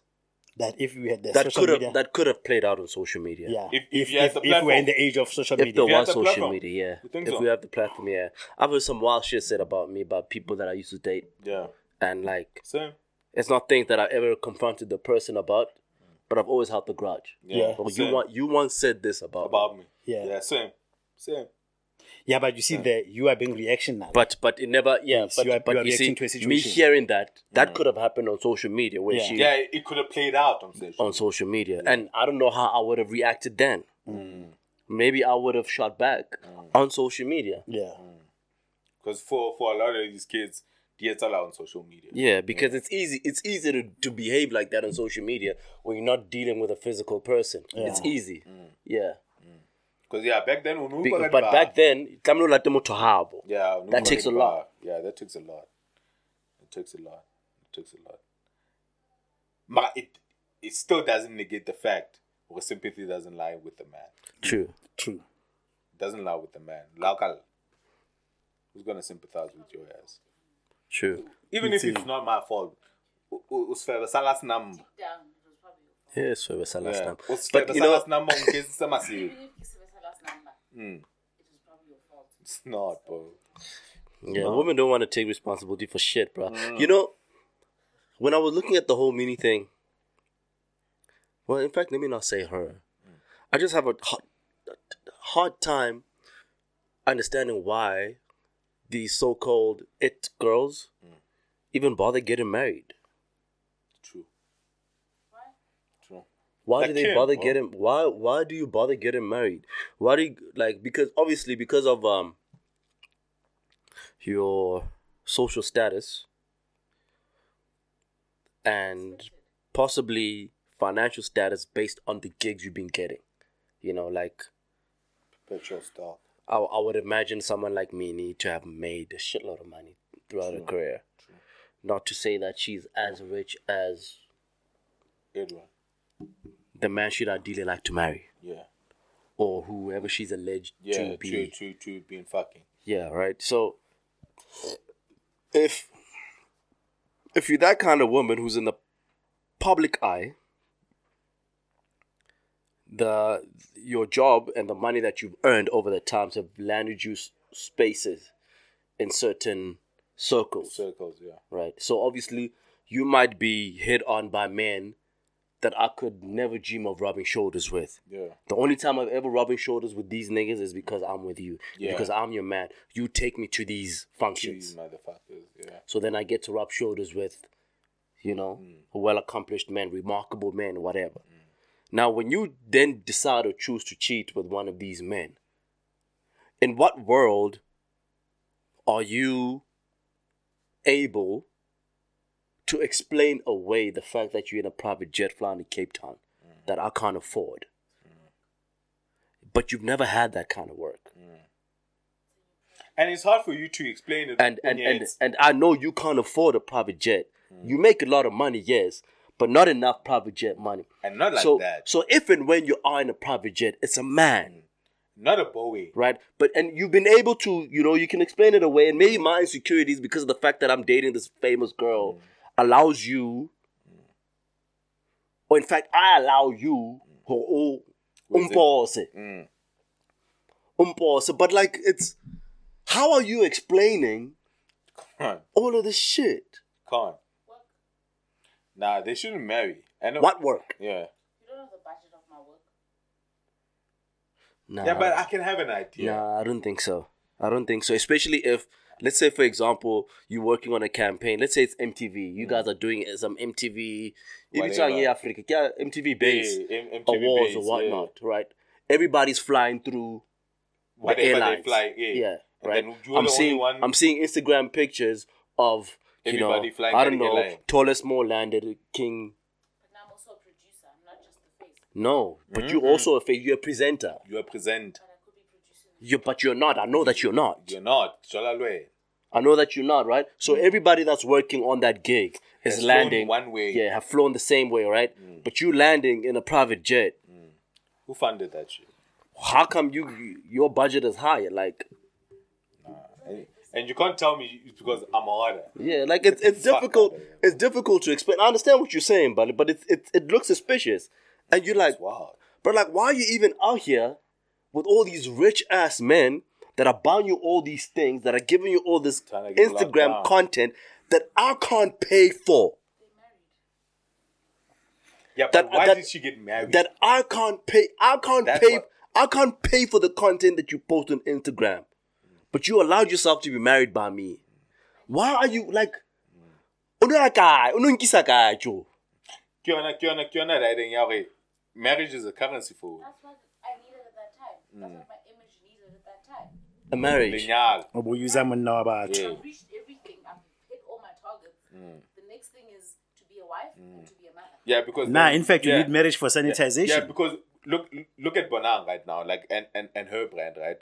That if we had the
that
social
could have
media,
that could have played out on social media.
yeah.
If-
If
if
if,
you
if, we're in the age of social media,
If
media,
there
you had
was
the
social
platform.
media, yeah. If
so?
we have the platform, yeah. I've heard some wild shit said about me about people that I used to date,
yeah,
and like
same.
it's not things that I ever confronted the person about, but I've always held the grudge.
Yeah,
Or you want you once said this about, me.
about me.
Yeah.
yeah, same, same.
Yeah, but you see, the you are being reactional.
But but it never yeah.
Yes,
but
you are-
but
you are
you see,
to a
me hearing that that mm. could have happened on social media where
Yeah.
she
Yeah, it, it could have played out on social.
on social media, and I don't know how I would have reacted then.
Mm. mm.
Maybe I would have shot back mm. on social media.
yeah,
Because for for a lot of these kids, it's allowed on social media.
Yeah, because it's easy. It's easy to, to behave like that on social media when you're not dealing with a physical person. It's easy. Yeah.
Because yeah, back then, when we
Be-
were
but back then, tlamehile o late motho habo.
yeah,
that takes a lot.
Yeah, that takes a lot. It takes a lot. It takes a lot. But it it still doesn't negate the fact or sympathy doesn't lie with the man.
True.
true.
It doesn't lie with the man. Local. Who's gonna sympathize with your ass?
True.
Even if it's not my fault. U- u- Usifebe salas number.
Down. It was probably your fault.
Yes, we were last
Yeah.
time. But you know,
salas number ngizisa masiyo.
Even if Kisibesa last number,
Mm.
it probably your fault.
It's not, bro.
yeah, women don't want to take responsibility for shit, bro. You know, when I was looking at the whole Minnie thing, well, in fact, let me not say her. I just have a hard, hard time understanding why these so-called it girls even bother getting married.
True. True.
Why
Like
do they
Kim,
bother
bro.
getting? Why why do you bother getting married? Why do you like? Because obviously because of um your social status and possibly financial status based on the gigs you've been getting. You know, like
Petrol stock.
I, I would imagine someone like me need to have made a shitload of money throughout her career. Not to say that she's as rich as
Edwin.
The man she'd ideally like to marry.
Yeah.
or whoever she's alleged
Yeah,
to be.
to, to, to being fucking.
Yeah, right. So if if you're that kind of woman who's in the public eye, the your job and the money that you've earned over the times have landed you spaces in certain circles,
Circles, yeah.
right? So obviously you might be hit on by men that I could never dream of rubbing shoulders with.
Yeah.
The only time I've ever rubbing shoulders with these niggas is because I'm with you.
Yeah.
Because I'm your man. You take me to these
These
functions.
motherfuckers, yeah.
So then I get to rub shoulders with, you know, mm. well accomplished men, remarkable men, whatever. Mm. Now, when you then decide or choose to cheat with one of these men, in what world are you able to explain away the fact that you're in a private jet flying to Cape Town that I can't afford? But you've never had that kind of work.
And it's hard for you to explain it.
and and and, and I know you can't afford a private jet.
Mm.
You make a lot of money, yes, but not enough private jet money.
and not like
so
that.
so if and when you are in a private jet, it's a man,
Not a Bowie.
right? But and you've been able to, you know, you can explain it away, and maybe my insecurities because of the fact that I'm dating this famous girl
Mm.
Allows you or in fact, I allow you, oh, umpose,
Mm.
umpose. But like, it's how are you explaining
Come on,
all of this shit?
come on. Nah, they shouldn't marry. I know.
What work?
Yeah.
You don't know the budget of my work.
Nah,
Yeah, but I can have an idea.
Nah, I don't think so. I don't think so. Especially if, let's say, for example, you're working on a campaign. Let's say it's MTV. You mm. guys are doing some MTV,
Whatever.
Whatever. Africa, yeah, MTV base
Yeah, M- MTV
awards
base,
or whatnot, right? Everybody's flying through the
Whatever they
airlines.
fly, yeah. And
right. I'm seeing,
one-
I'm seeing Instagram pictures of you know,
Everybody flying
I don't know,
airline.
tallest more landed king.
But now I'm also a producer. I'm not just the face.
No, but you mm-hmm. also a fa- you're a presenter.
You're a present.
But I could be producing.
You, but you're not. I know that you're not.
You're not.
I know that you're not, right? So mm. everybody that's working on that gig is
Has flown
landing
one way.
Yeah, have flown the same way, right? Mm. But you landing in a private jet. Mm.
Who funded that shit?
How come you, you your budget is higher? Like,
And, and you can't tell me it's because I'm a order.
yeah, like it's it's difficult.
here.
It's difficult to explain. I understand what you're saying, but but it it it looks suspicious, and you're like,
Wow.
but like, why are you even out here with all these rich ass men that are buying you all these things that are giving you all this
Trying to get locked
Instagram content that I can't pay for?
Yeah, but
That-
why
that-
did she get married?
that I can't pay. I can't
That's
pay.
what-
I can't pay for the content that you post on Instagram, but you allowed yourself to be married by me. Why are you like? Unora kae? Unonkisa kae, Joe?
Kiona, kiona, kiona writing yawe. Marriage is a currency for
That's what I needed at that time. That's
Mm.
what my image needed at that time.
A marriage.
Lenyal.
Ubuyuza mna wabathu.
Yeah.
I've reached everything. I've hit all my targets. Mm. The next thing is to be a wife and mm. to be a mother.
Yeah, because
Nah,
then-
in fact, you
yeah.
need marriage for sanitization.
Yeah, because look look at Bonang right now, like and, and, and her brand, right?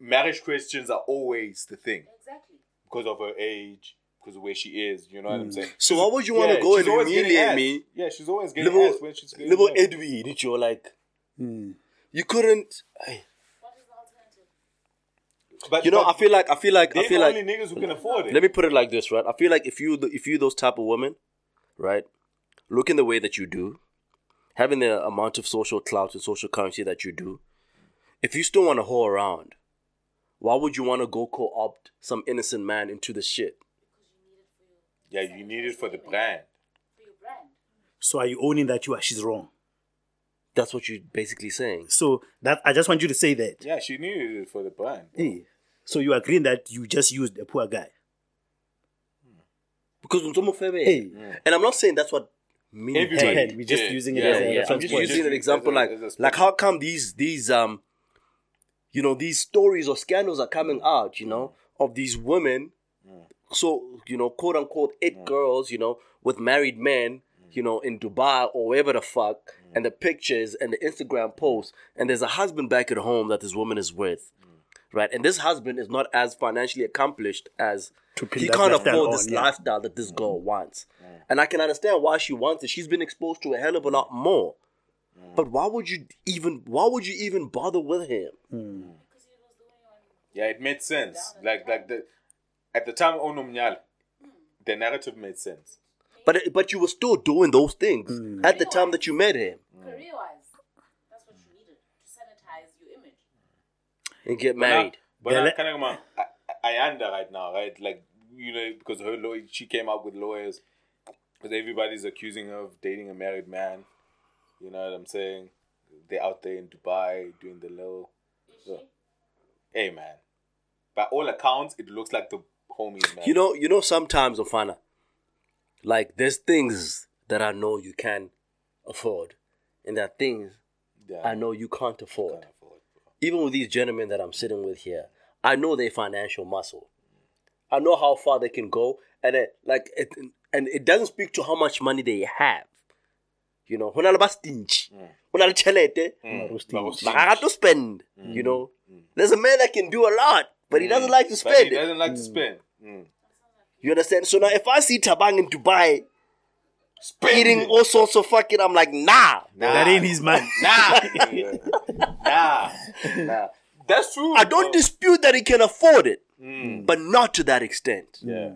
Marriage questions are always the thing
Exactly.
because of her age, because of where she is. You know what I'm mm. saying?
So why would you want to
Yeah,
go
she's
and
always getting
humiliate
ass.
me?
Yeah, she's always getting
Little,
ass when she's getting
little
married.
Edwy, did you like? Hmm. You couldn't. Hey,
What is the alternative?
But
You know,
but
I feel like I feel like
they're
I feel like.
only niggas who can afford it.
Let me put it like this, right? I feel like if you if you those type of women, right, looking the way that you do, having the amount of social clout and social currency that you do, if you still want to whore around, why would you want to go co-opt some innocent man into the shit?
yeah, you need it for the brand.
For your brand.
So are you owning that you are she's wrong?
That's what you're basically saying.
So that I just want you to say that.
Yeah, she needed it for the brand.
Hey. So you agreeing that you just used a poor guy?
Because Ntomo Febe-
Hey.
and I'm not saying that's what me
Everybody.
head. We're just
Yeah,
using it
yeah,
as a
yeah, I'm just
point.
using an example
as a-
like
a
like how come these these um you know these stories or scandals are coming out you know of these women mm. so you know quote unquote it mm. girls you know with married men mm. you know in Dubai or wherever the fuck and the pictures and the Instagram posts and there's a husband back at home that this woman is with right? And this husband is not as financially accomplished as
To put
he can't
lifestyle
afford
on,
this
yeah.
lifestyle that this girl mm. wants. And I can understand why she wants it. She's been exposed to a hell of a lot more. But why would you even why would you even bother with him? Mm.
Because he was the only one.
Yeah, it made sense. Like like the at the time Onumnyal, the narrative made sense.
But but you were still doing those things mm. at the time that you met him
Career wise, that's what you needed to sanitize your image.
and get married.
But
Gele-
now, kind of, man, I, I under right now, right? Like you know, because her lawyer, she came up with lawyers, because everybody's accusing her of dating a married man. You know what I'm saying? They're out there in Dubai doing the little.
Is she?
Hey man, by all accounts, it looks like the homies man.
You know, you know sometimes Ofana, like there's things that I know you can afford, and there are things
yeah,
I know you can't afford.
can't afford.
Even with these gentlemen that I'm sitting with here, I know their financial muscle. I know how far they can go, and it, like it, and it doesn't speak to how much money they have. You know, when ba stingy, when I chelete,
But
I got to spend. Mm. You know, mm. there's a man that can do a lot, but he mm. doesn't like to
But
spend
he doesn't like to spend. Mm.
You understand? So now, if I see Tabang in Dubai
Spend
eating
it.
all sorts of fucking, I'm like, nah,
That ain't his man.
Nah, nah, nah. That's true.
I don't
bro.
dispute that he can afford it, hmm. but not to that extent.
Yeah,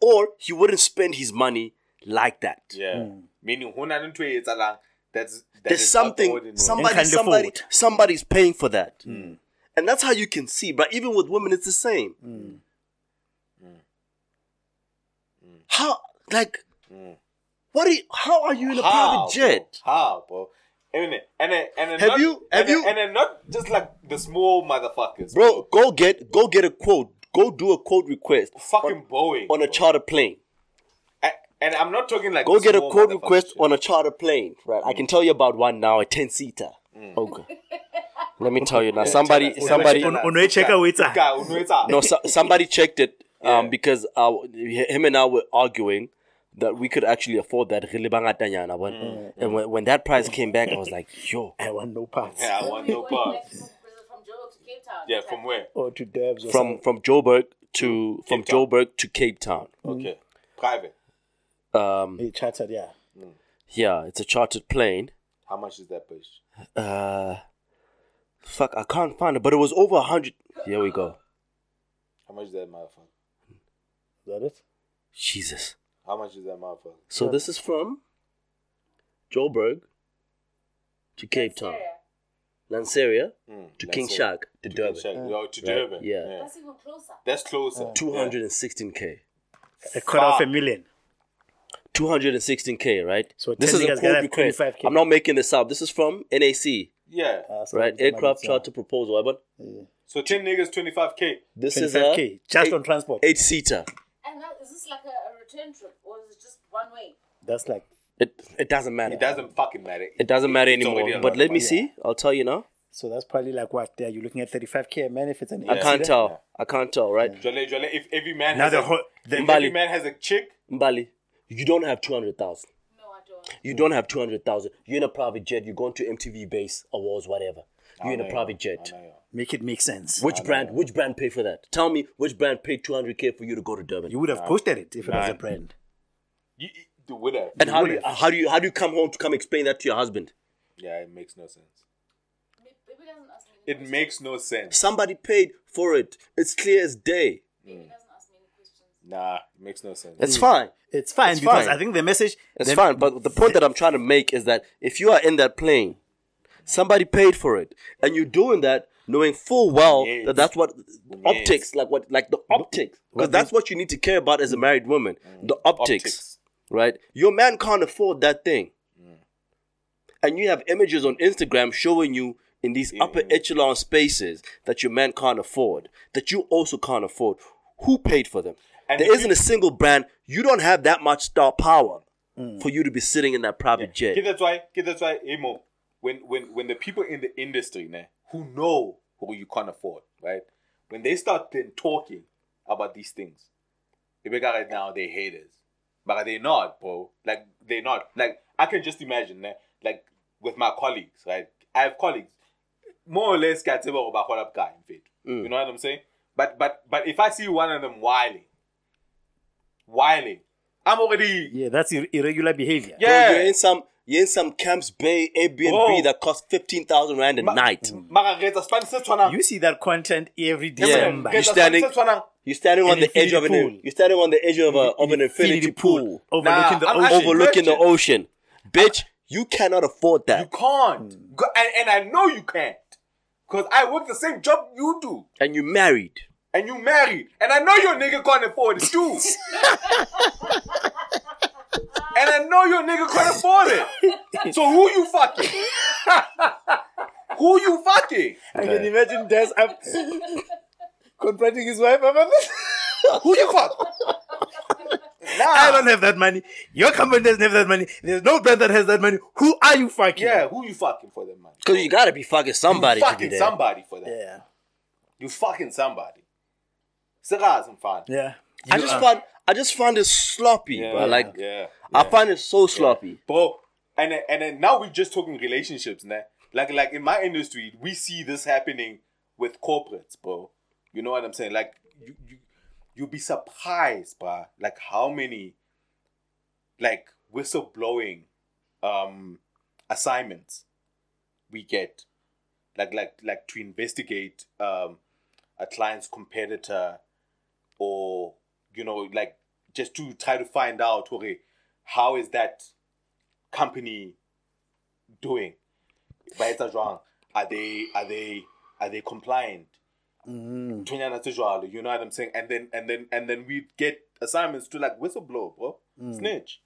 Or he wouldn't spend his money like that.
yeah. Hmm. Meaning, ho na le ntho e etsahalang that's that
There's
is out the
something, somebody, somebody,
afford.
somebody's paying for that. Hmm. And that's how you can see. But even with women, it's the same. How, like, what are you, how are you in a
How,
private jet?
Bro? How, bro? And then, and then, and then
Have
not,
you- have
and
you-
and then not just like the small motherfuckers,
Bro, go get, go get a quote. Go do a quote request
Fucking Boeing
on a
bro.
charter plane.
A- And I'm not talking like
Go get a quote request
shit.
on a charter plane. Right. I can tell you about one now, a 10 seater. Okay. Let me tell you now. Somebody,
Tell
somebody,
Un- unoicheka wetsa.
No, so, somebody checked it um,
Yeah.
because uh, him and I were arguing that we could actually afford that. really bangatanyana, when-
Mm.
And when, when that price came back, I was like, yo,
I want no parts.
Yeah, I want no
Going
parts.
from, from to Cape Town.
Yeah, from where?
Or to Debs or
from
something.
from Joburg to from
Cape Town.
Joburg to Cape Town.
Okay, private.
Um,
He chartered, yeah.
yeah, it's a chartered plane.
How much is that bitch?
Uh, fuck, I can't find it, but it was over a hundred. Here we go.
How much is that motherfucker?
Is that it?
Jesus.
How much is that motherfucker?
So this is from Joburg to Cape Town, Lanseria
Mm,
to
let's
King
say-
Shark to
to
Durban.
King Shaka. Yo, to
Right,
Durban.
yeah.
That's even closer.
That's closer.
216k.
A quarter of a million.
216k, right?
So
this
10
is a
niggas
quote
gotta have
request.
25K.
I'm not making this up. This is from NAC,
Yeah.
Uh, so
right? Aircraft
money,
charter proposal. But
So 10 niggas, 25k.
this is a
25k just
eight,
on transport.
eight seater.
And that, is this like a, a return trip or is it just one way?
That's like
It it doesn't matter.
It doesn't fucking matter.
It doesn't matter anymore. But let me
money.
see. I'll tell you now.
so. That's probably like what? There, you're looking at 35k a man if it's an.
I can't
seater.
tell. I can't tell, right?
Jole, Jole, if every man
Now
has
the
a,
whole- the-
if
Mbali.
every man has a chick,
Mbali, you don't have 200,000.
No, I don't.
You don't have 200,000. You're in a private jet. You're going to MTV base awards, whatever. You're in a private jet.
Make it make sense.
Which brand? Which brand paid for that? Tell me which brand paid 200k for you to go to Durban?
You would have posted it if it was a brand.
You, you, the winner.
and how do you how do you how do you come home to come explain that to your husband?
Yeah, it makes no sense.
Maybe doesn't ask me any
It
questions.
makes no sense.
Somebody paid for it. It's clear as day.
Baby doesn't ask me any questions.
Nah, it makes no sense.
It's hmm. fine.
It's fine
It's
because
fine.
I think the message.
It's
the-
fine. But the point that I'm trying to make is that if you are in that plane, somebody paid for it, and you're doing that knowing full well
Yes.
that that's what
Yes.
optics, like what, like the optics, because that's what you need to care about as a married woman. Mm. The optics,
Optics.
Right? Your man can't afford that thing, mm. and you have images on Instagram showing you in these mm-hmm. upper echelon spaces that your man can't afford, that you also can't afford. Who paid for them?
And
there isn't
you-
a single brand. You don't have that much star power mm. for you to be sitting in that private jet.
That's why. That's why. Emo, when when when the people in the industry, ne, who know who you can't afford, right? When they start then talking about these things, if they right now they're haters, but they're not, bro. Like they're not. Like I can just imagine, ne, like with my colleagues, right? I have colleagues, more or less, guys, about what guy in fact. Mm. You know what I'm saying? But but but if I see one of them whiling, whiling, I'm already
Yeah, that's ir- irregular behavior.
Bro,
yeah.
you're in some you're in some Camps Bay Airbnb
Bro.
that costs fifteen thousand rand a night.
Mara re etsa Spanish se tshwanang.
You see that content every December.
You
etsa
standing-
Spanish se tshwanang.
You're standing on the edge of an
infinity pool.
you're standing on the edge of a of an infinity pool,
overlooking the
Nah, I'm
ocean.
overlooking the ocean. Bitch, you cannot afford that.
You can't. Go- And, and I know you can't. Because I work the same job you do.
and you're married.
And you married. And I know your nigga can't afford it too. and I know your nigga can't afford it. So who you fucking? who you fucking?
I can imagine Des up confronting his wife about this.
Who you fuck? Nah.
I don't have that money. Your company doesn't have that money. There's no brand that has that money. Who are you fucking?
Yeah, who you fucking for that money?
Because you gotta be fucking somebody
you
to be
fucking somebody for that.
Yeah.
You fucking somebody. Sarah's fun.
Yeah.
I just
are-
find I just find it sloppy, bro. Like
yeah.
I find it so sloppy.
bro. And then, and then now we're just talking relationships, nah. Like like in my industry, we see this happening with corporates, bro. You know what I'm saying? Like you you you'll be surprised, bro. Like how many like whistleblowing um assignments we get, like like like to investigate um a client's competitor or you know like just to try to find out okay how is that company doing? Baetsa jwang? Are they are they are they compliant?
Mm.
Tonyana tse jwalo, You know what I'm saying? And then and then and then we get assignments to like whistleblow, bro.
Mm.
Snitch.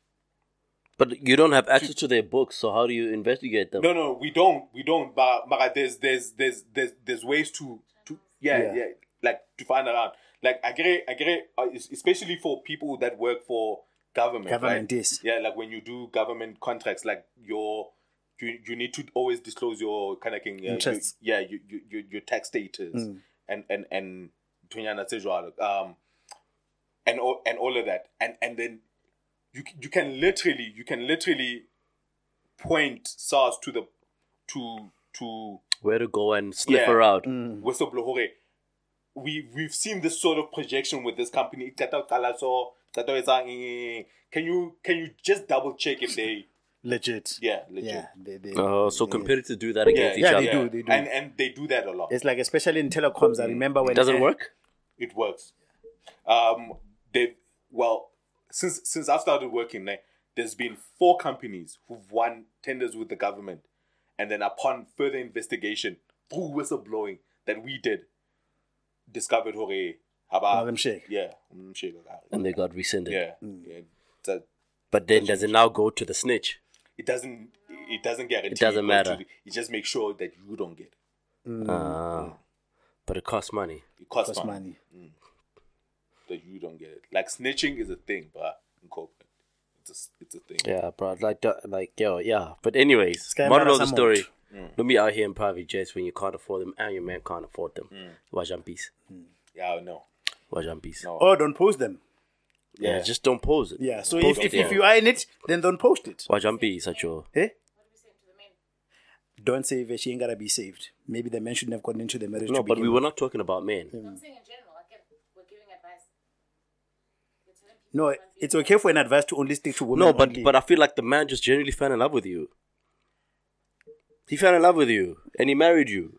But you don't have access to their books, so how do you investigate them?
No, no, we don't. We don't. But, but there's there's there's there's there's ways to to yeah,
Yeah.
yeah like to find around. Like I get it, I get it, uh, especially for people that work for government.
Government,
right?
yes.
Yeah, like when you do government contracts, like your you you need to always disclose your kind of thing. Uh,
Interests.
You, yeah, you, you, your your tax status
Mm.
and and and Tonyana tse um and all and all of that, and and then you you can literally you can literally point SARS to the to to
Where to go and sniff
Yeah.
her out?
Mm.
whistleblower. We we've seen this sort of projection with this company. Qeta ho qala so, qeta ho etsa eng. Can you can you just double check if they
Legit.
yeah legit
Yeah. They, they,
Oh, so
they-
competitors do that against
Yeah,
each
they
other.
do, they do.
and and they do that a lot.
It's like especially in telecoms. I remember when
It doesn't
uh,
work.
it works. Um, they well since since I've started working there, there's been four companies who've won tenders with the government, and then upon further investigation through whistleblowing that we did, discovered hore haba
Madam Sheikh.
yeah mm, Sheikh, okay.
And they got rescinded.
yeah yeah. So
But then does it now go to the snitch?
it doesn't it doesn't guarantee
It doesn't
you go to
matter.
the- it just makes sure that you don't get it.
Ah. but it costs money.
It costs,
Cost
money,
money.
that you don't get it. Like snitching is a thing, but in corporate, it's a, it's a thing.
Yeah, bro. Like, that- like, yo, yeah. But anyways,
Sky
moral of the
Mara
story.
Samot.
Don't be out here in private jets when you can't afford them and your man can't afford them.
Mm.
Watch on peace.
Yeah, no,
Watch on peace.
no.
Or don't post them.
Yeah,
Yeah.
just don't post it.
Yeah. So
Post
if, if,
it,
if
yeah.
you are in it, then don't post it.
Watch on peace at your.
Eh?
What are we saying to the men?
Don't say if she ain't gotta be saved. Maybe the man shouldn't have gotten into the marriage.
No,
to
but we
begin
were not talking about men.
I'm saying in general, I we're giving advice. We're telling people
No, it's
people.
okay for an advice to only stick to women.
No, but
only.
but I feel like the man just genuinely fell in love with you. He fell in love with you and he married you.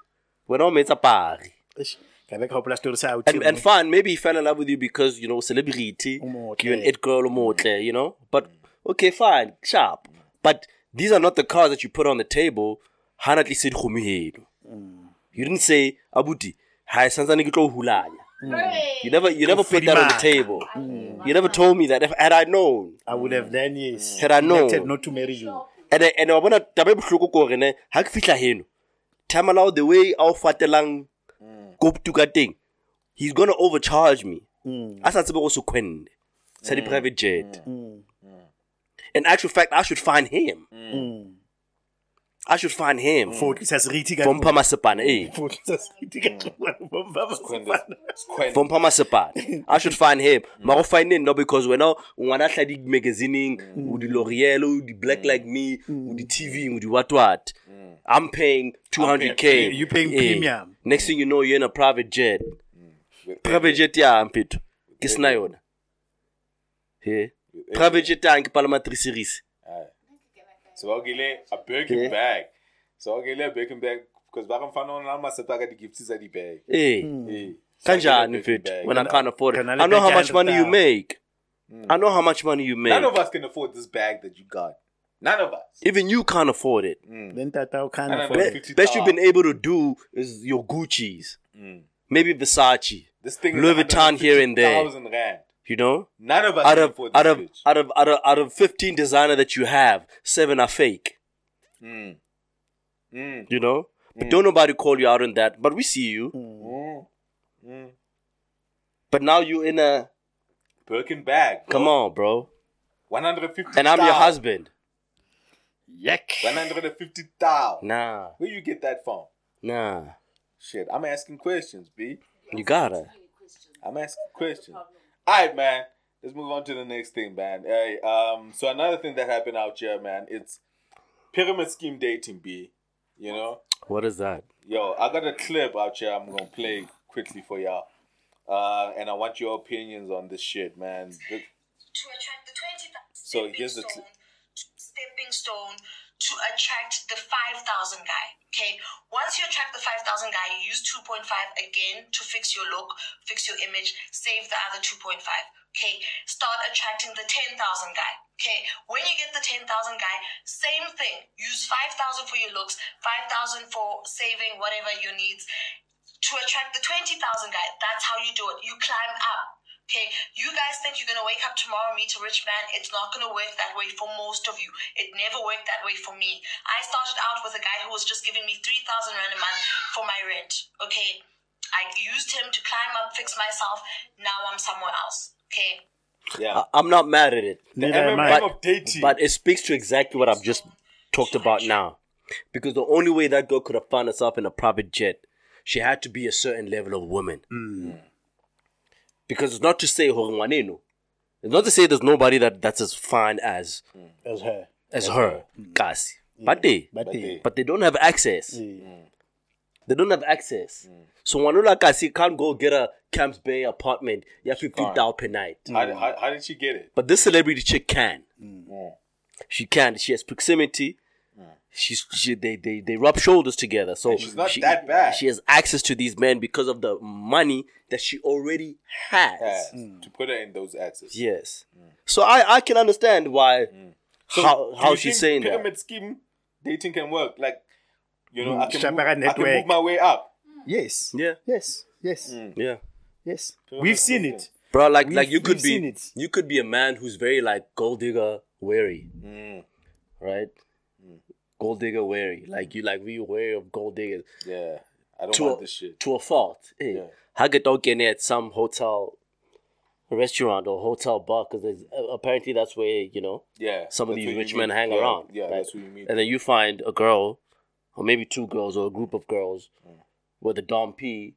When all mates are pari.
Eish, ka be ka hopola story
And, and fine, maybe he fell in love with you because, you know, celebrity, you're an it girl you know? But, mm. okay, fine, sharp. But these are not the cards that you put on the table. Hanatli said. Mm. You didn't say, Abuti, hi, sanzane ke tlo o hulanya." Mm. You never, you never put that on the
Fudimaka.
table. You never told me that. If, had I known,
I would have then yes.
Had I known.
not to marry you.
And and wa bona taba e bohloko ko gore ne ha ke fihla heno time allow the way a o fatelang mm. ko tuka teng he's going to overcharge me. Mm. A sa tsebe go se kwenne sa di private jet mm. in actual fact i should find him i should find him.
For tlisa seriti ka
for mpha masepane eh?
For tlisa seriti ka tlung. For mpha masepana.
It's quite
for mpha masepane i should find him. Mm. Ma go find him, no because wena ngwana tla di magazining mm. o di l'oreal o di black mm. like me o di tv o di what what? I'm paying 200k
You paying
Eh,
premium.
next thing you know you're in a private jet. Private jet ya mphetho ke sena yona. he private jet ya ke palama 3 series
So I'll get a Birkin
Yeah.
bag. So I'll get a Birkin bag because back in Fano, I'm not the gifts at the bag. Hmm. so I'll get a
kanjani
Birkin
mfetho
bag.
when i can't afford it
Can I
i know how much money you
100,000?
make hmm. i know how much money you make
None of us can afford this bag that you got. None of us.
even you can't afford it hmm.
Then tata o can't
And
afford it.
best you've been able to do is your Gucci's, maybe Versace,
This thing
Louis Vuitton here and there.
Thousand rand.
You know.
None of us
Out of out of out of out of out of fifteen designer that you have, seven are fake.
Mm. Mm.
You know, but don't nobody call you out on that. But we see you.
Mm. Mm.
But now you're in a
Birkin bag. Bro.
come on, bro.
150
And I'm your husband.
Yuck.
150,000.
Nah,
Where you get that from?
nah.
Shit, I'm asking questions, B.
You gotta.
I'm asking questions. All right, man. Let's move on to the next thing, man. Hey, um, so another thing that happened out here, man, it's pyramid scheme dating, B. You know,
What is that?
yo, I got a clip out here. I'm gonna play quickly for y'all, uh, and I want your opinions on this shit, man. The-
to attract the 20,000
So here's the cl-
stepping stone to attract the 5,000 guy. Okay, once you attract the 5,000 guy, you use 2.5 again to fix your look, fix your image, save the other 2.5. Okay, start attracting the 10,000 guy. Okay, when you get the 10,000 guy, same thing. Use 5,000 for your looks, 5,000 for saving whatever your needs. To attract the 20,000 guy, that's how you do it. You climb up. Okay, you guys think you're gonna wake up tomorrow, meet a rich man. It's not gonna work that way for most of you. It never worked that way for me. I started out with a guy who was just giving me 3,000 rand a month for my rent. Okay, I used him to climb up, fix myself. Now I'm somewhere else. Okay,
Yeah.
I- I'm not mad at it.
Neither am
MMA of dating.
But it speaks to exactly what I've just talked about now. Because the only way that girl could have found herself in a private jet, she had to be a certain level of woman. Mm. Because it's not to say Horngwaneno. It's not to say there's nobody that, that's as mm. fine as
As her.
as her. Mm. Kasi. But they
But
they-
but they don't have access. They don't have access. Mm. So Wanula Kasi can't go get a Camps Bay apartment. You have 50
can't.
dollars per night.
how, did- how, how did she get it?
But this celebrity chick can.
Mm.
She can. She has proximity. She's she they, they they rub shoulders together. So
And she's not
she,
that bad.
She has access to these men because of the money that she already has.
Has mm. To put her in those access.
Yes. So I I can understand why mm.
So
how
do
how
you
she's
think
saying that.
pyramid scheme dating can work. Like, you know, mm. I, can
Shabaka
move, I can move my way up.
Yes.
Yeah.
Yes. Yes.
Yeah.
Yes.
Pyramid
We've seen
scheme.
it.
Bro, like
We've-
like you could be
seen it.
you could be a man who's very like gold digger wary. Right? Gold digger wary. Like you like we wary of gold diggers.
Yeah. I don't
to
want
a,
this shit.
to a fault. Hey,
Yeah.
how get don't get at some hotel, restaurant or hotel bar because apparently that's where you know
Yeah.
some of these rich
mean.
men hang
Yeah,
around.
Yeah,
right?
that's what you mean.
And then you find a girl, or maybe two girls or a group of girls, with a Dom P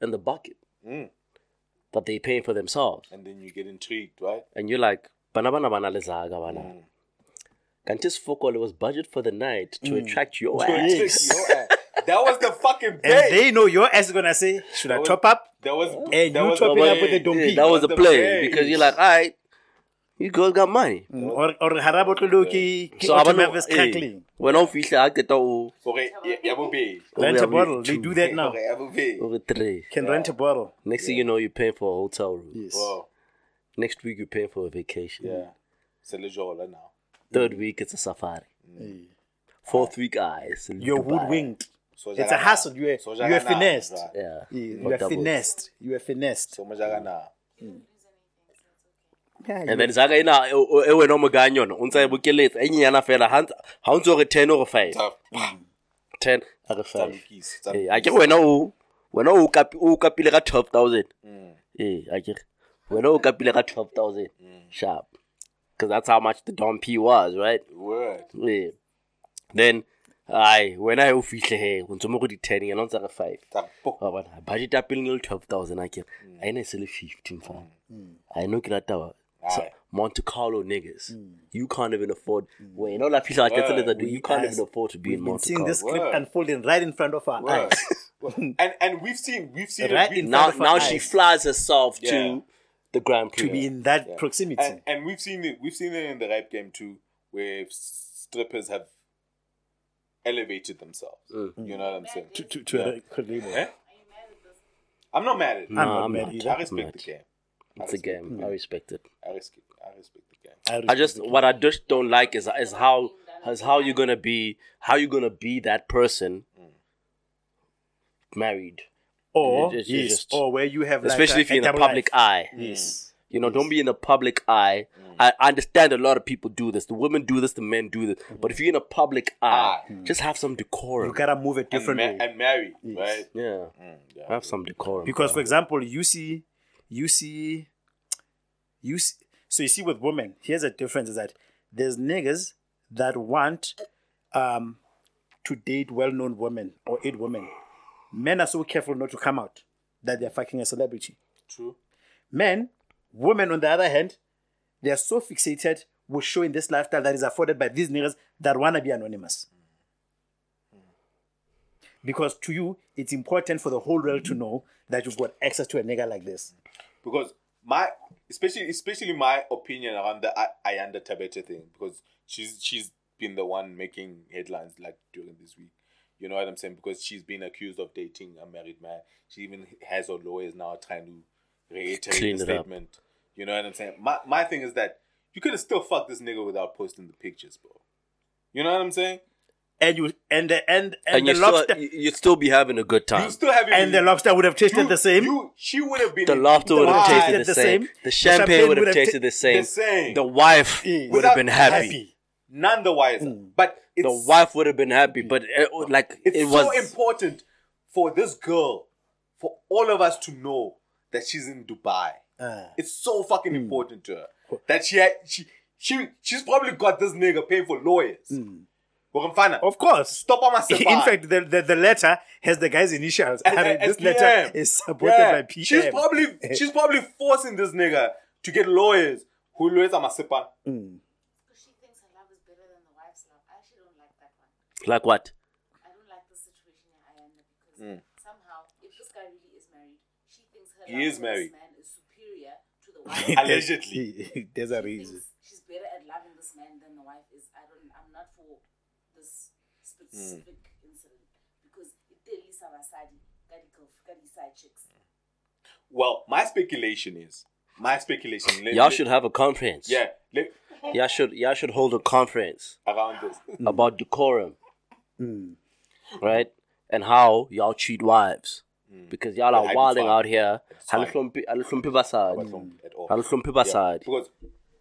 and the bucket
Mm.
that they pay for themselves,
And then you get intrigued, right?
and you're like, bana bana bana lezaga bana.
Mm.
Can't focus was budget for the night to mm. attract your
Your
ass.
ass. that was the fucking
And they know your ass is gonna say, should I
was-
top up?
that was
And
that
you
was
top up with
play.
the Dom
Yeah, that was
That's
the
the
play
play.
because you're like, all right, you girls got money.
Mm, or or harabo tlo ki ki
So I don't know.
automatic
Hey,
crackling.
when I'm feel I get to
Okay, yeah, yeah, we'll pay.
Rent a bottle. They do that now.
Okay, I will pay.
over three.
Can rent a bottle.
Next thing you know, you're paying for a hotel room.
Yes.
Wow.
Next week, you're paying for a vacation.
Yeah. C'est le jour now.
Third week, it's a safari.
Hey.
Fourth week, guys.
You're woodwinked.
So
It's a hustle. You are
So
you are finessed.
right.
Yeah.
You
Or
are finessed. You are finessed.
So much jagana.
Yeah,
And then zaga ina e wena mo ga yona o ntse e bokeletsa e nyenyana fela ha ntse- ha o ntse o re 10 or 5
Tough.
10 a re 5
Tamikis.
eh a ke wena o wena o kapi o kapile ka 12000 eh a ke wena o kapile ka 12000 sharp because that's how much the Dom P was right
Word.
yeah then ai when I fihle he o ntse mo go di 10 yena o ntse re 5
Tapo.
wa bona budget ya pele e le 12000 a ke a ena e se le 15 fa mm. i know ke la taba So. Monte Carlo niggas, mm. you can't even afford. Wait, you know that people like a
We
You can't even afford to be
We've
in Monte
seeing
Carlo.
this clip
Word.
unfolding right in front of our
Word.
eyes.
and and we've seen we've seen
Right
it.
in
We-
now,
front of our
now she flies herself
Yeah.
to the Grand Prix.
To be in that
Yeah.
proximity.
and, and we've seen it we've seen it in the rap game too where strippers have elevated themselves
Mm.
you know what i'm saying
to to, to
Yeah.
a record label.
Eh? i'm not mad at it
No,
I'm not
I'm
mad
not.
either.
i respect
Mad.
the game
It's a game. I respect it.
i respect i respect the game
I just what I just don't like is is how is how you're gonna be how you're gonna be that person married,
or
It's- it's
yes,
just-
or where you have like
especially
a-
if you're in
a
the public
life.
eye.
Yes. Mm.
You know, don't be in the public eye. Mm. I I understand a lot of people do this. The women do this. The men do this. But if mm. you're in a public eye, ah. just have some decorum.
You gotta move a
and, ma- and marry right
yeah,
Mm, yeah.
have some decorum.
Because, for example, you see, you see, you see, so you see with women, here's a difference: is that there's niggas that want um to date well-known women or eight women. Men are so careful not to come out that they're fucking a celebrity.
true
Men, women on the other hand, they are so fixated with showing this lifestyle that is afforded by these niggas that wanna be anonymous. Because to you, it's important for the whole world to know that you've got access to a nigga like this.
because my especially especially my opinion around the Ayanda Thabethe thing because she's she's been the one making headlines like during this week. You know what I'm saying? Because she's been accused of dating a married man. She even has her lawyers now trying to reiterate
Clean
the
it up.
statement. You know what I'm saying? My my thing is that you could have still fucked this nigga without posting the pictures, bro. You know what I'm saying?
And you and the and and,
And
the
you still,
lobster
you- you'd still be having a good time.
You still have
and the lobster would have tasted
you,
the same.
You, she would have been
The laughter would have tasted the,
The
same.
same.
The
The
champagne
champagne
would have tasted
ta-
the same.
the same.
The wife
Yeah.
would have been happy.
happy.
None the wiser.
Mm.
But it's,
The wife would have been happy, but it, like
it's
it
so important for this girl, for all of us to know that she's in Dubai.
Ah.
It's so fucking
Hmm.
important to her that she had, she she she's probably got this nigga paying for lawyers.
Hmm. Of course.
stop on my
In fact, the, the, the letter has the guy's initials.
And-
And
and-
this letter is supported
Yeah.
by PM.
She's probably she's probably forcing this nigga to get lawyers who lawyers are masipa.
Because she thinks her love is better than love. I actually don't like that one.
like what?
I don't like this situation in because
Mm.
somehow, if this guy really is married, she thinks her
He
love
is
for
married.
man is superior to the wife.
Allegedly.
There's a reason.
thinks she's better at loving this man than the wife is. I don't. I'm not for this specific incident because it really sabasadi kadi side chicks.
Well, my speculation is my speculation. let-
Y'all
let-
should have a conference.
yeah let-
Y'all should y'all should hold a conference
around this.
about decorum, right? And how y'all treat wives, mm. because y'all are
Yeah, I
wilding
fine.
out here.
fine.
Haluhlompi haluhlompi basadi. Mm.
at all.
Haluhlompi
Yeah,
basadi.
because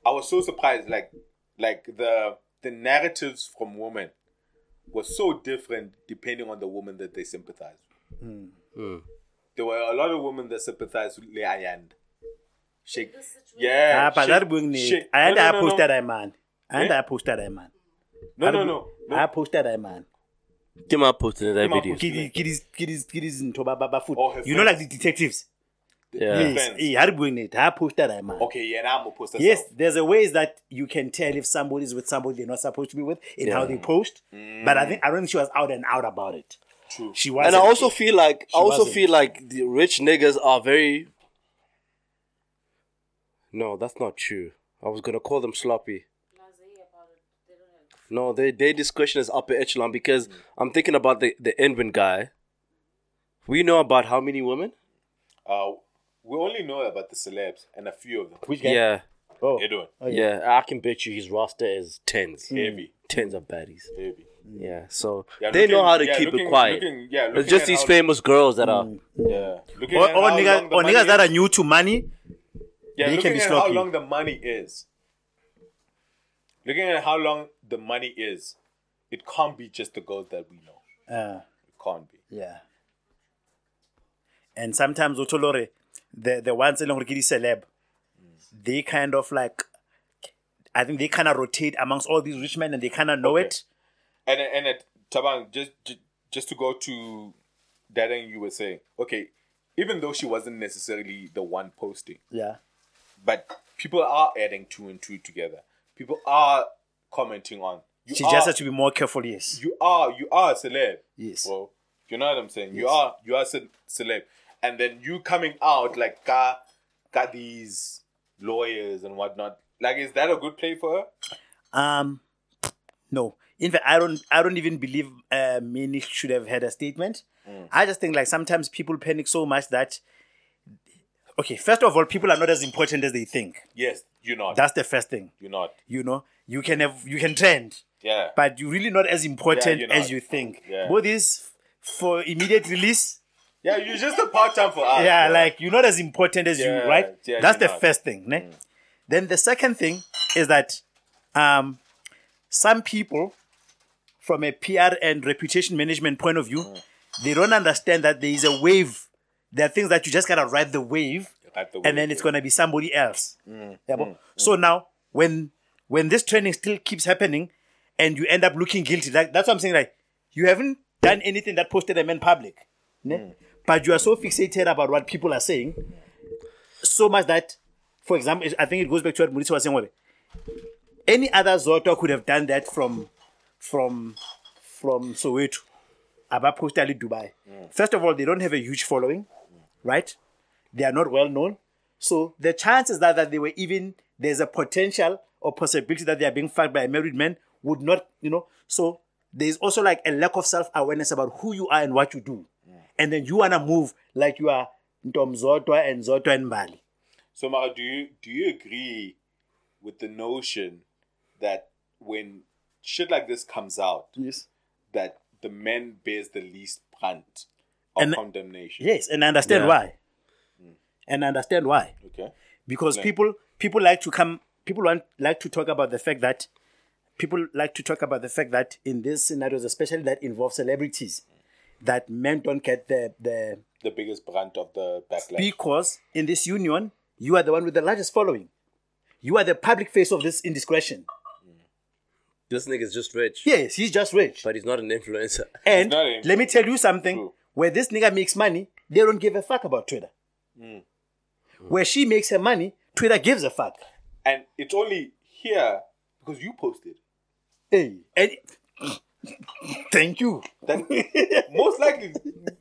I was so surprised, like, like the the narratives from women were so different depending on the woman that they sympathize. with. Mm. There were a lot of women that sympathized with Leayand. Shake, yeah.
Ah, but
shake-
that bring me.
shake-
And
no, no,
I
no,
posted
no.
a man. And
Eh?
I posted a man.
No, no, no. no.
I posted a man.
Give my post in that video.
post.
Kiddies, kiddies, kiddies, kiddies into Baba Baba food.
Oh,
You know, like the
friends.
detectives.
Yeah.
Yes.
friends.
Hey, how doing it? I posted a man.
Okay, yeah, now I'm gonna post that.
Yes, there's a ways that you can tell if somebody's with somebody they're not supposed to be with in how they post. But I think I don't think she was out and out about it.
True.
She was.
And I also feel like I also
wasn't.
feel like the rich niggas are very. No, that's not true. I was gonna call them sloppy.
Blasé about it. They don't.
No, they their discretion is upper echelon because mm. I'm thinking about the the Envin guy. We know about how many women?
Uh, we only know about the celebs and a few of them.
Which guy?
Yeah,
Oh. oh.
Edwin,
Oh,
yeah. I can bet you his roster is tens,
heavy, mm.
tens of baddies.
heavy. Mm.
Yeah, so
Yeah,
they know how to
yeah,
keep
looking-
it quiet.
looking- yeah,
it's just these famous girls that are.
Yeah, looking
oh,
Or,
or
oh,
niggas,
long the
or niggas that
is-
are new to money.
Yeah,
They
looking
can be
at how long the money is. Looking at how long the money is, it can't be just the girls that we know.
Uh,
It can't be.
yeah. And sometimes Otolore, the the ones in Kidi celeb, they kind of like, I think they kind of rotate amongst all these rich men and they kind of know
Okay.
it.
And and it, Tabang, just just to go to that thing you were saying. Okay, even though she wasn't necessarily the one posting,
Yeah.
But people are adding two and two together. People are commenting on. You
She
are,
just has to be more careful. Yes.
You are you are a celeb.
Yes.
Well, you know what I'm saying. You are you are ce- celeb, and then you coming out like got got these lawyers and whatnot. Like, is that a good play for her?
Um, no. In fact, I don't. I don't even believe uh, Minnie should have had a statement. I just think like sometimes people panic so much that. Okay, first of all, people are not as important as they think.
Yes, you're not.
That's the first thing.
you're not.
You know, you can have you can trend,
Yeah.
but you're really not as important
you're
as you think.
Yeah.
Both is for immediate release.
yeah, you're just a part time for us.
yeah,
bro.
like you're not as important as
Yeah,
you, right?
yeah,
That's the
not. Mm.
first thing. Ne? Then the second thing is that um, some people, from a PR and reputation management point of view,
Mm.
they don't understand that there is a wave. There are things that you just gotta ride the wave,
Ride the
and then it's gonna be somebody else.
Mm.
Yeah, but- So now, when when this training still keeps happening, and you end up looking guilty, like, that's what I'm saying. Like you haven't done anything that posted them in public, ne?
Mm.
but you are so fixated about what people are saying, so much that, for example, I think it goes back to what Mauricio was saying. Any other Zoto could have done that from from from Soweto. Aba posted Ali Dubai. First of all, they don't have a huge following, right? They are not well known. So the chances that, that they were even there's a potential or possibility that they are being fucked by a married man would not, you know. So there's also like a lack of self awareness about who you are and what you do, mm. and then you wanna move like you are Ntom Zotwa and Zotwa and Bali.
So, Mara, do you do you agree with the notion that when shit like this comes out,
Yes.
that the men bears the least brunt of
And-
condemnation.
Yes, and I understand
Yeah.
why. Hmm. And I understand why.
Okay.
Because
Yeah.
people people like to come people want like to talk about the fact that people like to talk about the fact that in these scenarios, especially that involve celebrities, that men don't get the the
The biggest brunt of the backlash.
because in this union, you are the one with the largest following. You are the public face of this indiscretion.
This nigga's just rich,
Yes, he's just rich.
but he's not an influencer.
And
not an
let me tell you something.
True.
Where this nigga makes money, they don't give a fuck about Twitter. Hmm. Where she makes her money, Twitter gives a fuck.
and it's only here because you posted.
Hey, and thank you.
Then most likely,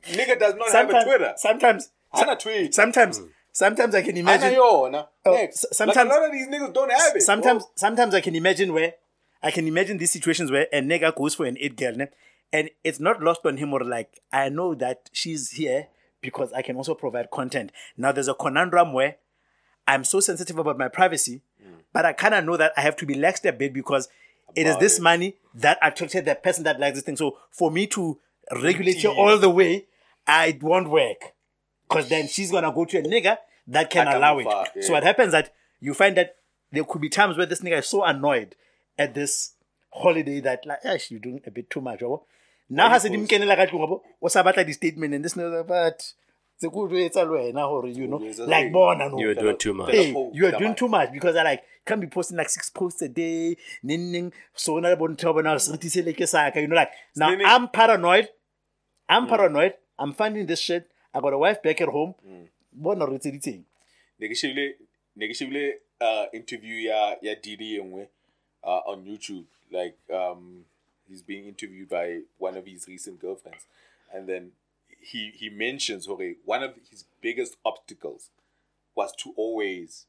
nigga does not have a
Sometimes,
Twitter.
sometimes,
Hana tweet.
sometimes, sometimes I can imagine.
yo, na.
Oh,
Next.
s-
Like,
sometimes-
a lot of these niggas don't have it.
sometimes
bro.
sometimes I can imagine where I can imagine these situations where a nigga goes for an eight girl? And it's not lost on him or like I know that she's here because I can also provide content. Now there's a conundrum where I'm so sensitive about my privacy, hmm. but I kind of know that I have to be laxed a bit because it is this
it.
money that attracted the person that likes this thing. So for me to regulate you all the way, I won't work. Because then she's gonna go to a nigga that can
can
allow it.
far,
So what happens that you find that there could be times where this nigga is so annoyed at this holiday that like, "Eish, you're doing a bit too much. Yabo. Now
Why
has
you
it
post?
imkenela ka tlung, yabo? O sa batla di-statement and this nigga, but se ko jwetsa le wena hore, you know, like bona no.
You were doing too much.
Hey, you are doing too much because I like can't be posting like six posts a day. Ning ning. So na bon thoba na seriti se le ke saka. You know, like now
Ning ning.
I'm paranoid.
Mm.
I'm paranoid. I'm finding this shit. I got a wife back at home.
Mm.
Bona re tseditseng.
ne ke shebile ne ke shebile uh, interview ya ya Didi engwe uh, on YouTube like um he's being interviewed by one of his recent girlfriends and then he he mentions okay one of his biggest obstacles was to always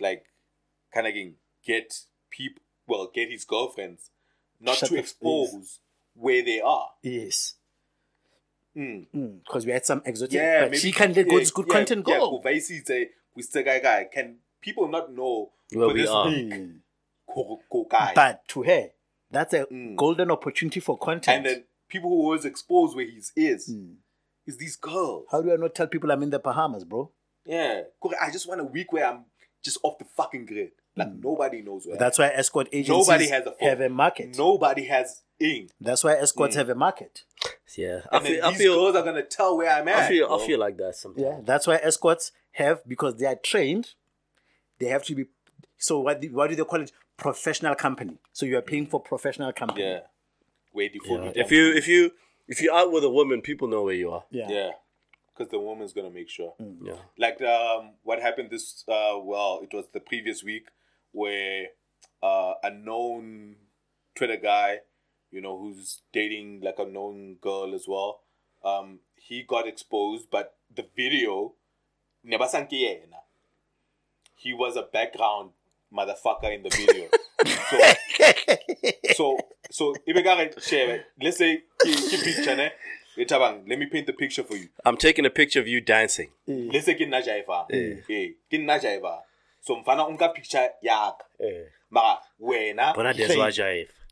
like kind of get people well get his girlfriends not
Shut
to expose where they are
Yes.
Mm.
Because we had some exotic.
yeah,
but
maybe,
she can let
yeah,
good, good
yeah,
content
yeah,
go.
kuvaisi say we still guy guy can people not know
Where we are.
Mm.
guy
But to her, that's a
Mm.
golden opportunity for content.
and then people who always expose where he is
Mm.
is these girls.
How do I not tell people I'm in the Bahamas, bro?
yeah, Kore, I just want a week where I'm just off the fucking grid. Like nobody knows where.
Mm. That's why escort agencies
Nobody has a phone.
have a market.
nobody has ing,
That's why escorts
Mm.
have a market.
Yeah, I
and then
feel, I
these
feel,
girls are gonna tell where I'm at.
I feel, I feel like that sometimes.
Yeah, that's why escorts have because they are trained. They have to be. So what? do- What do they call it? Professional company. So you are paying for professional company.
Yeah, where do you
Yeah. If you, if you, if you're out with a woman, people know where you are.
Yeah.
yeah, because the woman's gonna make sure.
Yeah.
like um what happened this uh well it was the previous week where uh a known twitter guy you know who's dating like a known girl as well um he got exposed but the video never sank yena. he was a background motherfucker in the video. So so so ibe ka re, shebe, let's say ke ke picture ne? Let me paint the picture for you.
I'm taking a picture of you dancing.
let's say ke nna jiva eh ke nna jiva so mfana o nka picture ya ka mara wena
But I did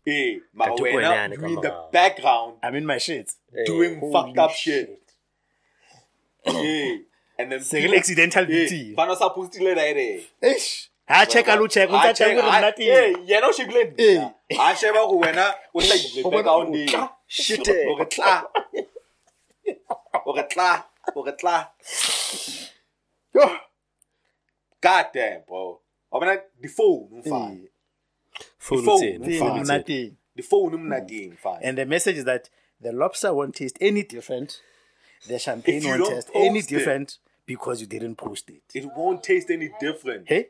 eh mara wena you in the background.
I'm in my shit.
doing
Holy
fucked up shit. eh and then
Single accidental
eh
beauty.
mfana sa postile la ere
Eish. Ha check alu check. Unta check
check,
with
ah,
nothing.
eh yena o shebile
Eh.
nna a sheba go wena o tla ile
O bona
background
o
e shit o re tla o re tla o re tla
Yo.
god damn bro o bona the phone umfana
Phone
phone,
tin,
phone.
phone tin.
Nothing.
the phone umnadini mfana
And the message is that the lobster won't taste any different. The champagne
If you
won't
don't
taste any
post it.
different because you didn't post it.
it won't taste any different
Hey?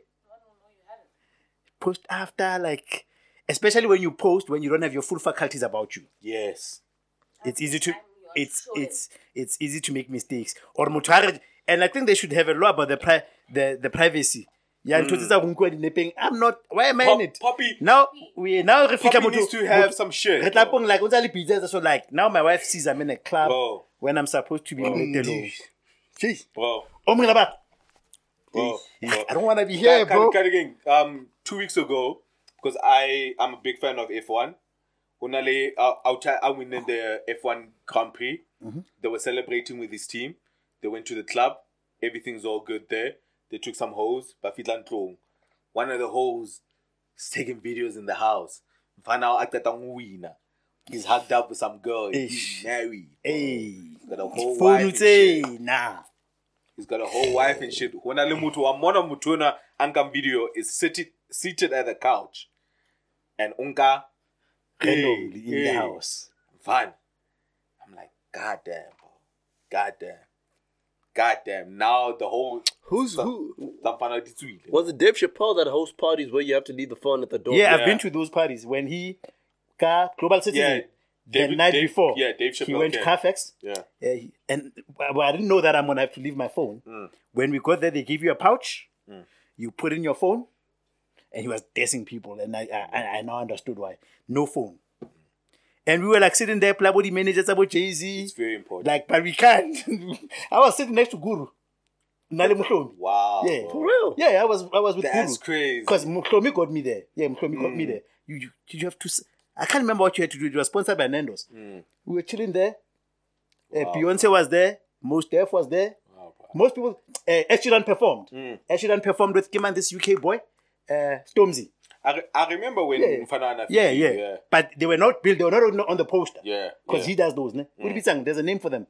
Post after, like, especially when you post when you don't have your full faculties about you.
yes
It's easy to it's it's it's easy to make mistakes. Or motho and I think they should have a law about the pri- the, the privacy. Yeah, ntho tse tsa go nkuwa dinepeng. I'm not why am I in it?
Poppy-
Now we now re fika
Poppy needs to have some shit.
Re tla pong like o ntse a le busy so like now my wife sees I'm in a club
Bro.
when I'm supposed to be in the
bro
Oh my god.
bro, bro.
I don't want to be here, bro.
ka- ka- again, um two weeks ago, because I am a big fan of F1. Unale I winning the F1 Grand Prix. They were celebrating with his team. They went to the club. Everything's all good there. They took some hoes. Bafitlan Tlong. One of the hoes is taking videos in the house. Find out actor winner. He's hugged up with some girl. He's married.
Hey.
Got a whole wife and shit.
nah.
He's got a whole wife and shit. When I mutu wa mona mutuna ankam video is seated seated at the couch, and unka
Randomly in the
hey,
house.
Fun. I'm like, God damn, bro. God damn. God damn. Now the whole
Who's who?
Zamfana Ditswile.
Was it Dave Chappelle that hosts parties where you have to leave the phone at the door?
Yeah, I've been to those parties when he car Global Citizen
Yeah,
the
David-
night
Dave-
before.
yeah, Dave
he
Chappelle
went to
came.
Carfax.
Yeah.
Yeah, he- and well, I didn't know that I'm gonna have to leave my phone.
Mm.
When we got there, they give you a pouch. You put in your phone, and he was dissing people, and I I, I now understood why. No phone. And we were like sitting there, Plabody managers about Jay Z.
It's very important.
Like, but we can't. I was sitting next to Guru. Nale Muhlomi.
wow.
Yeah.
For real?
Yeah, I was I was with Guru.
That's
Guru.
crazy.
Because Muklomi got me there. Yeah, Muklomi got me
Mm.
there. You, you did you have to? I can't remember what you had to do. It was sponsored by Nando's. We were chilling there. Uh,
Mm. Wow.
Beyonce was there. Mos Def was there.
Wow.
Most people. Uh, Ed Sheeran performed.
Mm.
Ed Sheeran performed with Kim and this UK boy, uh, Stormzy.
I, re- I remember when
Yeah.
Mfana Nafiki-
Yeah, yeah,
yeah.
But they were not built. They were not on- on the poster.
Yeah.
Because
yeah.
he does those. Ne? What did saying? There's a name for them.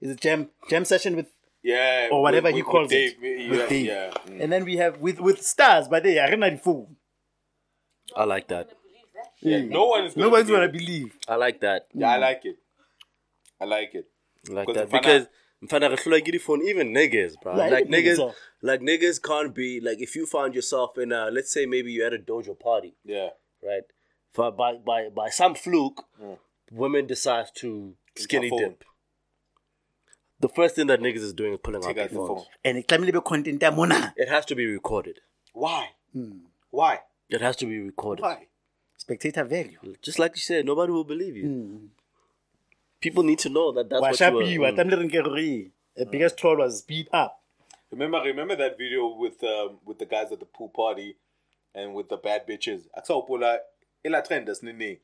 Is it jam jam session with
yeah,
or whatever
with-
he
with-
calls
with
it
Dave,
with Dave.
Yeah. mm.
And then we have with with stars, but they are not full.
I like that.
Yeah, no one is gonna
Nobody's
believe
gonna believe.
I like that.
Yeah, I like it. I like it.
I like that because mfana re hlola ke di-phone, even niggas, bro.
Yeah,
like
even niggas,
niggas, like niggas can't be like if you found yourself in a let's say maybe you at a dojo party,
Yeah.
right? For by by by some fluke, mm. women decide to skinny dip. The first thing that niggas is doing is pulling
Take
out their
out the
phones.
phone.
And it can be content ya.
It has to be recorded.
Why? Hmm. Why?
It has to be recorded.
Why?
Spectator value.
Just like you said, nobody will believe you. Hmm. People need to know that that's what
Washapi,
you are.
what I'm letting get. The biggest troll was speed up.
Remember, remember that video with um, with the guys at the pool party and with the bad bitches. I saw Pola ila trend das nini.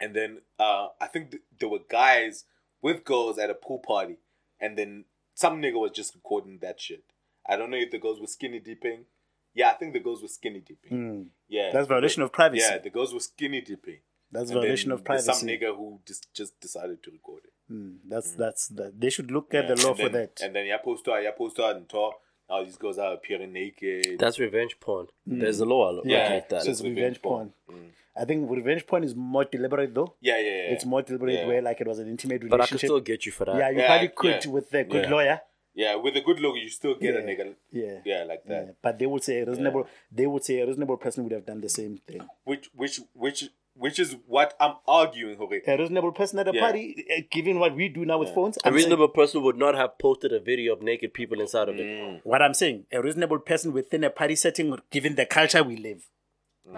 And then uh, I think th- there were guys with girls at a pool party, and then some nigga was just recording that shit. I don't know if the girls were skinny dipping. Yeah, I think the girls were skinny dipping. Yeah,
Hmm. That's violation of privacy.
Yeah, the girls were skinny dipping.
That's
And
violation of
privacy. Some
privacy.
nigga who just just decided to record it.
Hmm, that's mm. that's that. They should look at the law
and
for
then,
that.
And then yeah, poster, yeah, poster and talk. Now these girls are appearing naked.
That's revenge porn. Hmm. There's a law
Mm. yeah,
like that.
so it's
That's
revenge
revenge
porn.
porn. Mm.
I think revenge porn is more deliberate though.
yeah, yeah, yeah.
It's more deliberate
Yeah.
where like it was an intimate relationship.
but I could still get you for that.
yeah, you
Yeah,
probably could
yeah.
with a good
Yeah.
lawyer.
Yeah, with a good look, you still get a
Yeah.
nigga.
Yeah.
Yeah, like that.
Yeah, but they would say a reasonable. They would say a reasonable person would have done the same thing.
Which, which, which, which is what I'm arguing, Jorge.
A reasonable person at a
Yeah.
party, eh, given what we do now with phones,
A
I'm saying-
reasonable person would not have posted a video of naked people inside of it.
Mm.
what I'm saying, a reasonable person within a party setting, given the culture we live.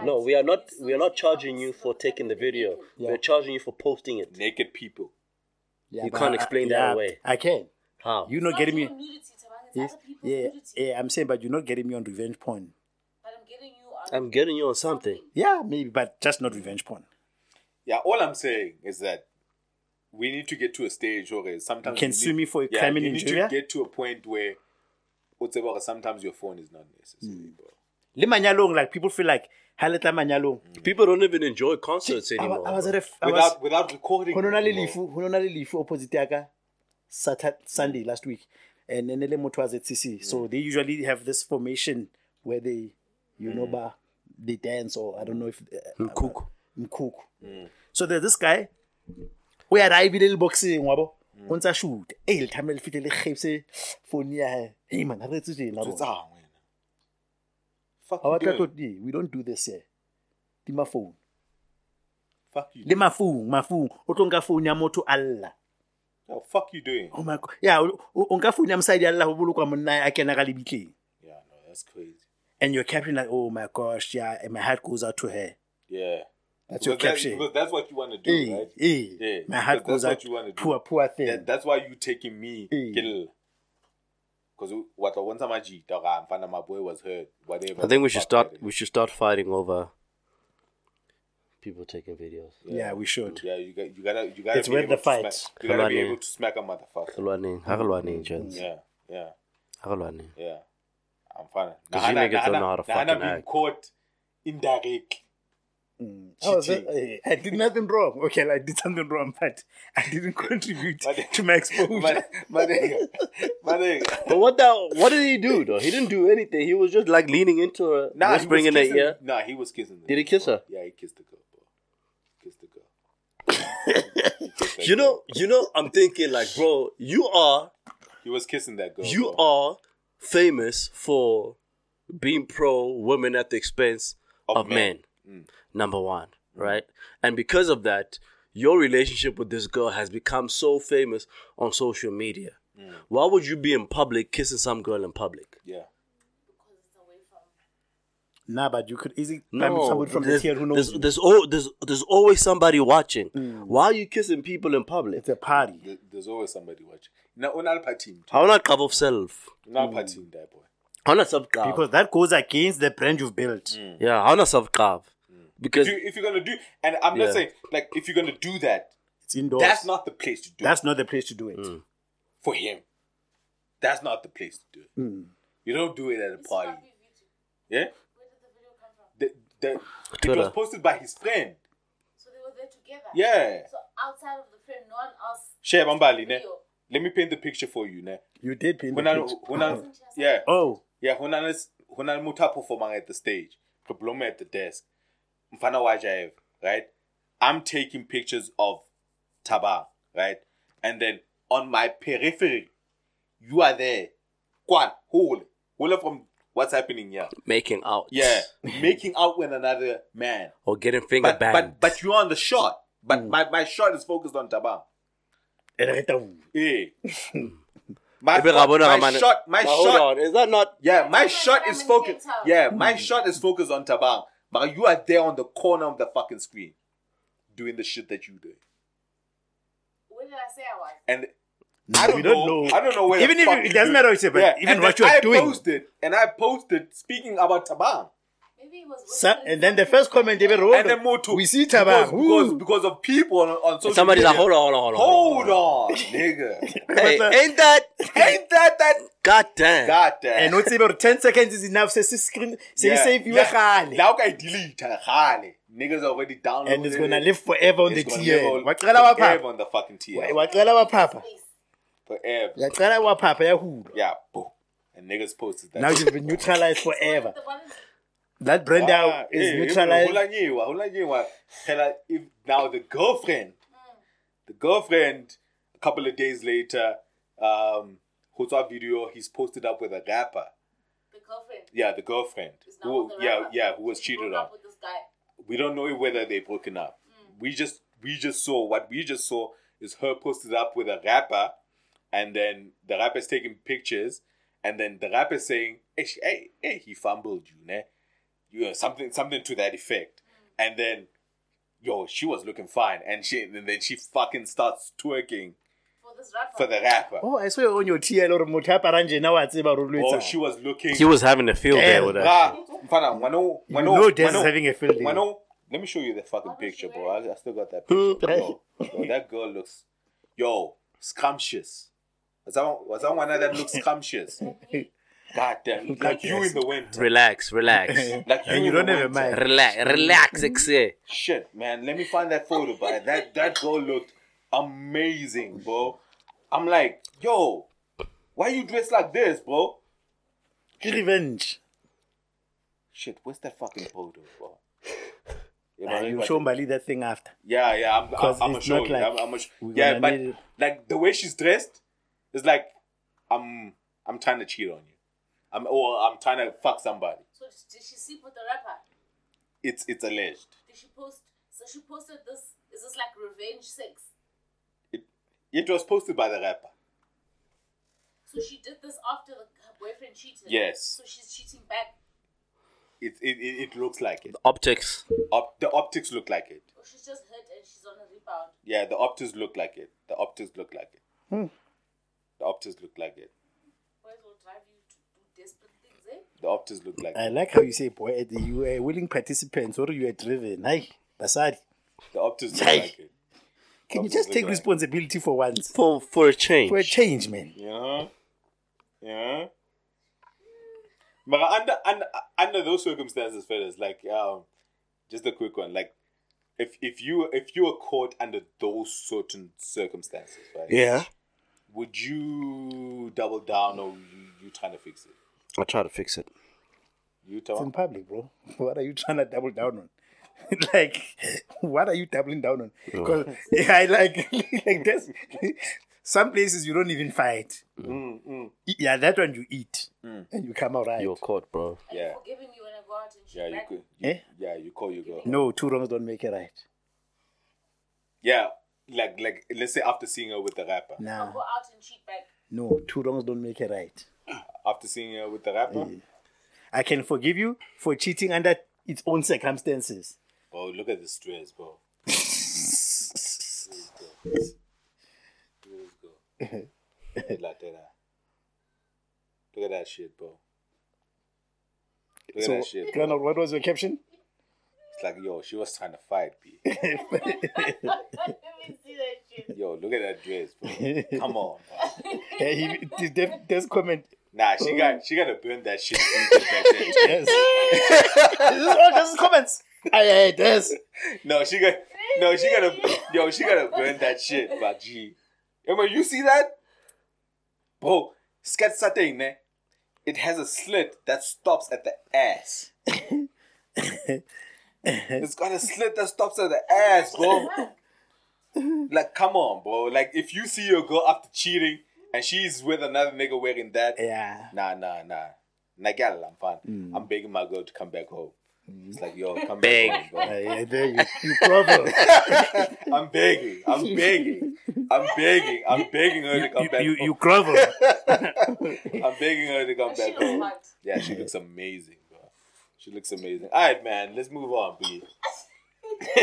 No, we are not. We are not charging you for taking the video. We're charging you for posting it.
Naked people.
Yeah,
You can't
I-
explain
yeah,
that away.
I can.
How?
You're not
Not
getting me.
nudity, Tabang, it's
Yes, yeah, yeah, I'm saying, but you're not getting me on revenge porn.
But I'm getting you on
I'm getting you on something.
Yeah, maybe, but just not revenge porn.
Yeah, all I'm saying is that we need to get to a stage, Jorge. Sometimes
You can
you
sue
need-
me for a
yeah,
crime in
you need
Nigeria?
to get to a point where, whatever, sometimes your phone is not necessary,
Hmm.
bro.
Le manyalong, like people feel like haleta manyalong. Hmm.
People don't even enjoy concerts
I,
anymore.
I was at
bro.
a, f- I was,
Without without recording.
ho no na le
it, bro.
lefu ho no na le lefu opposite ya Saturday Sunday last week and then le motho was at CC so hmm. they usually have this formation where they you know hmm. ba they dance or I don't know if uh,
Mkuku.
mkuku so there's this guy we ya ra ebile le boxing wa bo o ntsa shoot eh le thamele le fitle le kgebse phone hey man ha re etse tjena
It's
rona.
ah, wena. Fuck you
wa tla
doing?
tlo- we don't do this here di ma phone
Fuck you.
le mafung mafung o tlo nka phone ya motho alla
Yo, fuck you doing?
oh my god yeah o o- o nka phone ya mosadi alla ho bolokwa monna a kena ka lebitleng
Yeah, no, that's crazy.
And your caption like oh my gosh yeah and my heart goes out to her
Yeah.
that's your
Because that-
caption
because that's what you want to do,
Eh,
right?
eh,
Yeah,
my heart goes
that's
out
what you do.
poor poor thing
That, that's why you taking me. Because Because what I want my G, dog, I'm finding my boy was hurt. Whatever.
I think we should
Fuck
start.
that.
We should start fighting over people taking videos.
Yeah, we should.
Yeah, you got you gotta you gotta
It's
be
worth
able
the
to
fight.
Smack, you gotta be
Kalwane.
able to smack a motherfucker.
Galwane, ha galwane, gents.
Yeah, yeah,
Ha galwane.
yeah. I'm fine.
'Cause you niggas don't know how to fucking
being
act.
caught indirectly.
I, was,
Cheating.
uh, I did nothing wrong. Okay, I did something wrong, but I didn't contribute
But-
to my exposure.
My, my nigga, my nigga.
But what the? What did he do though? He didn't do anything. He was just like leaning into her,
Nah, he was
whispering in her
kissing-
ear.
Nah, he was kissing. the
Did he kiss
bro.
her?
Yeah, he kissed the girl, bro. Kissed the girl. Kissed that
You
girl.
know, you know. I'm thinking like, bro, you are
he was kissing that girl.
you
bro.
are famous for being pro women at the expense
Of
of,
men.
men. Mm. Number one, right? And because of that, your relationship with this girl has become so famous on social media. Mm. Why would you be in public kissing some girl in public?
Yeah.
Because it's away from.
nah, but you could easily find
No,
somebody from the
there's,
tier who knows
there's,
you.
there's, al- there's, there's always somebody watching. Mm. Why are you kissing people in public?
It's a party.
There- There's always somebody watching. Now, we're a team.
How not cover of self?
We're not a team, that boy.
How not self
Because that goes against the brand you've built. Mm.
Yeah, how not self carve? Mm. Because
If, you, if you're gonna do, and I'm
Yeah.
not saying like if you're gonna do that,
It's indoors.
that's not the place to do
That's
it
not the place to do it. Mm.
for him. That's not the place to do it. You don't do it at a party.
what we video.
Yeah.
Where did the video come from?
The, the, it was posted by his friend.
So they were there together.
Yeah.
So outside of the friend no one else.
Share Bambali, ne?
Video.
Let me paint the picture for you, ne?
You did paint the
When I,
picture.
when I, oh. yeah,
Oh,
yeah. When I when I muta performing at the stage, Problema at the desk, Mfana Wajaev, right? I'm taking pictures of Taba, right? And then on my periphery, you are there. Kwan, hold, hold from what's happening here.
making out.
Yeah, making out with another man.
Or getting finger
But
banged.
but but you're on the shot. But mm. my, my shot is focused on Taba. Eh. my,
Ebe ra
my shot, my
But hold
shot,
on, Is that not
yeah, my shot
what
is focused. Yeah, my shot is focused on Tabang, but you are there on the corner of the fucking screen, doing the shit that you do.
Where did I say I was?
And I don't,
we don't
know,
know.
I don't know where.
Even
the
if
fuck
it
you
doesn't matter what you say, but
yeah,
even
and
what you are
I
doing.
posted, and I posted speaking about Tabang.
Maybe it was.
Some, and then the first comment, they were
And then more to
We see
because,
Tabang.
because,
Ooh.
because of people on, on social
somebody's
media.
like, hold on, hold on, hold on.
Hold on, nigga.
Hey,
uh,
ain't that
Ain't that that?
god damn?
God damn.
and what's about 10 seconds is enough. Say, screen, say,
Yeah.
save you
Yeah.
khale.
Now I delete khale. Niggas already downloaded
and it's gonna live forever on
It's
the
gonna
TL.
live
Waqala wa
forever
papa.
on the fucking TL.
Waqala wa papa.
place.
Forever.
Yaqala wa papa ya hulu.
Yeah, boom. And niggas posted that.
Now you've been neutralized forever.
The one
That brand out is
eh,
neutralized.
hula nyewa, hula nyewa. Hela, if now the girlfriend, the girlfriend, a couple of days later, um, who saw video, he's posted up with a rapper.
the girlfriend
Yeah, the girlfriend. Who,
the
yeah, yeah, who was cheated on.
up with this guy.
we don't know whether they broken up. We just we just saw what we just saw is her posted up with a rapper, and then the rapper's taking pictures, and then the rapper saying, "Hey, hey, hey he fumbled you, ne? You know, something something to that effect." And then, yo, she was looking fine, and she and then she fucking starts twerking
For this rapper.
for the rapper.
Oh, I saw you on your TL or motho a parang tjena wa tseba hore o lo
Oh,
etsang.
she was looking.
He was having a field day
eh,
with that.
Ah, Bra, mfana, wano,
You
wano,
know Des is having a field day.
Wano, let me show you the fucking picture,
she
bro. I, I still got that picture. yo, yo, that girl looks, yo, scrumptious. Was that, one- was that one that looks scrumptious? God damn, like you in the winter.
Relax, relax,
Like you,
And you
in
don't have a
winter.
mic.
relax, relax, mm-hmm. exe.
Shit, man, let me find that photo, but that that girl looked amazing, bro. I'm like, yo, why you dressed like this, bro?
Ke revenge.
Shit, where's that fucking photo, bro? Yeah, man,
you show Mbali that thing after.
Yeah, yeah, I'm, I'm,
'Cause
I'm gonna
it's
show
not
you.
like
I'm, I'm gonna sh- yeah, but like the way she's dressed is like I'm I'm trying to cheat on you. I'm or I'm trying to fuck somebody.
So did she sleep with the rapper?
It's it's alleged.
Did she post? So she posted this. Is this like revenge sex?
It it was posted by the rapper.
So she did this after the, her boyfriend cheated.
Yes.
So she's cheating back.
It it, it, it looks like it.
The optics.
Op, the optics look like it.
Or she's just hurt and she's on a rebound.
Yeah, the optics look like it. The optics look like it.
Hmm.
The optics look like it.
Boys will drive desperate things, eh?
The Optus look like
I like how you say, boy, you were a willing participant or you were driven. Hi, Basadi.
the Optus look
Hey.
like it.
Can you just take
like-
responsibility for once?
For for a change.
For a change, man.
Yeah. Yeah. But under under under those circumstances, fellas, like um, just a quick one, like if if you if you were caught under those certain circumstances, right?
Yeah.
Would you double down or you, you trying to fix it?
I'll try to fix it.
You
It's in public, bro. What are you trying to double down on? like, what are you doubling down on? Because I like, like this. Some places you don't even fight.
Mm,
Yeah, that one you eat and you come out right.
You're caught, bro.
Yeah.
forgiving you when I go out and shoot
Yeah, you
back.
could.
Eh?
Yeah, you call your girl.
No, two wrongs don't make it right.
Yeah, like like let's say after seeing her with the rapper,
Nah,
I'll go out and cheat back.
no, two wrongs don't make it right.
after seeing her with the rapper.
I can forgive you for cheating under its own circumstances.
Oh, look at this dress, bro. Let's go. Like that. Look at that shit, bro. Look at that shit. Bro.
Granor, what was your caption?
It's like, yo, she was trying to fight, B.
Let me see that shit.
Yo, look at that dress, bro. Come on, bro.
Yeah, he, this, this, this comment.
Nah, she got she gotta burn that shit. when you get back there.
Yes. this is all just comments. Aye, aye, this.
No, she got no, she gotta yo, she gotta burn that shit, but G. Emma, you see that? Bro, skat satay, ne? It has a slit that stops at the ass. it's got a slit that stops at the ass, bro. Like, come on, bro. Like, if you see your girl after cheating and she's with another nigga wearing that,
Yeah.
nah, nah, nah. Nah, gal, I'm fine. Mm. I'm begging my girl to come back home. It's like, yo, come
Beg.
back home, bro.
Aye, aye, there you, you grovel.
I'm begging. I'm begging. I'm begging. I'm begging her to come
you,
back
you,
home.
you grovel.
I'm begging her to come
She
back home.
hot.
Yeah, she looks amazing, bro. She looks amazing. All right, man. Let's move on, B.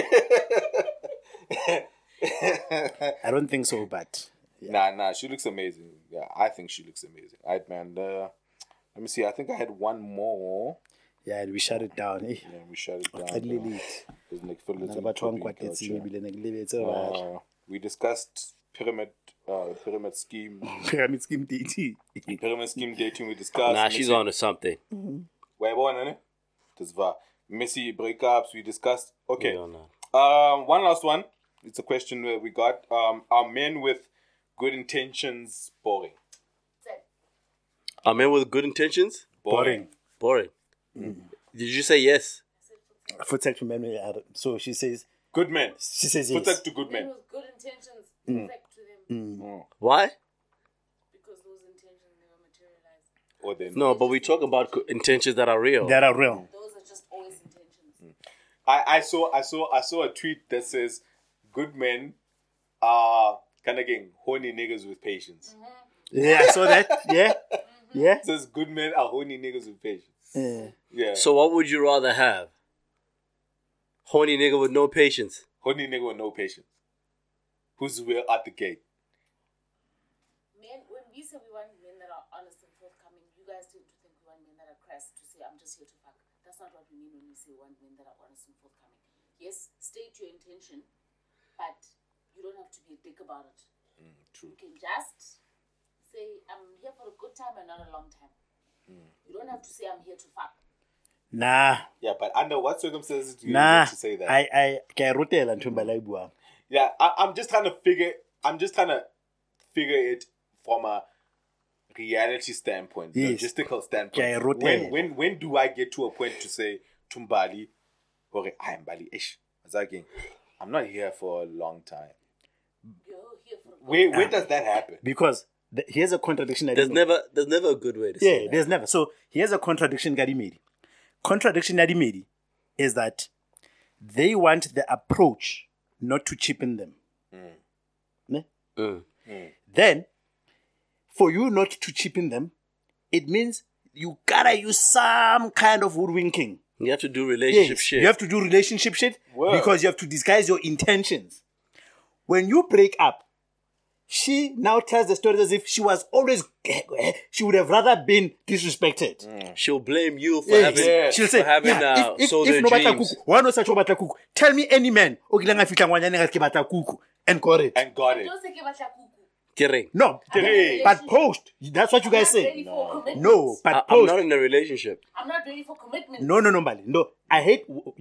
I don't think so, but
Nah, nah. She looks amazing. Yeah, I think she looks amazing. All right, man. Uh, let me see. I think I had one more.
yeah, we shut it down. Eh,
Yeah, we shut it down.
I
bro.
really
Because Nick Phillips
Nna le
and
batho ba
Toby
nkwatetseng
Culture.
ebile ne ke lebetse ba-
Uh, we discussed pyramid uh, pyramid scheme
pyramid scheme dating.
pyramid scheme dating we discussed
Nah, she's
missing-
on to something.
Wayabona ne? Das war messy breakups we discussed. Okay.
Yeah, nah.
Um, one last one. It's a question that we got. Um, are men with good intentions boring?
A man with good intentions?
Boring.
Boring. Mm-hmm. Did you say yes?
Footsack to memory. I don't- So she says,
Good men.
she says
Put
yes.
that to good
Men
men.
with good intentions, mm. back to them mm. Mm.
Why?
because those intentions never materialize.
Or then
No, but we talk about co- intentions that are real.
That are real.
Those are just always intentions.
I, I saw I saw I saw a tweet that says good men are kind of getting horny niggas with patience. Mm-hmm.
Yeah, I saw that. Yeah. Mm-hmm. Yeah.
It says good men are horny niggas with patience.
Yeah.
Yeah.
So what would you rather have? Horny nigga with no patience.
horny nigga with no patience. Who's real at the gate?
Men, when we say we want men that are honest and forthcoming, you guys tend to think we want men that are crass to say, I'm just here to fuck. That's not what we mean when we say we want men that are honest and forthcoming. Yes, state your intention, but you don't have to be a dick about it.
Mm, true.
You can just say, I'm here for a good time and not a long time. Mm. You don't have to say, I'm here to fuck.
Nah.
Yeah, but under what circumstances do you
Nah.
get to say that?
I I ke a rotela ntho e mbala e buang.
yeah, I, I'm just trying to figure. I'm just trying to figure it from a reality standpoint,
Yes.
logistical
Ke a
standpoint.
rotela.
When when when do I get to a point to say Tumbali, okay, I am Bali ish. Again, I'm not here for a long time.
You're here for a good
Where where ah. does that happen?
Because the, here's a contradiction.
There's never there's never a good way to
Yeah,
say that.
there's never. So here's a contradiction Gadimedi. Contradiction Gadimedi is that they want the approach not to cheapen them. Mm. Ne?
Mm. mm.
Then, for you not to cheapen them, it means you gotta use some kind of woodwinking.
You have to do relationship
Yes,
shit.
You have to do relationship shit
Word.
because you have to disguise your intentions. When you break up, she now tells the story as if she was always, she would have rather been disrespected.
She'll blame you for
Yes.
having
Yes.
She'll say,
for having
yeah,
uh,
if, if,
sold
if
her
no batla
dreams.
kuku, why no sa tlo batla kuku? Tell me any man, o kileng a fihla ngwanyane ga ke batla kuku, and got it.
And got it.
Don't say ke batla kuku.
Kidding.
No,
Three.
but post. That's what you guys
I'm not ready
say.
for commitment.
No, but
I, I'm
post.
not in a relationship.
I'm not ready for commitment.
No, no, no, Mbali. No, I hate w-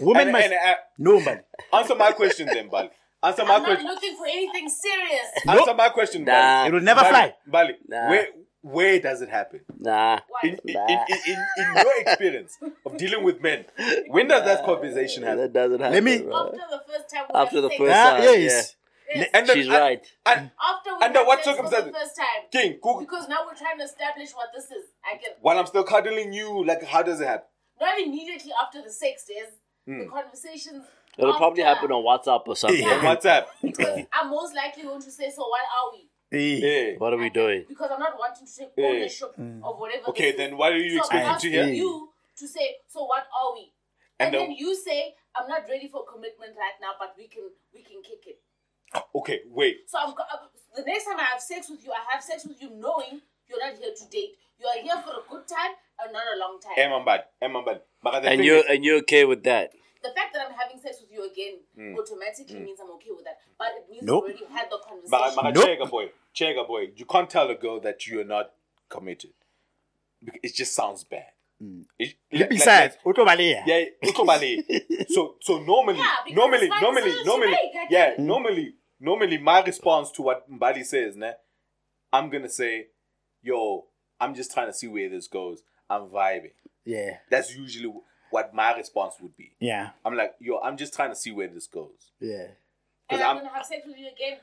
women.
And,
must,
and, uh,
no, Mbali.
answer my question then, Bali. Answer my
I'm not
question.
looking for anything serious.
Answer my question,
Nah.
Bali.
It will never
Bali,
fly.
Bali,
Nah.
where where does it happen?
Nah.
Why?
In, in, in, in, in your experience of dealing with men, when does that conversation happen?
That doesn't happen.
Let me-
bro.
After the first time we
After
had
the
sex.
first
Ah,
time,
yes.
Yes.
And then-
She's
and-
right.
And
After we
Under
had
what
sex for the first time.
King, cook,
Because now we're trying to establish what this is. I can
while I'm still cuddling you, like how does it happen?
not immediately after the sex days.
Hmm.
The conversations.
It'll probably happen on WhatsApp or something.
On WhatsApp.
Because I'm most likely going to say, so what are we?
Eh,
Yeah.
What are we doing?
Because I'm not wanting to take
Yeah.
ownership of whatever.
Okay,
this
then
is.
what are you
so I'm
expecting to
asking
hear?
you to say, so what are we?
And
And,
then-
then you say, I'm not ready for commitment right now, but we can we can kick it.
Okay, wait.
So I'm go- uh, the next time I have sex with you, I have sex with you knowing you're not here to date. You are here for a good time and not a long time.
Emma bad. Emma bad. But
And you're
is-
and you're okay with that?
The fact that I'm having sex with you again
Hmm.
automatically means I'm okay with that. But it means
Nope.
we already had the
But,
conversation.
but
Nope.
Chega boy, Chega boy, you can't tell a girl that you're not committed. Because It just sounds bad. It, like-
Besides,
like-
Otobaleya.
yeah, utobale. so so normally,
Yeah, because
normally,
it's my
normally,
decision to
normally,
make, I
yeah,
get it.
normally, normally, my response to what Mbali says, ne, I'm gonna say, yo, I'm just trying to see where this goes. I'm vibing.
Yeah,
That's usually what my response would be.
yeah,
I'm like, yo, I'm just trying to see where this goes
yeah.
and
'cause
I'm,
I'm-
gonna have sex with you again.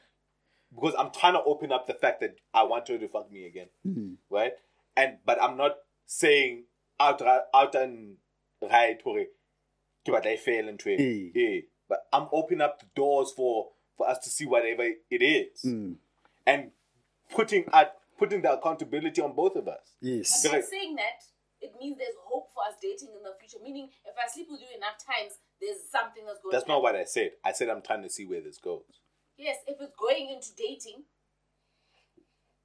because I'm trying to open up the fact that I want her to fuck me again, right? And but I'm not saying out out and right hore, ke batla e fele ntho e.
Eh.
Yeah. But I'm opening up the doors for for us to see whatever it is, and putting at putting the accountability on both of us.
Yes.
By
Correct.
saying that, it means there's hope for us dating in the future. Meaning, if I sleep with you enough times, there's something that's going.
That's
to
not
happen.
what I said. I said I'm trying to see where this goes.
Yes, if it's going into dating,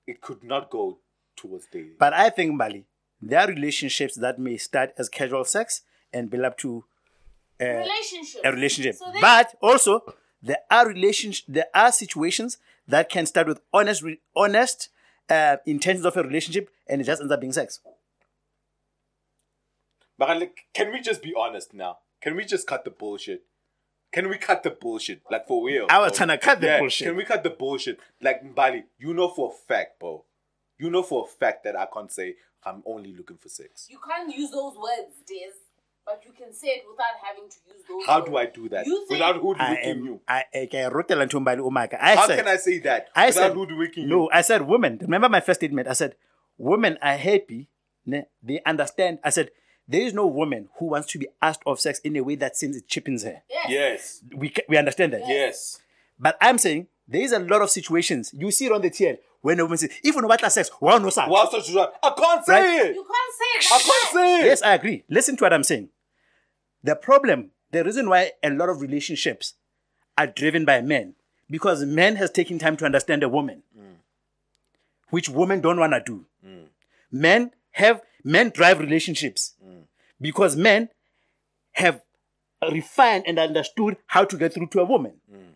It could not go towards dating.
But I think, Mbali, there are relationships that may start as casual sex and build up to
relationship.
a relationship.
So then,
but also, there are relations. There are situations that can start with honest, re- honest uh, intentions of a relationship, and it just ends up being sex.
But like, can we just be honest now? Can we just cut the bullshit? Can we cut the bullshit? Like for real.
I was
bro?
trying to cut the
Yeah,
bullshit.
Can we cut the bullshit? Like Mbali, you know for a fact, bro. You know for a fact that I can't say I'm only looking for sex.
you can't use those words, Des, but you can say it without having to use those.
How
words.
do I do that?
You think-
Without
I
hoodwinking you.
I, eh, I can rotela nto Mbali umaka. I
How
said,
can I say that?
I
without
said,
hoodwinking you?
no, I said women. Remember my first statement? I said, women are happy. ne, They understand. I said, there is no woman who wants to be asked of sex in a way that seems it chippings her.
Yes.
Yes.
We, we understand that.
Yes.
But I'm saying there is a lot of situations. You see it on the TL when a woman says, if you know what sex, why no sex?
Whilst I I can't say
Right.
it.
You can't say it.
I can't say it.
Yes, I agree. Listen to what I'm saying. The problem, the reason why a lot of relationships are driven by men, because men has taken time to understand a woman, mm. which women don't want to do. Mm. Men have men drive relationships mm. Because men have refined and understood how to get through to a woman. Mm.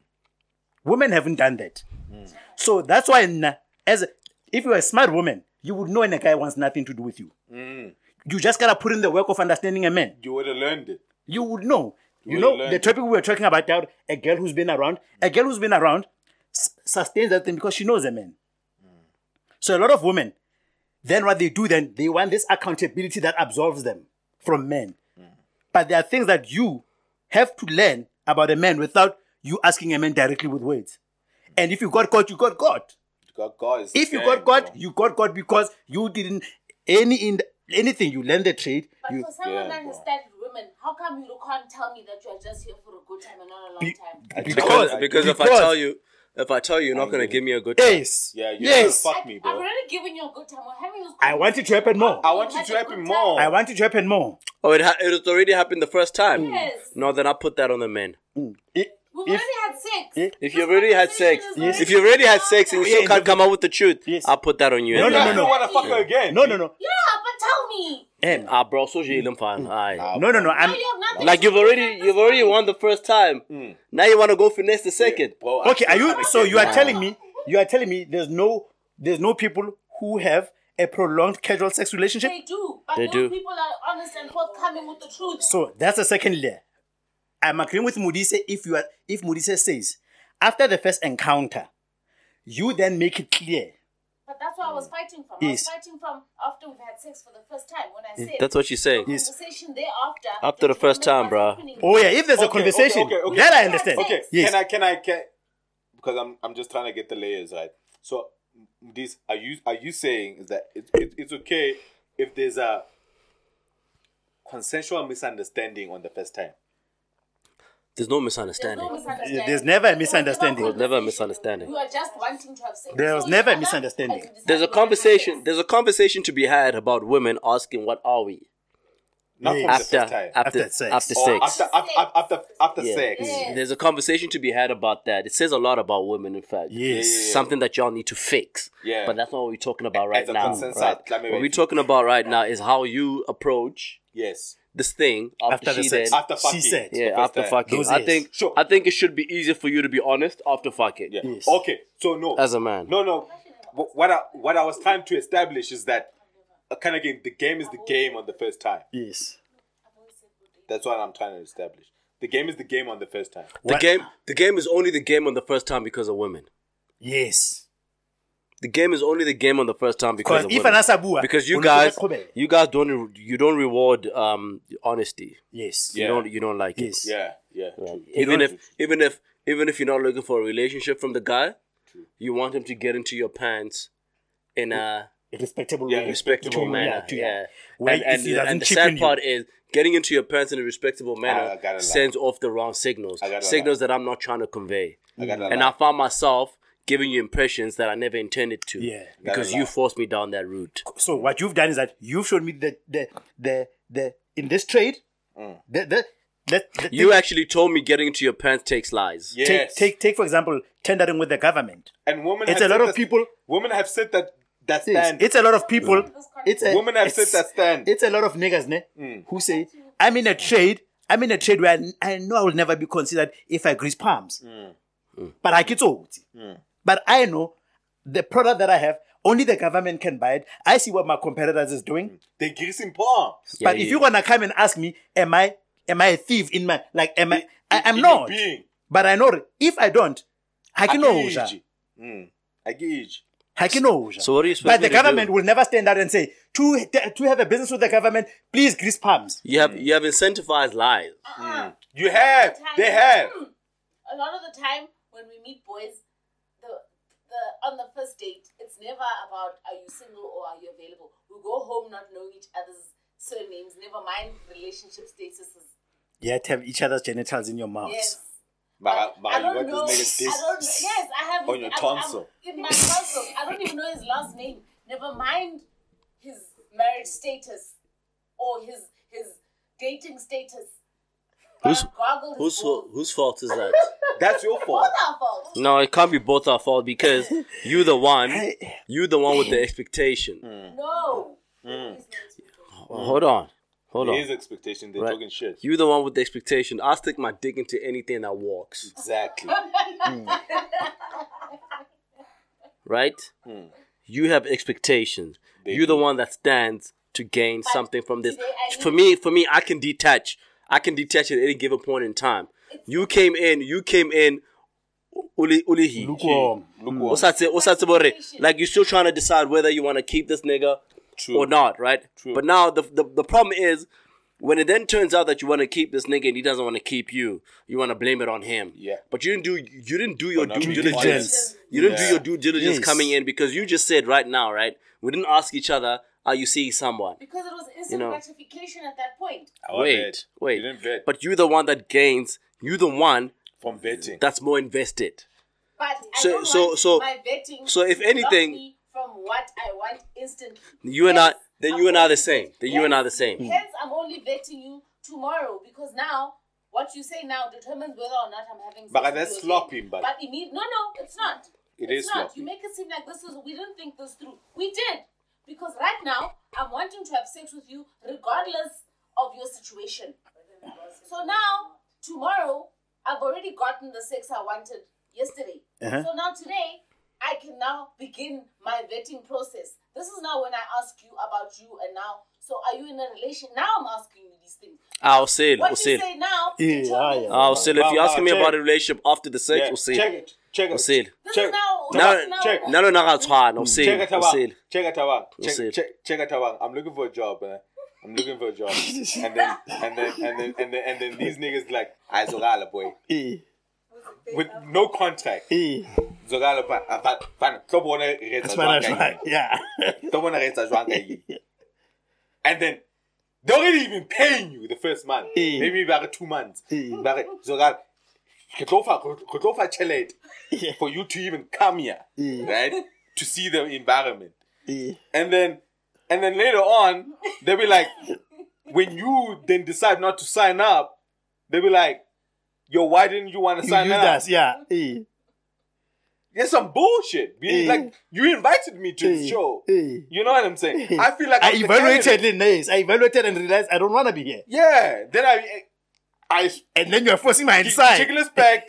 Women haven't done that. Mm. So that's why, na- as a, if you're a smart woman, you would know when a guy wants nothing to do with you. Mm. You just gotta put in the work of understanding a man.
You would have learned it.
You would know. You
would
know the
it.
topic we were talking about now. A girl who's been around. A girl who's been around s- sustains that thing because she knows a man. So a lot of women, then what they do then they want this accountability that absolves them from men. But there are things that you have to learn about a man without you asking a man directly with words. And if you got caught, you got caught.
God, God is
If you got caught,
bro.
you got caught because you didn't any in anything you learned the trade.
But
You,
for someone
Yeah,
that has studied women, how come you can't tell me that you are just here for a good time and not a long
Be-
time?
Because
I-
because if I tell you if I tell you you're not gonna give me a good time.
yes,
Yeah, you
yes.
Gonna fuck me,
I've
bro.
already given you a good time. We're having this
I want it to happen more.
I want
You
it to
had a
happen more.
I want it to happen more.
Oh, it ha- it has already happened the first time.
Yes.
No, then I put that on the men. Mm.
It-
We've
If-
already had sex.
Yeah.
If you've already had sex,
conversation is
if you've already had sex and you
Yeah,
still can't
the-
come out with the truth,
Yes.
I'll put that on you.
No, no, no, no.
want to fuck her again?
No, no, no.
Yeah, but tell me.
Em,
Ah, bro, so you fine. Aye.
no, no, no. I'm.
Now you
Like you've already, you've already won the first time. Now you want to go finesse the second.
Bro, I
Okay, are you? So you are telling me? You are telling me there's no, there's no people who have a prolonged casual sex relationship.
They do, but
They
those
do.
people are honest and forthcoming with the truth.
So that's the second layer. I'm agreeing with Mudise if you are if Mudise says after the first encounter, you then make it clear.
But that's what I was mm. fighting from. I was fighting from after we've had sex for the first time. When I said
That's what she's saying.
Yes.
conversation thereafter.
After the first time,
determine what's
bruh.
happening.
Oh yeah, if there's a conversation,
okay, okay, okay.
that I understand.
Okay,
Yes.
can I can I can because I'm I'm just trying to get the layers right. So this are you are you saying is that it, it, it's okay if there's a consensual misunderstanding on the first time?
There's no
There's
misunderstanding.
no misunderstanding.
There's never a
There was
misunderstanding.
There's never a misunderstanding.
You are just wanting to have sex.
There was
So
never a misunderstanding.
and you decide
There's a
you wanna have
conversation. There's a conversation to be had about women asking, "What are we?"
Not from
After
first
after
After sex.
after sex.
after after after, after
Yeah.
sex.
Yeah.
There's a conversation to be had about that. It says a lot about women, in fact.
Yes.
Yeah, yeah,
Something that y'all need to fix.
Yeah.
But that's not what we're talking about right
As a
now.
consensus,
Right?
let
What we're talking about right now is how you approach
Yes.
This thing after,
After the
she
sex.
then.
After fucking.
She said.
yeah, after
time.
fucking.
Those
I
years.
think
Sure.
I think it should be easier for you to be honest after fucking.
Yeah.
Yes.
Okay. So no.
As a man.
No, no. What I what I was trying to establish is that uh, kind of game. The game is the game on the first time.
Yes.
That's what I'm trying to establish. The game is the game on the first time.
The game the game is only the game on the first time because of women.
Yes.
The game is only the game on the first time because
Because
of
if
women.
an asabua,
because you guys you guys don't you don't reward um honesty.
Yes.
You
Yeah.
don't you don't like
Yes.
it.
Yeah, yeah.
Even if even if even if you're not looking for a relationship from the guy, you want him to get into your pants in a
A respectable
Yeah,
way.
respectable
To-
manner.
to-
Yeah.
Where
And,
it
and, and the
cheapen
sad
you.
part is getting into your pants in a respectable manner
I gotta lie.
sends off the wrong signals.
I gotta
Signals that I'm not trying to convey.
I
And
lie.
I found myself giving you impressions that I never intended to.
Yeah.
Because you forced me down that route.
So what you've done is that you've shown me the the the the in this trade,
Mm.
the the. the, the
You
thing-
actually told me getting into your pants takes lies.
Yes.
take take take for example tendering with the government.
and women.
It's
have
a lot of
that-
people-
Women have said that that stand.
It's a lot of people. It's a,
Women have
it's-
said that stand.
It's a lot of niggas, ne,
Mm.
who say, "I'm in a trade. I'm in a trade where I, I know I will never be considered if I grease palms."
Mm.
But I get out. But I know the product that I have. Only the government can buy it. I see what my competitors is doing.
they greasing palms.
Yeah,
but if you're gonna come and ask me, am I am I a thief in my like am I I, I'm not.
being.
But I know if I don't, I can know.
Agiji. Mm. Agiji.
I can know.
So what are you supposed
But the
to
government
do?
will never stand out and say, to, to have a business with the government, please grease palms.
You have you have incentivized lies.
You have.
time-
They have.
A lot of the time when we meet boys, the the on the first date, it's never about are you single or are you available. We go home not knowing each other's surnames, never mind relationship statuses.
You have to have each other's genitals in your mouths.
Yes.
But, but
I
you
don't
got
know.
this nigga
I don't. Yes, I have
On
his-
your
I'm- I'm-
tonsil.
in my tonsil. I don't even know his last name. Never mind his marriage status or his his dating status. But
Who's-
I've goggled his
Whose whose fault is that?
That's your fault.
Both our fault.
No, it can't be both our fault because you the one, you the one with the expectation.
No.
Hold on, hold on.
His expectation. They're
Right.
talking shit.
You the one with the expectation. I'll stick my dick into anything that walks.
Exactly.
Right?
Hmm.
You have expectations. You're the one that stands to gain something from this. For me, for me, I can detach. I can detach it at any given point in time. You came in. You came in. Uli ulihi.
Lukewarm. Hmm.
Lukewarm.
What's that say? What's that say about it? Like you're still trying to decide whether you want to keep this nigga
True.
or not, right?
True.
But now the, the the problem is when it then turns out that you want to keep this nigga and he doesn't want to keep you, you want to blame it on him.
Yeah.
But you didn't do you didn't do your due diligence.
honest.
You didn't
Yeah.
do your due diligence
Yes.
coming in because you just said right now, right? We didn't ask each other, are you seeing someone?
Because it was instant
You know.
gratification at that point.
Our
wait,
vet.
wait.
You didn't vet.
But you're the one that gains. You're the one
from betting
that's more invested.
But
So-
I don't
so-
want
so-
my vetting
so if anything-
me from what I want instantly.
You and I, then
I'm
you and I are
the
same.
vet-
Then you and I are
the
same.
Hence, I'm only vetting you tomorrow because now What you say now determines whether or not I'm having sex.
But that's sloppy, but-
but imme- no, no, it's not.
It
it's
is
not.
sloppy.
You make it seem like this is we didn't think this through. We did because right now I'm wanting to have sex with you regardless of your situation. So now tomorrow I've already gotten the sex I wanted yesterday.
Uh-huh.
So now today I can now begin my vetting process. This is now when I ask you about you and now. So are you in a relation? Now I'm asking you these things.
I'll say it.
What
We'll
you
say it.
say now?
Yeah,
determines-
yeah.
I'll say it. If you're asking me about a relationship after the sex,
Yeah,
we'll say
check
it.
It. Check
We'll
it.
say it.
This
Check-
is now.
No,
this is now-
check. Tabang. I'm looking for a job, man. I'm looking for a job. and then, and then, and then, and then, and then these niggas like, I Zogala boy, with no contract. Zogala pa, ah, pa, pa, tlo bona re etsa
That's
jwang
what
ka
I
eng.
Yeah.
Tlo bona re etsa jwang ka. And then they're already even paying you the first month. Maybe about two months. Zogala, re tlo fa- re tlo fa tjhelete for you to even come here,
Eh.
right? To see the environment.
Eh.
And then and then later on, they'll be like, when you then decide not to sign up, they'll be like, yo, why didn't you want to sign
use
up?
us, yeah. Eh.
It's some bullshit. Like you invited me to the show. You know what I'm saying? I feel like
I
I'm
evaluated the nays. I evaluated and realized I don't want to be here.
Yeah. Then I I
And then you're forcing my inside.
Chicken is back.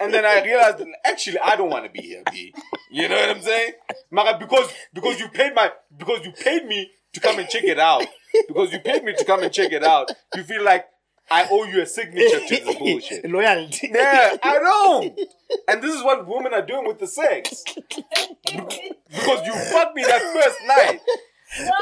And then I realized that actually I don't want to be here, B. You know what I'm saying? Mara, because because you paid my because you paid me to come and check it out. Because you paid me to come and check it out. You feel like I owe you a signature to this bullshit.
Loyalty.
Yeah, I don't. And this is what women are doing with the sex. Because you fucked me that first night.
No,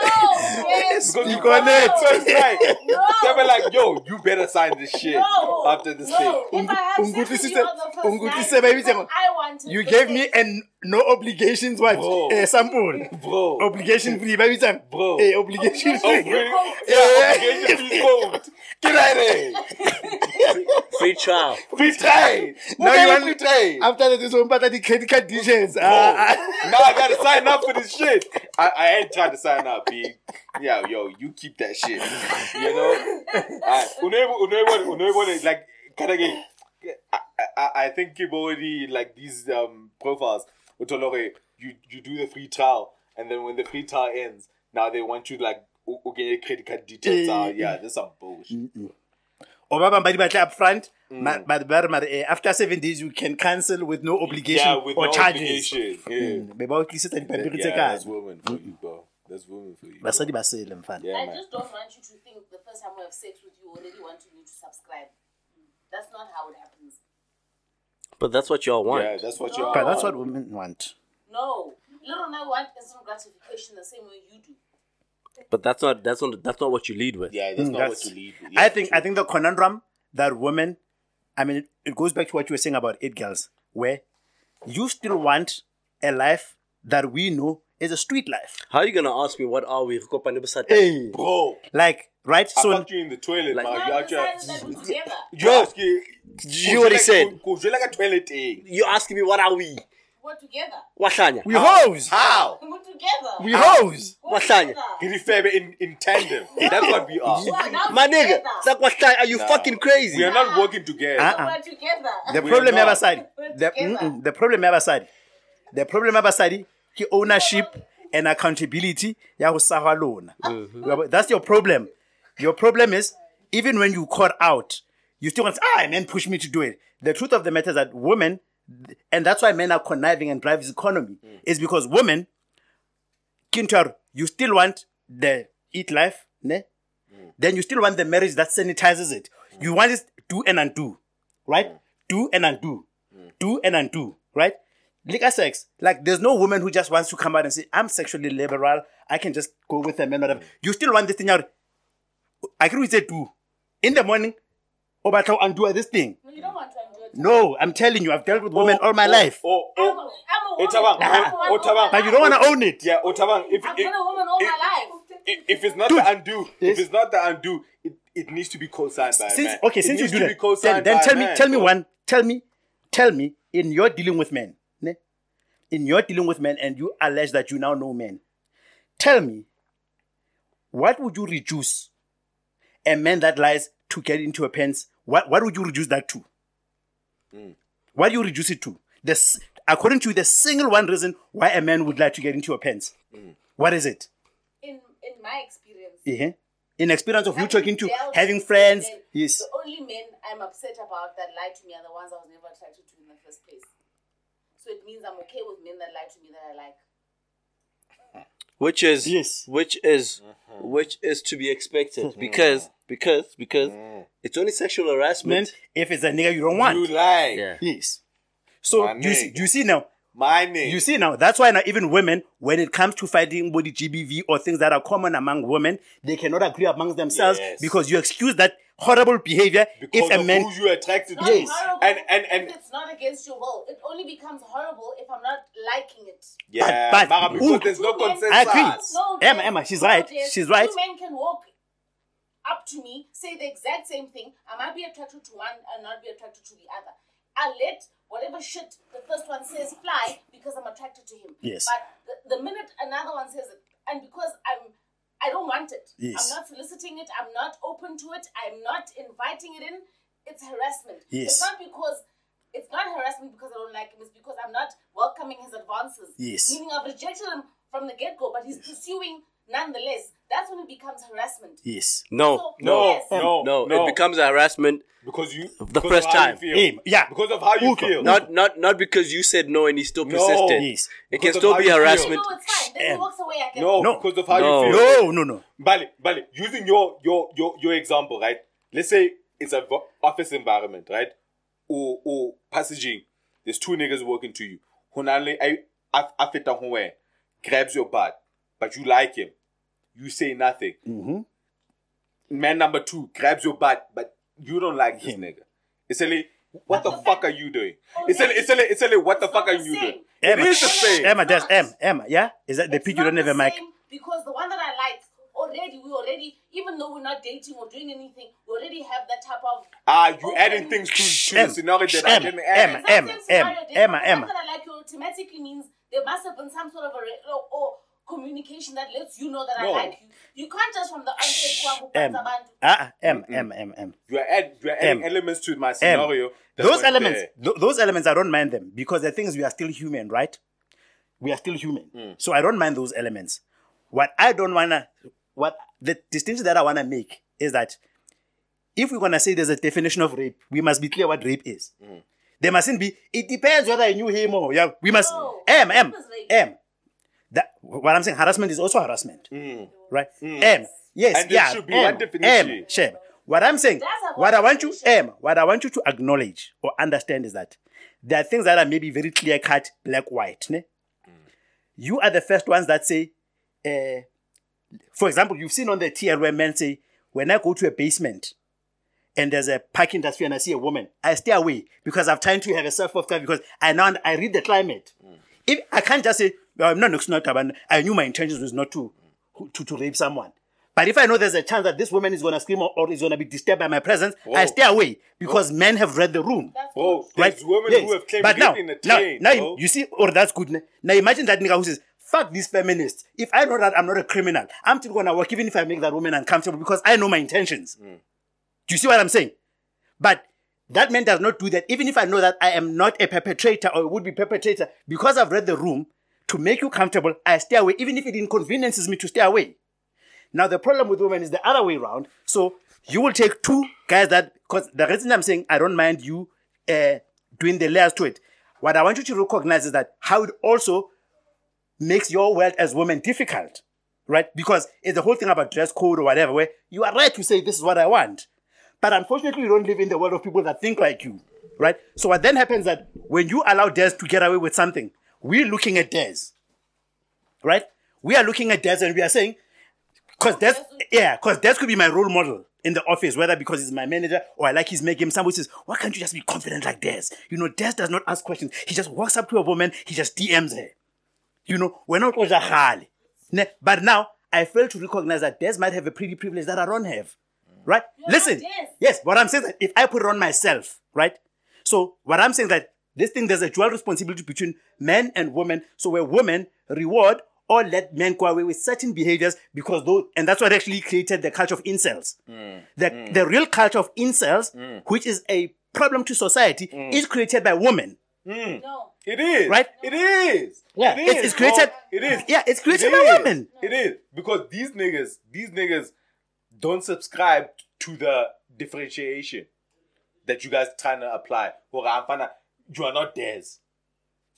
yes.
Because you
Speak
fucked
on
me
it.
that first night.
No.
They were like, yo, you better sign this shit
No.
after this
no.
thing.
If I had sex with you on the first night,
sister, baby,
because
tell-
I wanted
You gave
sex.
me an no obligations what?
Bro.
Uh, sample.
Bro.
Obligation free, baby time.
Bro.
Eh, obligation
Oh,
free.
really? Yeah, obligation free code. Get out of.
Free trial.
Free trade.
Now you want
free trade.
After that, this one part of the credit card details. Ah, ah.
now I gotta sign up for this shit. I, I ain't trying to sign up, B. Yeah, yo, you keep that shit. You know? Alright. Unable, unable, unable, like, kind of get. I, I, I think people already like these um profiles. Utolore, you you do the free trial, and then when the free trial ends, now they want you like u- u- get credit card details
Eh.
out. Yeah, that's some bullshit.
Or ba bang ba di up front. But but but, eh, after seven days, you can cancel with no obligation
Yeah, with
or
no
charges.
obligation. Yeah.
Mm. Be ba o tlisetsa dipampiri tse
Yeah,
kae.
that's women for you, bro. That's women for you.
basadi ba mfana
Yeah,
I just don't want you to think the first time we have sex with you already wanting you to subscribe. That's not how it happens.
But that's what y'all want.
Yeah, that's what
No.
you're.
but that's what women want
No. Little I want instant gratification the same way you do.
But that's not that's not that's not what you lead with.
Yeah, that's
Mm,
not
that's-
what you lead. with.
i think
true.
i think the conundrum that women i mean it, it goes back to what you were saying about it girls where you still want a life that we know is a street life
How are you gonna ask me what are we? Re kopane bo Satan?
hey
bro.
like right
I
so
fucked you in the toilet,
Like-
man.
Now
You
we
actually.
decided that we're together.
You ask you.
You already said.
Go like a toilet thing.
You asking me what are we?
We're together.
Wahlanya.
we hoes
How?
We're together.
we hoes
We're
Wahlanya.
together.
Give you favor in, in tandem. That's what we are.
My nigga,
together.
it's like wahlanya. Are you
Nah.
fucking crazy?
We are not working together.
Uh-uh.
We're together.
the
We
problem
are not.
yabasadi
We're
the, mm-mm, the problem yabasadi the problem yabasadi ke ownership and accountability ya go saga lona
Mm-hmm.
that's your problem your problem is even when you caught out you still want ah man push me to do it the truth of the matter is that women and that's why men are conniving and drive this economy
Mm.
is because women Kintar, you still want the eat life, ne? Mm. Then you still want the marriage that sanitizes it. Mm. You want it do and undo, right? Mm. Do and undo, do and undo, right? Liquor sex, like there's no woman who just wants to come out and say, "I'm sexually liberal. I can just go with a man." Whatever. You still want this thing out. I agree with it too. In the morning, oh, but I'll undo this thing.
No, you don't want to enjoy it.
No, I'm telling you, I've dealt with women all my oh, life,
oh, oh,
I'm a,
oh,
I'm a woman.
Otabang,
I'm a woman
oh, Otabang.
but you don't want to own it.
yeah, Otabang. If,
I've
if,
been a woman all
if-
my life.
if, if it's not
Dude.
the undo,
Yes.
if it's not the undo, it, it needs to be co-signed by a
since
man.
okay,
It
since you
needs
do
to
that, then, then tell me,
man,
tell me one, tell me, tell me, in your dealing with men, ne? in your dealing with men, and you allege that you now know men, tell me, what would you reduce a man that lies to get into a pants what what would you reduce that to? What do you reduce it to? The according to you, the single one reason why a man would like to get into your pants. What is it?
In in my experience,
Uh-huh. In experience of you talking to having friends,
men,
yes.
The only men I'm upset about that lie to me are the ones I was never attracted to in the first place. So it means I'm okay with men that lie to me that I like.
Which is
Yes.
which is uh-huh. which is to be expected uh-huh. because because because it's only sexual
Man,
harassment.
if it's a nigga you don't want,
You lie.
Yeah.
yes. So
My
you see,
nigga.
you see now,
My name.
You see now, that's why now even women, when it comes to fighting body GBV or things that are common among women, they cannot agree amongst themselves
Yes.
because you excuse that horrible behavior
because
if a
of
man.
who you attracted
Not
to.
Yes.
horrible
And and
if
and
it's not against your will. It only becomes horrible if I'm not liking it.
yeah,
but-
Mara, because
who-
there's no
Two men-
consensus.
I agree.
No,
Emma, Emma, she's
no,
right.
Des.
She's right.
Two men can walk up to me, say the exact same thing. I might be attracted to one and not be attracted to the other. I let whatever shit the first one says fly because I'm attracted to him.
Yes.
But the, the minute another one says it, and because I'm, I don't want it.
Yes.
I'm not soliciting it. I'm not open to it. I'm not inviting it in. It's harassment.
Yes.
It's not because. It's not harassment because I don't like him. It's because I'm not welcoming his advances.
Yes.
Meaning I've rejected him from the get go, but he's pursuing nonetheless. That's when it becomes harassment.
Yes.
No,
So,
No,
yes.
no,
no,
no.
It becomes a harassment.
because you
The
because
first
of how you
time.
feel.
Hey, yeah.
because of how you
Okay.
feel.
Not not not because you said no and he still
No.
persisted.
Yes.
It can
Because of
still
how
be
you feel.
harassment.
No, it's fine. Then he
Em.
walks away. I get
no,
it.
No.
because of how
No.
you feel.
No, no, no.
Bali, Bali, using your your your your example, right? Let's say it's a vo- office environment, right? Or or passaging. There's two niggas working to you. Hunanle I eh, after where grabs your butt, but you like him. You say nothing.
Mm-hmm.
Man number two grabs your butt, but you don't like this nigga. It's a what the
the
fuck
fact-
are you doing?
Oh,
It's a
yeah.
it's a it's a what the
It's
fuck are you
same.
doing?
Emma,
is the same.
Emma,
It's
just
not.
Emma, Emma, yeah? Is that the
It's
pitch you don't have
the
a mic?
Because the one that I like, already, we already, even though we're not dating or doing anything, we already have that type of.
Ah, you
open-
adding things to, to
Em,
the scenario that I
Em,
didn't
Em,
add.
It's not
Emma, Emma, Emma,
the
Emma.
fact that I like you automatically means there must have been some sort of a re- or, or communication that lets you know that
No.
I like you. You can't just from the onset kwangu
Em,
kwanza abantu.
ah, M, M, M, M.
You are, add, you are adding
Em.
elements to my scenario. that
Those
weren't
elements, th- those elements, I don't mind them because the thing is, we are still human, right? We are still human,
Hmm.
so I don't mind those elements. What I don't wanna, what the distinction that I wanna make is that if we're gonna say there's a definition of rape, we must be clear what rape is.
Hmm.
There mustn't be. It depends whether I knew him or yeah. We must.
No.
M M
Rape is rape.
M. That what I'm saying. Harassment is also harassment, hmm. right? Hmm. M. Yes.
And there
yeah.
should be
M,
one definition.
M. Sure. What I'm saying, what I want you,
definition.
M, what I want you to acknowledge or understand is that there are things that are maybe very clear cut, black, white. Ne? Hmm. You are the first ones that say, uh, for example, you've seen on the TL where men say, when I go to a basement and there's a parking industry and I see a woman, I stay away because I'm trying to have a self-off because I know I read the climate. If I can't just say, well, I'm not not Taban, I knew my intentions was not to, to, to rape someone. But if I know there's a chance that this woman is going to scream or, or is going to be disturbed by my presence, I stay away because men have read the room.
That's
Right?
there's women
Yes.
who have claimed
but now,
in the
now,
train.
now
bro.
you see, or that's good. Now imagine that nigga who says, fuck these feminists. If I know that I'm not a criminal, I'm still gonna work even if I make that woman uncomfortable because I know my intentions.
Mm.
Do you see what I'm saying? But that man does not do that, even if I know that I am not a perpetrator or would be perpetrator, because I've read the room to make you comfortable, I stay away, even if it inconveniences me to stay away. Now the problem with women is the other way around. So you will take two guys that because the reason I'm saying I don't mind you uh, doing the layers to it. What I want you to recognize is that how it also makes your world as women difficult, right? Because it's the whole thing about dress code or whatever, where you are right to say this is what I want, but unfortunately you don't live in the world of people that think like you, right? So what then happens that when you allow Des to get away with something, we're looking at Des, right? We are looking at Des and we are saying, because Des, yeah, because Des could be my role model in the office, whether because he's my manager or I like his make game. Somebody says, why can't you just be confident like Des? You know, Des does not ask questions. He just walks up to a woman, he just DMs her. You know, we're not Ojahali. But now I fail to recognize that Des might have a pretty privilege that I don't have. Right?
You're
Listen. Yes, what I'm saying is that if I put it on myself, right? So what I'm saying that this thing there's a dual responsibility between men and women. So where women reward or let men go away with certain behaviors because those, and that's what actually created the culture of incels. Mm. The, mm. the real culture of incels, mm. which is a problem to society, is created by women.
No.
It is.
Right?
It is.
Yeah,
It
it's- it's created-
bro. It is.
Yeah, it's created
It
by
is.
women.
It is. Because these niggas, these niggas don't subscribe to the differentiation that you guys trying to apply. Or I'm finna, you are not theirs.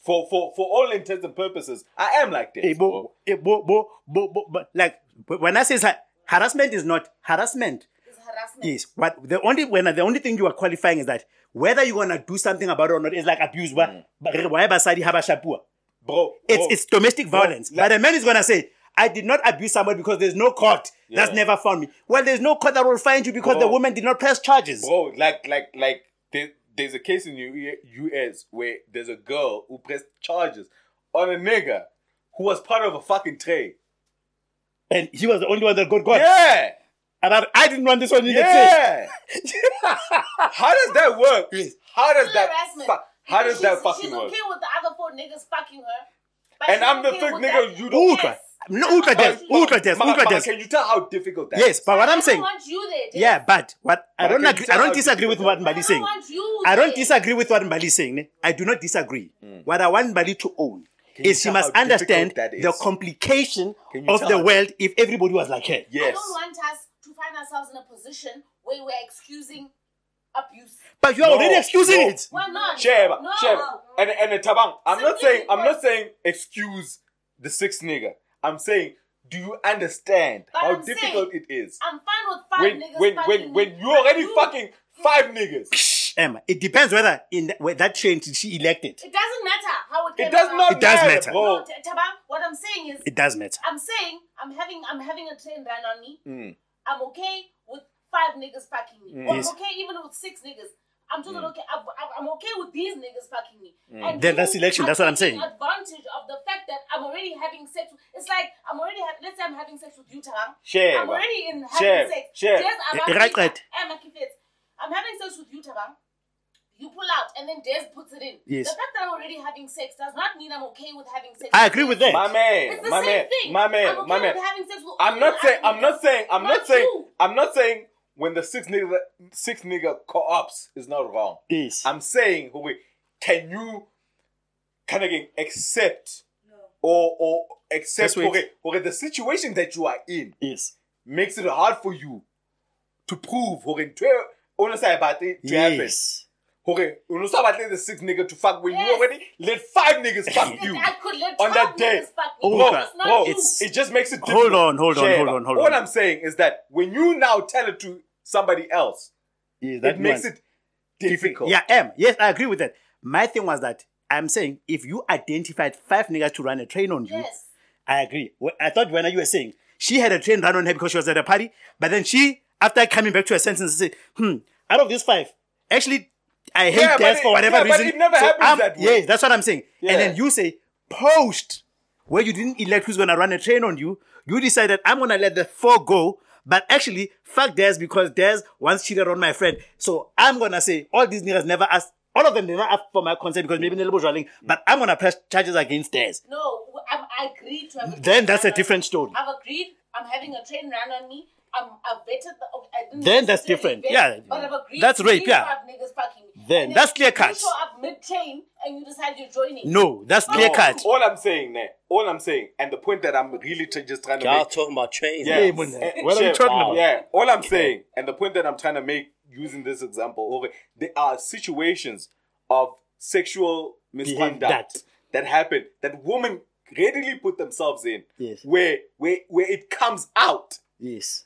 For for for all intents and purposes, I am like this.
Eh, bo- eh, bo- bo- bo- bo- but like when I say it's harassment is not harassment.
It's harassment.
Yes, but the only when the only thing you are qualifying is that whether you're gonna do something about it or not is like abuse. But but why basadi haba shapua?
bro,
It's
bro,
it's domestic violence.
like-
but the man is gonna say, I did not abuse somebody because there's no court that's never found me. Well, there's no court that will find you because
Bro.
the woman did not press charges.
bro, like like like there, there's a case in the U.S. where there's a girl who pressed charges on a nigga who was part of a fucking trade.
And he was the only one that got caught.
Yeah,
And I, I didn't want this one in the trade.
yeah. How does that work?
Yes.
How does that? Fu- how
Because
does that
she's,
fucking
she's
work?
She's okay with the other four niggas fucking her.
And I'm the
okay
third
with
nigga
that-
you don't-
Ultra.
Yes.
No, ultra des,
Ma-
ultra des,
ma-
ultra
ma-
des.
Can you tell how difficult that
Yes,
is?
but what
I
I'm
don't
saying,
want you there. Des.
yeah, but what I don't
can you
agree,
tell
I
how
don't disagree with what
difficult
Mbali is saying.
want you
I don't
there.
disagree with what Mbali is saying. ne? I do not disagree. Hmm. What I want Mbali to own
you
is she
tell
must
how
understand
difficult
the complication
Can you
of
tell
the
how-
world if everybody was like her.
I
Yes.
don't want us to find ourselves in a position where we're excusing abuse.
But you are
No,
already excusing
no.
it.
Why not?
Sheba,
no.
Sheba, and and the tabang. I'm not
Simply
saying I'm not
because-
saying excuse the sixth nigga. I'm saying, do you understand
But
how
I'm
difficult
saying-
it is
I'm fine with five
when
niggas
when when when you
but
already
you-
fucking five niggas?
Shh, Emma, it depends whether in that, where that train she elected.
It doesn't matter how it came
It does
about.
not
It does
matter,
matter.
No, T- Tabang, what I'm saying is,
It does matter.
I'm saying I'm having I'm having a train run on me.
Mm.
I'm okay with five niggas fucking me. Or
Yes.
I'm okay even with six niggas. I'm totally okay. I'm, I'm- I'm okay with these niggas fucking me.
Mm.
And
Then that's election, that's what I'm saying.
Advantage of the fact that I'm already having sex. With, it's like I'm already. Ha- let's say I'm having sex with you, Tarang.
Share,
I'm already in having
Share,
sex.
share.
Des, I'm
Eh, right, right.
I'm I'm having sex with you, Tarang. You pull out and then Des puts it in.
Yes.
The fact that I'm already having sex does not mean I'm okay with having sex.
I agree with that.
My man,
It's the
my
same
man,
thing.
my man,
I'm okay
my man.
with having sex with
I'm not saying. I'm not saying. I'm not
not
saying. I'm not saying when the six nigga six nigga co-ops is not wrong.
Yes.
I'm saying, wait, can you kind of accept or or accept
Let's wait.
okay, okay, the situation that you are in
yes.
makes it hard for you to prove okay, to honestly about it to happen.
Yes.
Okay, you know so about the six nigga to fuck when you already let five niggas fuck you.
I could let
On that day.
niggas fuck
Oh.
Bro,
Okay.
It's not
bro.
It's-
it just makes it Difficult.
Hold on, hold on, hold on, hold on.
What I'm saying is that when you now tell it to somebody else,
Yes, that
it makes
one.
it difficult.
Yeah, M. Yes, I agree with that. My thing was that I'm saying if you identified five niggas to run a train on you,
Yes.
I agree. Wh- I thought when you were saying she had a train run on her because she was at a party, but then she, after coming back to her sentence, said, "Hmm, out of these five, actually, I hate
Yeah, but
for whatever
yeah, but
reason."
it never happens
I'm-
that way.
Yeah, that's what I'm saying.
Yeah.
And then you say post where you didn't elect who's gonna run a train on you. You decided I'm gonna let the four go. But actually, fuck Des because Des once cheated on my friend. So I'm gonna say all these niggas never asked. All of them did not ask for my consent because maybe they're bourgeoising. But I'm gonna press charges against Des.
No, I'm, I agreed to have a
Then that's a different story.
I've agreed. I'm having a train run on me. I'm, I've vetted the. I
Then that's different.
vet,
Yeah.
But I've agreed.
That's
to
rape, yeah.
five niggas fucking me.
Then that's clear cut.
You show up mid train and you decide you're joining.
No, that's clear cut.
All I'm saying, ne, all I'm saying, and the point that I'm really t- just trying to
Y'all
make.
talking about trains.
Yeah,
Yeah, what are you talking about?
Yeah, all I'm saying, and the point that I'm trying to make using this example, okay, there are situations of sexual misconduct that happen that women readily put themselves in,
Yes.
where where where it comes out,
Yes.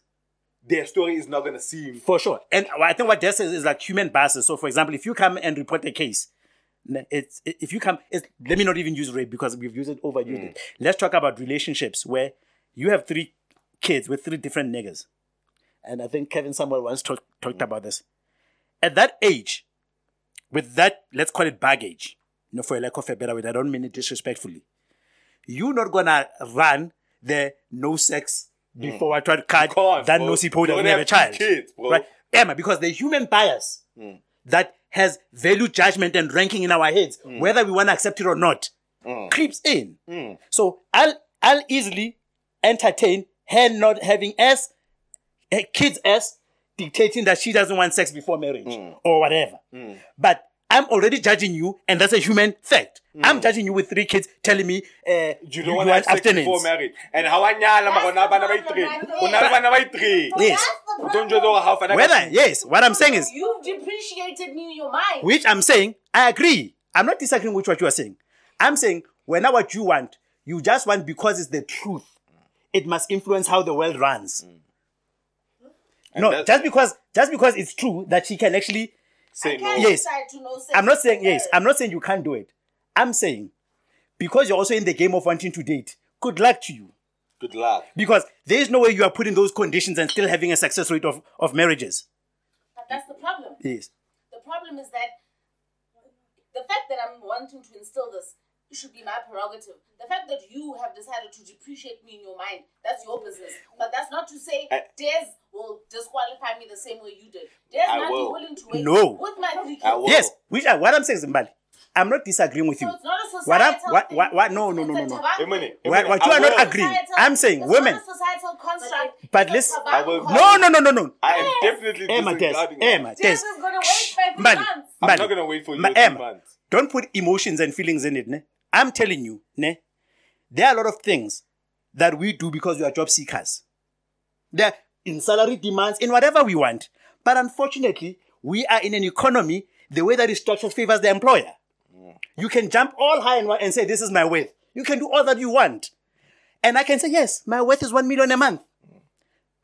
Their story is not gonna seem.
For sure. And I think what Des says is like human biases. So, for example, if you come and report a case, it's if you come, it's, let me not even use rape because we've used it, overused it. Mm. Let's talk about relationships where you have three kids with three different niggas. And I think Kevin Samuel once talk, talked mm. about this. At that age, with that, let's call it baggage, you know, for a lack of a better word, I don't mean it disrespectfully. You're not gonna run the no sex Mm. before I try to cut
can't,
that
bro.
no see
You're
and have a child.
kids.
Right? Emma, because the human bias mm. that has value judgment and ranking in our heads, mm. whether we want to accept it or not, creeps in. So I'll I'll easily entertain her not having S, her kids S, dictating that she doesn't want sex before marriage
Mm.
or whatever. But I'm already judging you, and that's a human fact. I'm judging you with three kids, telling me uh,
Mm. You don't want to have sex before marriage. And how I nyala mara ona bana ba i-three. O na le bana ba i-three.
Yes.
O tlo njwetsa hore ha o fana
Whether yes, what I'm saying is,
You've depreciated me in your mind.
which I'm saying, I agree. I'm not disagreeing with what you are saying. I'm saying, when now what you want, you just want because it's the truth. It must influence how the world runs.
And
No, just because just because it's true that she can actually.
say no.
Yes.
to know
I'm not saying yes. I'm not saying you can't do it. I'm saying because you're also in the game of wanting to date. Good luck to you.
Good luck.
Because there is no way you are putting those conditions and still having a success rate of, of marriages.
But that's the problem.
Yes.
The problem is that the fact that I'm wanting to instill this should be my prerogative. The fact that you have decided to depreciate me in your mind, that's your business. But that's not to say
I-
Des will disqualify me the same way you did. Des
I
might be
will.
willing to wait
No.
with my three kids.
Yes. Which are, what I'm saying is Mbali, I'm not disagreeing with you.
So it's not a
What I'm what what, what no no
It's
no no no.
tabak
Emily,
thing.
What, what you are not agreeing. I'm saying
it's
women.
Not a societal construct.
But
It's a
listen-
tabak
will-
No no no no no.
I am definitely
Emma, Des,
disregarding that.
Emma,
Des
Des.
is gonna wait for three
Mbali,
months.
I'm
Mbali.
not gonna wait for you
Ma- Emma. Don't put emotions and feelings in it. Ne? I'm telling you, ne? there are a lot of things that we do because we are job seekers. They're in salary demands, in whatever we want. But unfortunately, we are in an economy, the way that is structured favors the employer. You can jump all high and, and say, This is my worth. You can do all that you want. And I can say, Yes, my worth is one million a month.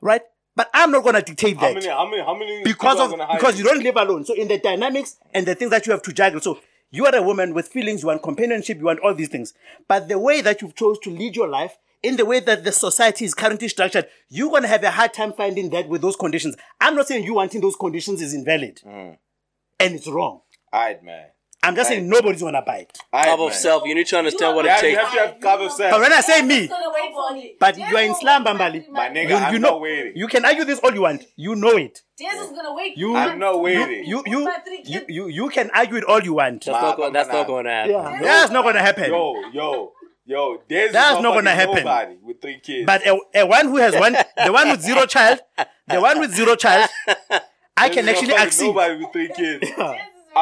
Right? But I'm not going to dictate
How
that
many? How many? How many?
because of because you don't live alone. So in the dynamics and the things that you have to juggle. So you are a woman with feelings, you want companionship, you want all these things. But the way that you've chose to lead your life, in the way that the society is currently structured, you're gonna have a hard time finding that with those conditions. I'm not saying you wanting those conditions is invalid.
Mm.
And it's wrong.
Alright, man.
I'm just saying nobody's gonna buy it.
Alright,
Love of
man.
self. You need to understand what it
Yeah, you
takes.
have to have cover self.
But when I say me,
Des gonna wait for me.
But you are in
will
slumber,
wait for
Mbali.
three
My nigga,
you,
I'm
you
not
know
waiting.
you can argue this all you want. You know it.
Des is gonna wait.
You
three
I'm not waiting.
you
With
you you, you you can argue it all you want.
That's not going. That's not going to happen.
Yeah, that's not gonna happen.
Yo, yo, yo. There's
That's not gonna happen.
Nobody with three kids.
But a, a one who has one, the one with zero child, the one with zero child, I
There's
can actually
fucking
accede.
Nobody with three kids.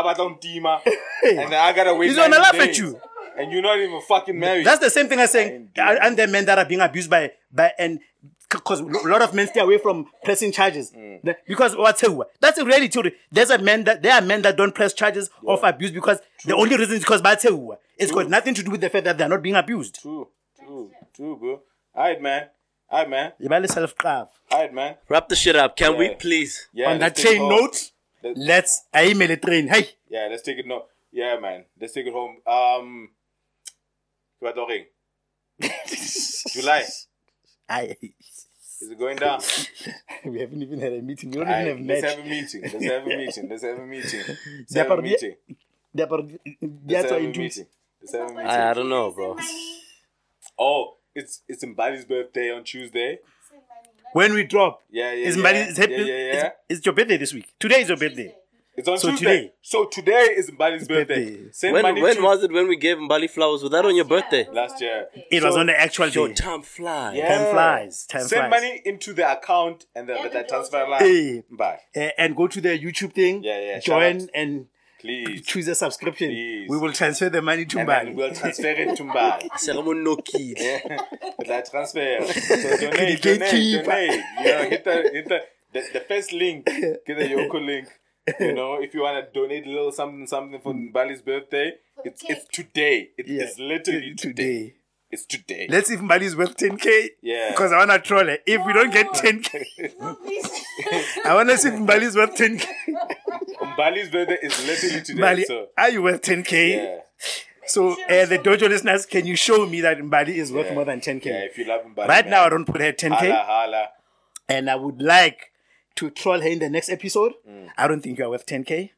Abaton Tima. And then I gotta wait.
He's gonna
90
laugh at you.
And you're not even fucking married.
That's the same thing as saying,
Indeed.
and the men that are being abused by, by and because a lot of men stay away from pressing charges
Mm.
Because what's that's a reality. There's a men that there are men that don't press charges of abuse because the only reason is because batsewa. It's got nothing to do with the fact that they're not being abused.
true, true, true, bro. Alright, man. Alright, man.
You better self-carve.
Alright, man.
Wrap the shit up. Can we please?
Yeah.
On that
let's
chain
home.
note,
Let-
let's I email a train. Hey,
Yeah, let's take it. No, yeah, man. Let's take it home. Um, what talking? July.
I,
Is it going down?
we haven't even had a meeting. We don't
Aye,
even have
let's
met.
have a meeting. Let's have a meeting. Let's have a meeting. Let's have a meeting.
They're part-
Let's
That's
have
what
a
it is.
meeting. Let's have a meeting.
I, I don't know, bro.
Oh, it's it's Mbali's birthday on Tuesday.
When we drop,
Yeah, yeah,
is
yeah.
Mbali- is
yeah,
happy-
yeah, yeah.
It's, it's your birthday this week. Today is your birthday.
It's on
So
Tuesday.
today-
So today is Mbali's birthday.
birthday.
Send
When
money
when
to
was it when we gave Mbali flowers? Was that on your birthday?
last year.
It was
So-
on the actual
Yo,
day.
time flies.
Yeah.
Time flies. Time
Send
flies.
money into the account and the,
Yeah,
the,
the
transfer
bill.
line.
Hey.
Bye.
Uh, and go to the YouTube thing.
Yeah, yeah, shout
Join
out.
and
Please.
choose a subscription.
Please.
We will transfer the money to
And
Mbali.
we'll transfer it to Mbali.
Ceremony no kid.
Like transfer. So donate,
The
donate, donate. You know, hit the hit the, the, the first link. Get the Yoco link. You know, if you want to donate a little something, something for Mbali's birthday, it's it's today. It,
Yeah.
It's literally today.
today.
It's today.
Let's see if Mbali is worth 10k.
Yeah.
Because I want to troll it. If we don't get 10k, I want to see if Mbali is worth 10k.
Mbali's birthday is literally today.
Mbali,
so
are you worth 10k?
yeah,
So, uh, the dojo listeners, can you show me that Mbali is worth
Yeah.
more than 10k?
yeah. If you love Mbali,
right
man,
now, I don't put her 10k.
Hala hala.
and I would like to troll her in the next episode.
Mm.
I don't think you are worth 10k.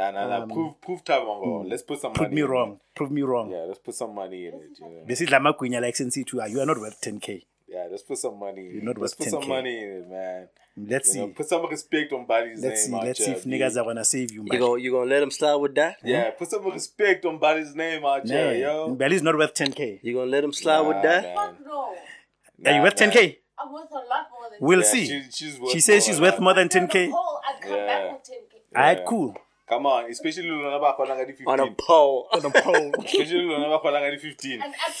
Nah, nah, nah. prove, prove time, Mango. Let's put some
Um, Prove
money.
me
in
wrong.
it.
Prove me wrong.
Yeah, let's put some money in it. You know?
This is Lama Queen like Sensi too. You are not worth 10k.
Yeah, let's put some money.
You're
it.
not
let's
worth
put some
10K.
money in it, man.
Let's
You know,
see.
put some respect on Buddy's
Let's see.
name. out
Let's see if
B.
niggas are gonna save you,
You
man.
gonna you gonna let him slide with that?
Yeah, put some respect on Buddy's name out here,
Man,
yo.
Mbali's not worth 10k.
You gonna let him slide with that?
man.
Fuck no.
Are you
Nah,
worth
man.
10k?
I'm worth a lot more than
We'll
Yeah,
see.
She, she's worth
She says
more
she's worth more than 10k.
whole, I'd come
Yeah.
back with 10k.
Alright, cool.
Come on, especially lona ba kgonang ka di
On a
15.
pole.
On the pole.
Especially lona ba kgonang ka di 15.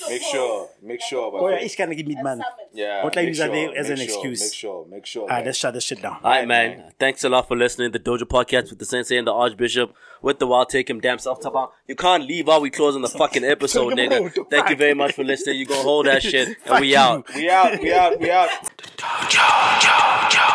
Make sure, make sure.
Oh, yeah,
but-
each kind of give me
At
man.
Yeah.
What I
make
use that
sure,
day as an
sure,
excuse.
Make sure, make sure.
Alright, let's shut this shit down.
All right, man. Thanks a lot for listening to the Dojo Podcast with the Sensei and the Archbishop with the Wild Take Him Damn Self Tapa. You can't leave while we closing the fucking episode,
Take 'em out,
nigga. Thank you very much for listening. You gonna hold that shit, and we out.
We out, we out, we out.
Dojo.